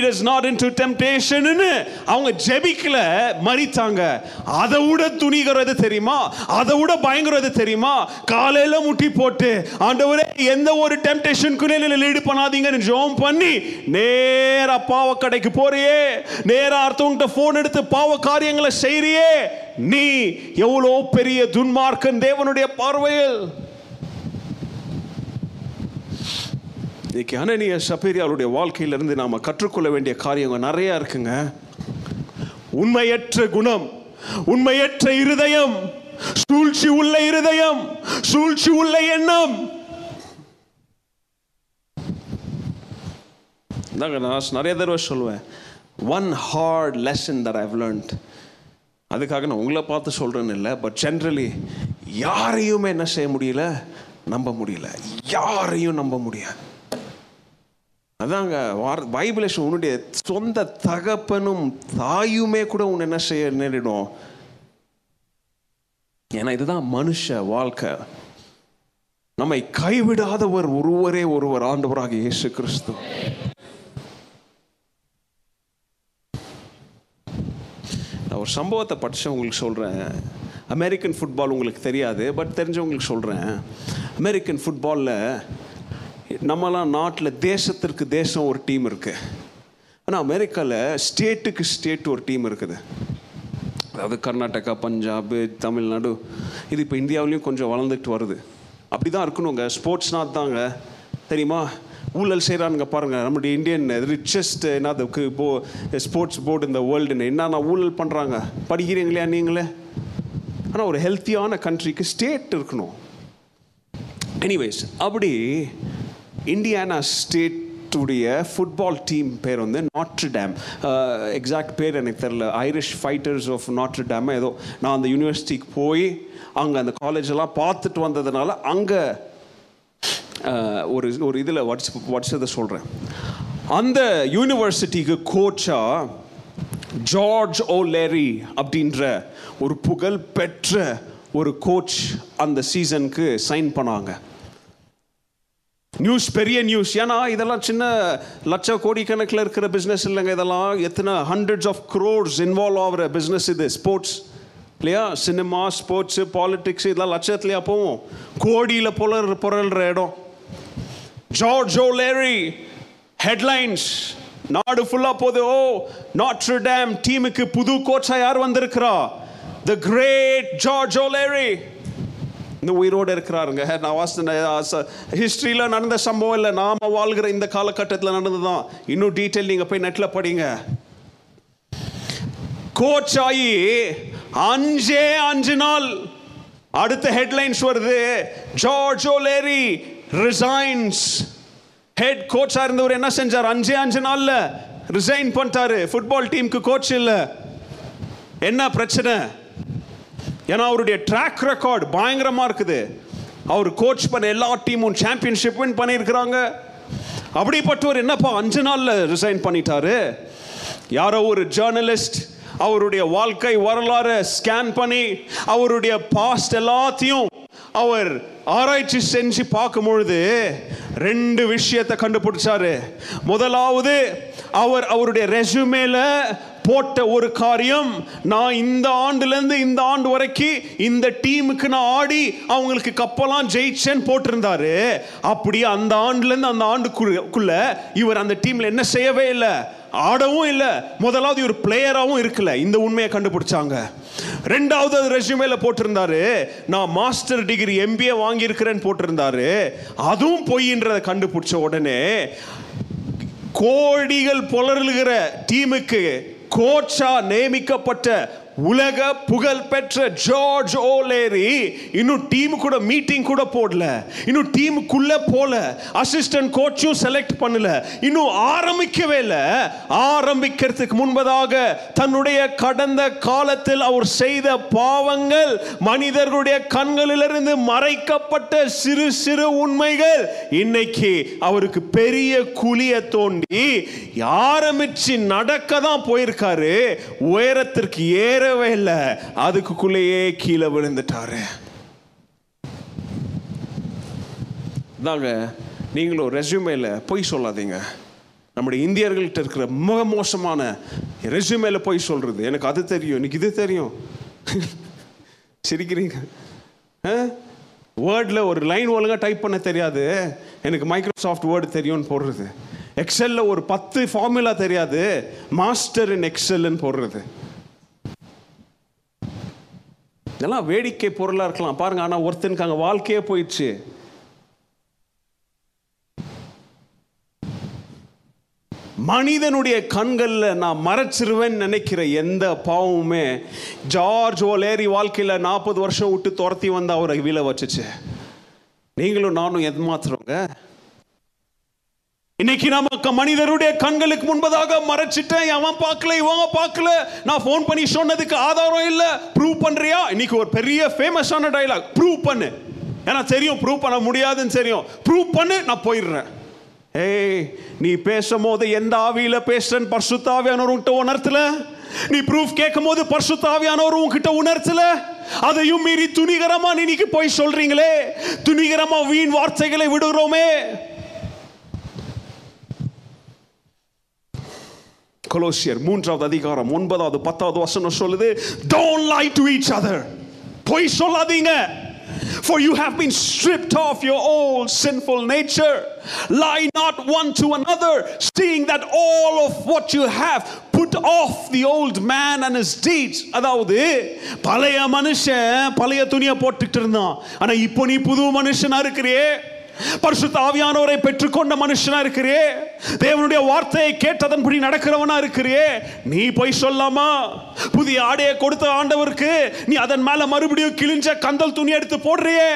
is not into temptation அவங்க ஜெபிக்கல மறித்தாங்க அதை விட துணிகிறது தெரியுமா? அதை விட பயங்கரது தெரியுமா? காலையில முட்டி போட்டு ஆண்டவரே எந்த ஒரு டெம்டேஷனுக்குள்ளே லீடு பண்ணாதீங்கன்னு ஜோம் பண்ணி நேராக பாவ கடைக்கு போறியே. நேரா அடுத்தவங்கிட்ட போன் எடுத்து பாவ காரியங்களை செய்றியே. நீ எவ்வளோ பெரிய துன்மார்க்கன் தேவனுடைய பார்வையில். இன்னைக்கு அனனிய சபேரியாளுடைய வாழ்க்கையிலிருந்து நாம் கற்றுக்கொள்ள வேண்டிய காரியங்கள் நிறையா இருக்குங்க. உண்மையற்ற குணம் உண்மையற்ற இருதயம் சூழ்ச்சி உள்ள இருதயம் சூழ்ச்சி உள்ள எண்ணம். தாங்க நான் நிறைய தடவை சொல்லுவேன். One hard lesson that I've learned அதுக்காக நான் உங்களை பார்த்து சொல்கிறேன்னு இல்லை பட் ஜென்ரலி யாரையுமே என்ன செய்ய முடியல? நம்ப முடியல. யாரையும் நம்ப முடியாது. அதாங்க வார் பைபிள் உன்னுடைய சொந்த தகப்பனும் தாயுமே கூட உன்னை என்ன செய்ய நேரிடும். ஏன்னா இதுதான் மனுஷ வாழ்க்கை. நம்மை கைவிடாதவர் ஒருவரே ஒருவர் ஆண்டவராக இயேசு கிறிஸ்து. நான் ஒரு சம்பவத்தை படிச்சு உங்களுக்கு சொல்கிறேன் அமெரிக்கன் ஃபுட்பால் உங்களுக்கு தெரியாது பட் தெரிஞ்சவங்களுக்கு சொல்கிறேன் அமெரிக்கன் ஃபுட்பாலில் நம்மலாம் நாட்டில் தேசத்திற்கு தேசம் ஒரு டீம் இருக்குது ஆனால் அமெரிக்காவில் ஸ்டேட்டுக்கு ஸ்டேட் ஒரு டீம் இருக்குது. அதாவது கர்நாடகா பஞ்சாப் தமிழ்நாடு இது இப்போ இந்தியாவிலையும் கொஞ்சம் வளர்ந்துட்டு வருது. அப்படி தான் இருக்கணுங்க. ஸ்போர்ட்ஸ்னா தாங்க. தெரியுமா? ஊழல் செய்கிறானுங்க பாருங்கள் நம்முடைய இந்தியன் ரிச்சஸ்ட் என்னதுக்கு போ ஸ்போர்ட்ஸ் போர்டு இந்த வேர்ல்டுன்னு என்னென்ன ஊழல் பண்ணுறாங்க படிக்கிறீங்களா நீங்களே? ஆனால் ஒரு ஹெல்த்தியான கண்ட்ரிக்கு ஸ்டேட் இருக்கணும். எனிவேஸ் அப்படி இந்தியானா ஸ்டேட்டுடைய ஃபுட்பால் டீம் பேர் வந்து நாட்ரு டேம் எக்ஸாக்ட் பேர் எனக்கு தெரில Irish fighters of Notre Dame ஏதோ. நான் அந்த யூனிவர்சிட்டிக்கு போய் அங்கே அந்த காலேஜெல்லாம் பார்த்துட்டு வந்ததுனால அங்கே uh, ஒரு ஒரு இதில் வடிச்சு வடிச்சதை சொல்கிறேன் அந்த யூனிவர்சிட்டிக்கு கோச்சாக ஜார்ஜ் ஓ லேரி அப்படின்ற ஒரு புகழ் பெற்ற ஒரு கோச் அந்த சீசனுக்கு சைன் பண்ணாங்க. நியூஸ் பெரிய நியூஸ் ஏன்னா இதெல்லாம் சின்ன லட்ச கோடி கணக்கில் இருக்கிற பிஸ்னஸ் இல்லைங்க இதெல்லாம். எத்தனை ஹண்ட்ரட்ஸ் ஆஃப் க்ரோர்ஸ் இன்வால்வ் ஆகிற பிஸ்னஸ் இது. ஸ்போர்ட்ஸ் இல்லையா? சினிமா ஸ்போர்ட்ஸு பாலிட்டிக்ஸ் இதெல்லாம் லட்சத்துலையா போவோம் கோடியில் புலர் புரல்ற இடம். ஜார்ஜ் ஓ லேரி ஹெட்லைன்ஸ் நாடு ஃபுல்லாக போகுது. ஓ நாட்ரு டேம் டீமுக்கு புது கோச்சா யார் வந்திருக்கிறா? த கிரேட் ஜார்ஜ் ஓலேரி இந்த உயிரோடு இருக்கிறாருங்க. நான் வாசித்த ஹிஸ்ட்ரியில் நடந்த சம்பவம் இல்லை. நாம வாழ்கிற இந்த காலகட்டத்தில் நடந்ததுதான். இன்னும் டீட்டெயில் நீங்கள் போய் நெட்டில் படிங்க. கோச் ஆகி அஞ்சே அஞ்சு நாள் அடுத்த ஹெட்லைன்ஸ் வருது. ஜார்ஜ் ஓலேரி ரிசைன்ஸ் ஹெட் கோச்சாக இருந்தவர் என்ன செஞ்சார்? அஞ்சே அஞ்சு நாளில் ரிசைன் பண்ணிட்டாரு. ஃபுட்பால் டீமுக்கு கோச் இல்லை. என்ன பிரச்சனை? ஏன்னா அவருடைய ட்ராக் ரெக்கார்ட் பயங்கரமாக இருக்குது. அவர் கோச் பண்ண எல்லா டீமும் சாம்பியன்ஷிப் வின் பண்ணியிருக்கிறாங்க. அப்படிப்பட்டவர் என்னப்பா அஞ்சு நாளில் ரிசைன் பண்ணிட்டாரு. யாரோ ஒரு ஜேர்னலிஸ்ட் அவருடைய வாழ்க்கை வரலாறு ஸ்கேன் பண்ணி அவருடைய பாஸ்ட் எல்லாத்தையும் அவர் ஆராய்ச்சி செஞ்சு பார்க்கும் பொழுது ரெண்டு விஷயத்தை கண்டுபிடிச்சாரு. முதலாவது அவர் அவருடைய ரெசுமேல போட்ட ஒரு காரியம் நான் இந்த ஆண்டுலேருந்து இந்த ஆண்டு வரைக்கும் இந்த டீமுக்கு நான் ஆடி அவங்களுக்கு கப்பெல்லாம் ஜெயிச்சேன்னு போட்டிருந்தாரு. அப்படி அந்த ஆண்டுலேருந்து அந்த ஆண்டுக்குள்ள இவர் அந்த டீம்ல என்ன செய்யவே இல்லை. ஆடவும் இல்லை. முதலாவது இவர் பிளேயராகவும் இருக்கல. இந்த உண்மையை கண்டுபிடிச்சாங்க. ரெண்டாவது அது ரெஸ்யூமேல போட்டிருந்தாரு. நான் மாஸ்டர் டிகிரி எம்பிஏ வாங்கியிருக்கிறேன்னு போட்டிருந்தாரு. அதுவும் பொய்ன்றதை கண்டுபிடிச்ச உடனே கோடிகள் புலருகிற டீமுக்கு கோச்சா நியமிக்கப்பட்ட உலக புகழ் பெற்ற ஜார்ஜ் ஓலேரி இன்னும் டீம் கூட மீட்டிங் கூட போடல. இன்னும் டீமுக்குள்ள போல. அசிஸ்டன்ட் கோச்சும் செலக்ட் பண்ணல. இன்னும் ஆரம்பிக்கவே இல்லை. ஆரம்பிக்கிறதுக்கு முன்பதாக தன்னுடைய கடந்த காலத்தில் அவர் செய்த பாவங்கள் மனிதர்களுடைய கண்களிலிருந்து மறைக்கப்பட்ட சிறு சிறு உண்மைகள் இன்னைக்கு அவருக்கு பெரிய குழிய தோண்டி ஆரம்பிச்சு நடக்க தான் போயிருக்காரு. உயரத்திற்கு ஏறவே இல்லை. அதுக்குள்ளேயே கீழே விழுந்துட்டாரு. தாங்க நீங்களும் ரெஸ்யூமேல பொய் சொல்லாதீங்க. நம்முடைய இந்தியர்கள்ட்ட இருக்கிற மிக மோசமான ரெஸ்யூமேல பொய் சொல்றது. எனக்கு அது தெரியும் எனக்கு இது தெரியும். சிரிக்கிறீங்க? வேர்டில் ஒரு லைன் ஒழுங்காக டைப் பண்ண தெரியாது. எனக்கு மைக்ரோசாஃப்ட் வேர்டு தெரியும்னு போடுறது. எக்ஸலில் ஒரு பத்து ஃபார்முலா தெரியாது. மாஸ்டர் இன் எக்ஸல்னு போடுறது. இதெல்லாம் வேடிக்கை பொருளாக இருக்கலாம். பாருங்க ஆனால் ஒருத்தனுக்கு அங்கே வாழ்க்கையே போயிடுச்சு. மனிதனுடைய கண்களில் நான் மறைச்சிருவேன் நினைக்கிற எந்த பாவமுமே ஜார்ஜ் ஓலேரி வாழ்க்கையில் நாற்பது வருஷம் விட்டு துரத்தி வந்து அவரை வீழ வச்சுச்சு. நீங்களும் நானும் எது மாத்துறோங்க இன்னைக்கு நமக்கு மனிதருடைய கண்களுக்கு முன்பதாக மறைச்சிட்டேன். அவன் பார்க்கல இவன் பார்க்கல. நான் ஃபோன் பண்ணி சொன்னதுக்கு ஆதாரம் இல்ல. ப்ரூவ் பண்றியா? இன்னைக்கு ஒரு பெரிய ஃபேமஸான டைலாக் ப்ரூவ் பண்ணு. ஏன்னா தெரியும் ப்ரூவ் பண்ண முடியாதுன்னு தெரியும். ப்ரூவ் பண்ணு நான் போயிடுறேன். ஏய் நீ பேசும் போது எந்த ஆவியில பேசுறேன்னு பர்சுத்தாவியானவர் உன்கிட்ட உணர்த்தல? நீ ப்ரூஃப் கேட்கும் போது பர்சுத்தாவியானவர் உன்கிட்ட உணர்த்தல? அதையும் மீறி துணிகரமா நீ இன்னைக்கு போய் சொல்றீங்களே? துணிகரமா வீண் வார்த்தைகளை விடுகிறோமே? கொலோசியர் மூன்றாவது அதிகாரம் ஒன்பதாவது பத்தாவது வசனம் சொல்லுது don't lie to each other பொய் சொல்லாதீங்க for you have been stripped off your old sinful nature lie not one to another seeing that all of what you have put off the old man and his deeds அதாவது பழைய மனுஷன் பழைய துணியை போட்டுக்கிட்டு இருந்தான் ஆனா இப்போ நீ புது மனுஷனா இருக்கிறியே பரிசுத்த ஆவியானவரை பெற்றுக்கொண்ட மனுஷனா இருக்கிறே. தேவனுடைய வார்த்தையை கேட்டதன்படி நடக்கிறவனா இருக்கிறே. நீ போய் சொல்லாமா? புதிய ஆடையை கொடுத்த ஆண்டவருக்கு நீ அதன் மேல மறுபடியும் கிழிஞ்ச கந்தல் துணி எடுத்து போடுறியே.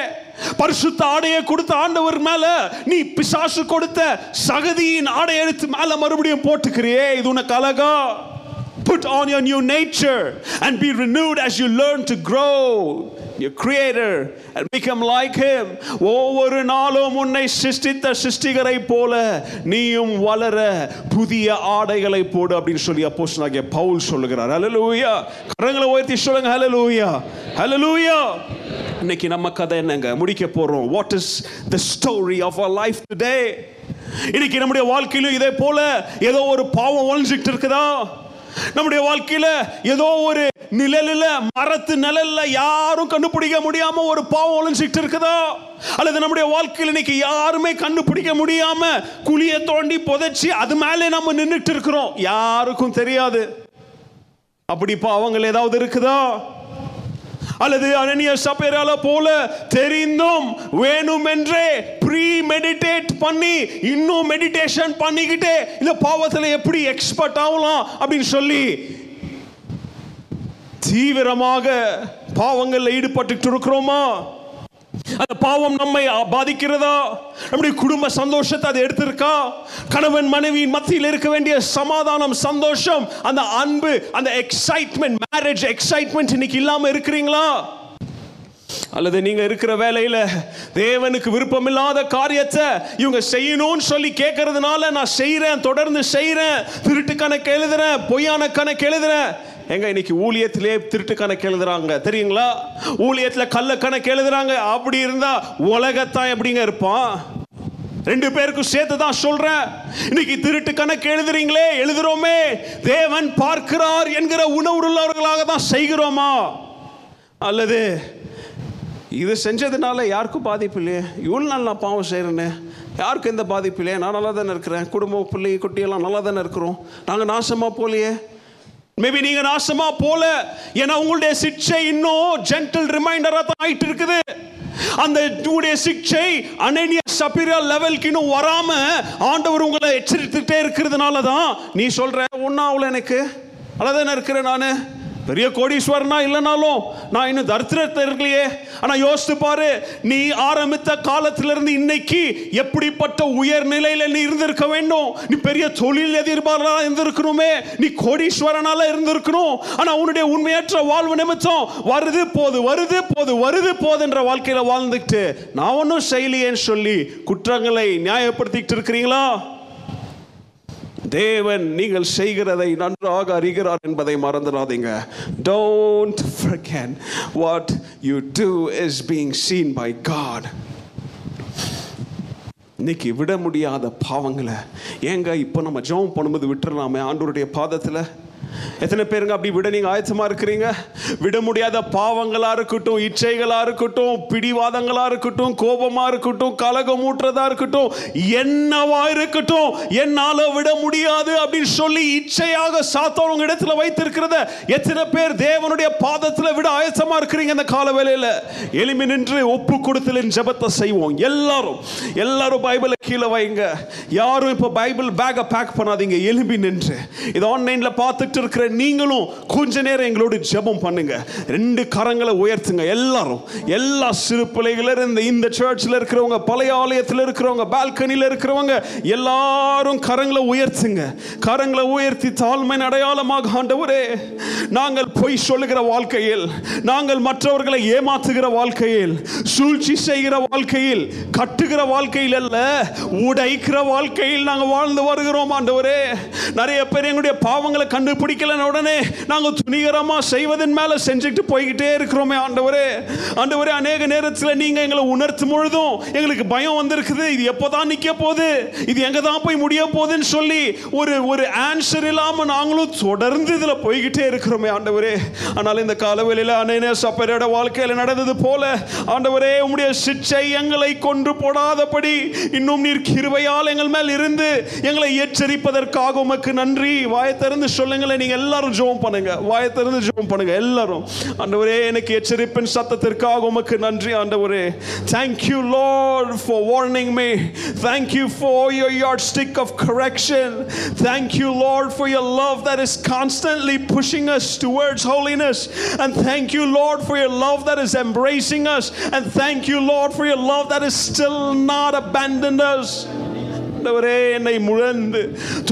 பரிசுத்த ஆடையை கொடுத்த ஆண்டவர் மேல நீ பிசாசு கொடுத்த சகதியின் ஆடை எடுத்து மேல மறுபடியும் போட்டுக்கிறியே. இது உனக்கு அழகா? Put on your new nature and be renewed as you learn to grow. Your creator and become like him. ஒவ்வொரு நாளும் உன்னை சிருஷ்டித்த சிருஷ்டிகரை போல நீயும் வளர புதிய ஆடைகளை போடு அப்படின்னு சொல்லி அப்போஸ்தலனாகிய பவுல் சொல்லுகிறார். ஹalleluya கரங்களை உயர்த்தி சொல்லுங்க. ஹalleluya ஹalleluya இன்னைக்கு நம்ம கதை என்னங்க? முடிக்க போறோம். What is the story of our life today இன்னைக்கு நம்முடைய வாழ்க்கையிலும் இதே போல ஏதோ ஒரு பாவம் ஒழிஞ்சிட்டு இருக்குதா? நம்முடைய வாழ்க்கையில ஏதோ ஒரு நிழலில் மரத்து நிழல்ல யாரும் கண்டுபிடிக்க முடியாம ஒரு பாவம் ஒளிஞ்சிட்டு இருக்குதா? அல்லது நம்முடைய வாழ்க்கையில் இன்னைக்கு யாருமே கண்டுபிடிக்க முடியாம குழியை தோண்டி புதைச்சி அது மேலே நம்ம நின்றுட்டு இருக்கிறோம். யாருக்கும் தெரியாது. அப்படி பாவங்கள் ஏதாவது இருக்குதா? அல்லது அனனிய சபேரால போல தெரிந்தும் வேணுமென்றே ப்ரீ மெடிடேட் பண்ணி இன்னும் மெடிடேஷன் பண்ணிக்கிட்டே இந்த பாவத்தில் எப்படி எக்ஸ்பர்ட் ஆகலாம் அப்படின்னு சொல்லி தீவிரமாக பாவங்களில் ஈடுபட்டு இருக்கிறோமா? அந்த பாவம் நம்மை பாதிக்கிறதா? நம்முடைய குடும்ப சந்தோஷத்தை அது எடுத்திருக்கா? கணவன் மனைவியின் மத்தியில் இருக்க வேண்டிய சமாதானம் சந்தோஷம் அந்த அன்பு அந்த எக்ஸைட்மெண்ட் மேரேஜ் எக்ஸைட்மெண்ட் இன்னைக்கு இல்லாம இருக்கிறீங்களா? அல்லது நீங்க இருக்கிற வேலையில தேவனுக்கு விருப்பமில்லாத காரியத்தை இவங்க செய்யணும்னு சொல்லி கேட்கறதுனால நான் செய்யறேன் தொடர்ந்து செய்யறேன் திருட்டு கணக்கு எழுதுறேன் பொய்யான கணக்கு எழுதுறேன். எங்க இன்னைக்கு ஊழியத்திலே திருட்டு கணக்கு எழுதுறாங்க. தெரியுங்களா? ஊழியத்தில் கள்ள கணக்கு எழுதுறாங்க. அப்படி இருந்தா உலகத்தான் எப்படிங்க இருப்பான்? ரெண்டு பேருக்கும் சேர்த்து தான் சொல்றேன். இன்னைக்கு திருட்டு கணக்கு எழுதுறீங்களே எழுதுறோமே. தேவன் பார்க்கிறார் என்கிற உணவுள்ளவர்களாக தான் செய்கிறோமா? அல்லது இது செஞ்சதுனால யாருக்கும் பாதிப்பு இல்லையே? இவ்வளோ நாள் நான் பாவம் செய்கிறேன்னு யாருக்கும் எந்த பாதிப்பு இல்லையே? நான் நல்லா தானே இருக்கிறேன். குடும்பம் பிள்ளை குட்டியெல்லாம் நல்லா தானே இருக்கிறோம். நாங்கள் நாசமாக போலையே மேபி நீங்க நாசமா போல. ஏன்னா உங்களுடைய சிக்ஷை இன்னும் ஜென்டில் ரிமைண்டரா தான் ஆயிட்டு இருக்குது அந்த உங்களுடைய சிக்ஷை அனனிய சபிரா லெவல்க்கு இன்னும் வராம ஆண்டவர் உங்களை எச்சரித்துட்டே இருக்கிறதுனால தான் நீ சொல்ற ஒன்னா அவ்வளோ எனக்கு. அழகான இருக்கிறேன் நான். பெரிய கோடீஸ்வரனா இல்லைனாலும் நான் இன்னும் தரித்திரத்தை இருக்கலையே. ஆனால் யோசித்து பாரு நீ ஆரம்பித்த காலத்திலிருந்து இன்னைக்கு எப்படிப்பட்ட உயர்நிலையில் நீ இருந்திருக்க வேண்டும்? நீ பெரிய தொழில் எதிர்பார்ப்பா இருந்திருக்கணுமே? நீ கோடீஸ்வரனால இருந்திருக்கணும். ஆனால் உன்னுடைய உண்மையற்ற வாழ்வு நிமித்தம் வருது போது வருது போது வருது போதுன்ற வாழ்க்கையில் வாழ்ந்துக்கிட்டு நான் ஒன்றும் செய்யலையேன்னு சொல்லி குற்றங்களை நியாயப்படுத்திக்கிட்டு இருக்கிறீங்களா? தேவன் நீங்கள் செய்கிறதை நன்றாக அறிகிறார் என்பதை மறந்துடாதீங்க. Don't forget what you do is being seen by God. இன்னைக்கு விட முடியாத பாவங்களை ஏங்க இப்போ நம்ம ஜோம் பண்ணும்போது விட்டுறலாமே? ஆண்டோருடைய பாதத்தில் எத்தனை பேருங்க அப்படி விட நீங்க ஆயத்தமா இருக்கிறீங்க? விட முடியாத பாவங்களா இருக்கட்டும் இச்சைகளா இருக்கட்டும் பிடிவாதங்களா இருக்கட்டும் கோபமா இருக்கட்டும் கலகம் இருக்கட்டும் என்னவா இருக்கட்டும் என்னால விட முடியாது அப்படின்னு சொல்லி இச்சையாக சாத்தவங்க இடத்துல வைத்திருக்கிறத எத்தனை பேர் தேவனுடைய பாதத்துல விட ஆயத்தமா இருக்கிறீங்க இந்த கால வேலையில எளிமை நின்று ஒப்பு கொடுத்தலின் ஜபத்தை செய்வோம். எல்லாரும் எல்லாரும் பைபிளை கீழே வைங்க. யாரும் இப்போ பைபிள் பேக்கை பேக் பண்ணாதீங்க. எலும்பி நின்று. இது ஆன்லைன்ல பார்த்துட்டு இருக்கிற நீங்களும் கொஞ்ச நேரம் எங்களோடு ஜெபம் பண்ணுங்க. ரெண்டு கரங்களை உயர்த்துங்க எல்லாரும். எல்லா சிறு பிள்ளைகளிலிருந்து இந்த சர்ச்சில் இருக்கிறவங்க பழைய ஆலயத்தில் இருக்கிறவங்க பால்கனியில் இருக்கிறவங்க எல்லாரும் கரங்களை உயர்த்துங்க. கரங்களை உயர்த்தி தாழ்மை அடையாளமாக ஆண்டவரே நாங்கள் பொய் சொல்லுகிற வாழ்க்கையில் நாங்கள் மற்றவர்களை ஏமாத்துகிற வாழ்க்கையில் சூழ்ச்சி செய்கிற வாழ்க்கையில் கட்டுகிற வாழ்க்கையில் அல்ல உடைக்கிற வாழ்க்கையில் நாங்கள் வாழ்ந்து வருகிறோம் ஆண்டவரே. நிறைய பேர் எங்களுடைய பாவங்களை கண்டுபிடி கண்டுபிடிக்கலன்னு உடனே நாங்கள் துணிகரமாக செய்வதன் மேலே செஞ்சுக்கிட்டு போய்கிட்டே இருக்கிறோமே ஆண்டவரே. ஆண்டவரே அநேக நேரத்தில் நீங்கள் எங்களை உணர்த்தும் பொழுதும் எங்களுக்கு பயம் வந்திருக்குது. இது எப்போ தான் நிற்க போகுது? இது எங்கே தான் போய் முடிய போகுதுன்னு சொல்லி ஒரு ஒரு ஆன்சர் இல்லாமல் நாங்களும் தொடர்ந்து இதில் போய்கிட்டே இருக்கிறோமே ஆண்டவரே. ஆனால் இந்த காலவெளியில் அநேக சப்பரோட வாழ்க்கையில் நடந்தது போல ஆண்டவரே உம்முடைய சிச்சை எங்களை கொன்று போடாதபடி இன்னும் நீர் கிருவையால் எங்கள் மேல் இருந்து எங்களை எச்சரிப்பதற்காக உமக்கு நன்றி. வாயை திறந்து சொல்லுங்களேன் நீங்க எல்லாரும் ஜெபம் பண்ணுங்க வாயை திறந்து ஜெபம் பண்ணுங்க எல்லாரும் ஆண்டவரே எனக்கு எச்சரிப்பின் சத்தத்திற்காக உமக்கு நன்றி ஆண்டவரே thank you lord for warning me thank you for your yardstick of correction thank you lord for your love that is constantly pushing us towards holiness and thank you lord for your love that is embracing us and thank you lord for your love that is still not abandoned us ஆண்டவரே என்னை முழந்து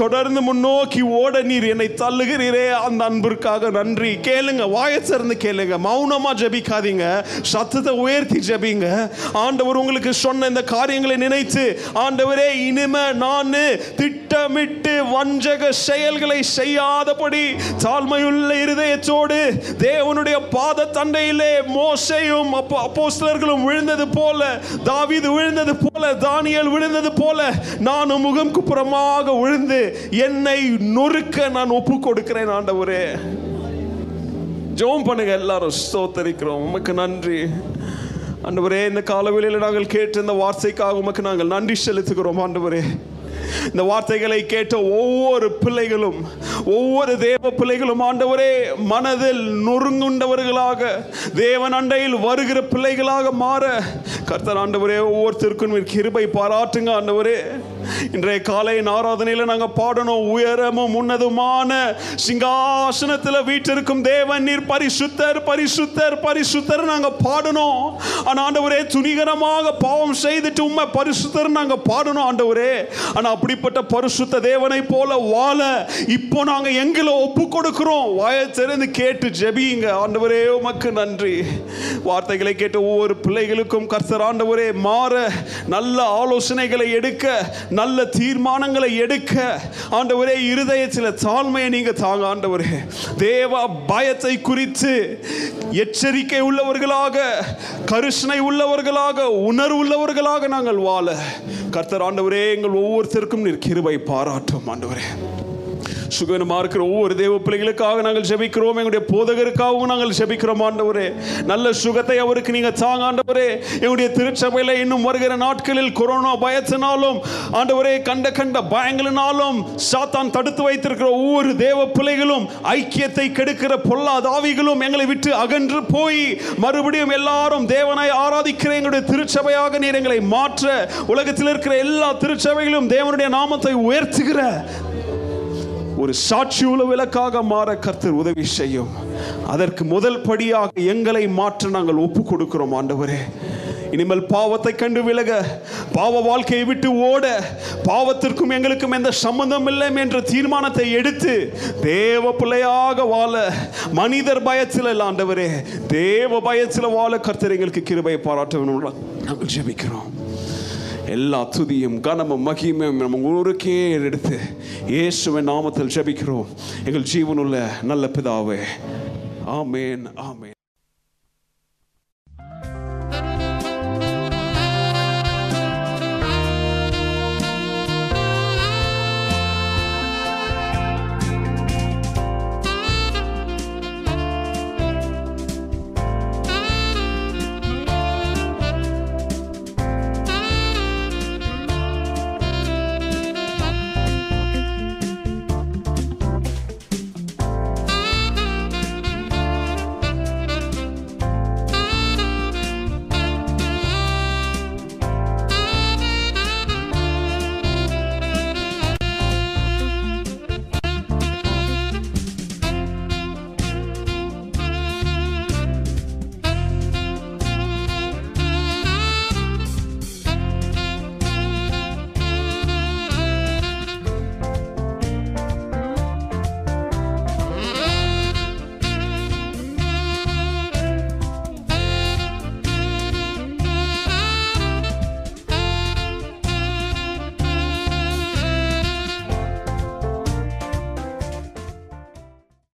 தொடர்ந்து முன்னோக்கி ஓட நீர் என்னை தள்ளுகிறீரே. அந்த அன்பிற்காக நன்றி. கேளுங்க வாயச்சிறந்து கேளுங்க. மௌனமா ஜபிக்காதீங்க. சத்தத்தை உயர்த்தி ஜபிங்க. ஆண்டவர் உங்களுக்கு சொன்ன இந்த காரியங்களை நினைத்து ஆண்டவரே இனிமே நான் திட்டமிட்டு வஞ்சக செயல்களை செய்யாதபடி தாழ்மையுள்ள இருதயத்தோடு தேவனுடைய பாத தண்டையிலே மோசையும் அப்போ அப்போஸ்தலர்களும் விழுந்தது போல தாவிது விழுந்தது போல தானியல் விழுந்தது போல நான் நான் முகம் குப்புறமாக விழுந்து என்னை நொறுக்க நான் ஒப்பு கொடுக்கிறேன் ஆண்டவரே. ஜோம் பண்ணுங்க எல்லாரும் ஸ்தோத்தரிக்கிறோம். உமக்கு நன்றி. ஆண்டவரே இந்த காலவெளியில் நாங்கள் கேட்ட இந்த வார்த்தைக்காக உமக்கு நாங்கள் நன்றி செலுத்துகிறோம் ஆண்டவரே. இந்த வார்த்தைகளை கேட்ட ஒவ்வொரு பிள்ளைகளும் ஒவ்வொரு தேவ பிள்ளைகளும் ஆண்டவரே மனதில் நொறுங்குண்டவர்களாக தேவன் அண்டையில் வருகிற பிள்ளைகளாக மாற கர்த்தர் ஆண்டவரே ஒவ்வொருத்தருக்கும் கிருபை பாராட்டுங்க ஆண்டவரே. இன்றைய காலையின் ஆராதனையில் நாங்கள் பாடணும். உயரமும் உன்னதுமான சிங்காசனத்தில் வீட்டிற்கும் தேவன் நீர் பரிசுத்தர் பரிசுத்தர் பரிசுத்தர் நாங்கள் பாடணும். ஆனால் ஆண்டவரே துணிகரமாக பாவம் செய்துட்டு உண்மை பரிசுத்தர் நாங்கள் பாடணும் ஆண்டவரே. ஆனால் அப்படிப்பட்ட பரிசுத்த தேவனை போல வாழ இப்போ நாங்கள் எங்களை ஒப்பு கொடுக்கிறோம். வாயை திறந்து கேட்டு ஜெபியுங்க. ஆண்டவரே உமக்கு நன்றி. வார்த்தைகளை கேட்டு ஒவ்வொரு பிள்ளைகளுக்கும் கர்த்தர் ஆண்டவரே மாற நல்ல ஆலோசனைகளை எடுக்க நல்ல தீர்மானங்களை எடுக்க ஆண்டவரே இருதயத்தில் தாழ்மையை நீங்க தாங்க ஆண்டவரே. தேவ பயத்தை குறித்து எச்சரிக்கை உள்ளவர்களாக கருஷ்ணை உள்ளவர்களாக உணர்வு உள்ளவர்களாக நாங்கள் வாழ. கர்த்தர் ஆண்டவரே எங்கள் ஒவ்வொருத்தருக்கும் நீர் கிருபை பாராட்டும் ஆண்டவரே. சுகனமாக இருக்கிற ஒவ்வொரு தேவ பிள்ளைகளுக்காக நாங்கள் ஜெபிக்கிறோம். எங்களுடைய போதகருக்காகவும் நாங்கள் ஜெபிக்கிறோம் ஆண்டவரே. நல்ல சுகத்தை அவருக்கு நீங்கள் தாங்க ஆண்டவரே. எங்களுடைய திருச்சபையில் இன்னும் வருகிற நாட்களில் கொரோனா பயத்தினாலும் ஆண்டவரே கண்ட கண்ட பயங்களினாலும் சாத்தான் தடுத்து வைத்திருக்கிற ஒவ்வொரு தேவ பிள்ளைகளும் ஐக்கியத்தை கெடுக்கிற பொல்லாத ஆவிகளும் எங்களை விட்டு அகன்று போய் மறுபடியும் எல்லாரும் தேவனை ஆராதிக்கிற எங்களுடைய திருச்சபையாக நீர் எங்களை மாற்ற உலகத்தில் இருக்கிற எல்லா திருச்சபைகளும் தேவனுடைய நாமத்தை உயர்த்துகிற ஒரு சாட்சியுள்ள விளக்காக மாற கர்த்தர் உதவி செய்யும். அதற்கு முதல் படியாக எங்களை மாற்ற நாங்கள் ஒப்பு கொடுக்கிறோம் ஆண்டவரே. இனிமேல் பாவத்தை கண்டு விலக பாவ வாழ்க்கையை விட்டு ஓட பாவத்திற்கும் எங்களுக்கும் எந்த சம்பந்தம் இல்லை என்ற தீர்மானத்தை எடுத்து தேவ பிள்ளையாக வாழ மனிதர் பயத்தில் இல்லை ஆண்டவரே. தேவ பயத்தில் வாழ கர்த்தர் எங்களுக்கு கிருபையை பாராட்ட வேணும் நாங்கள் ஜெபிக்கிறோம். எல்லா துதியும் கனமும் மகிமையும் நம்ம ஊருக்கே எடுத்து இயேசுவின் நாமத்தில் ஜபிக்கிறோம். எங்கள் ஜீவனுள்ள நல்ல பிதாவே. ஆமேன் ஆமேன்.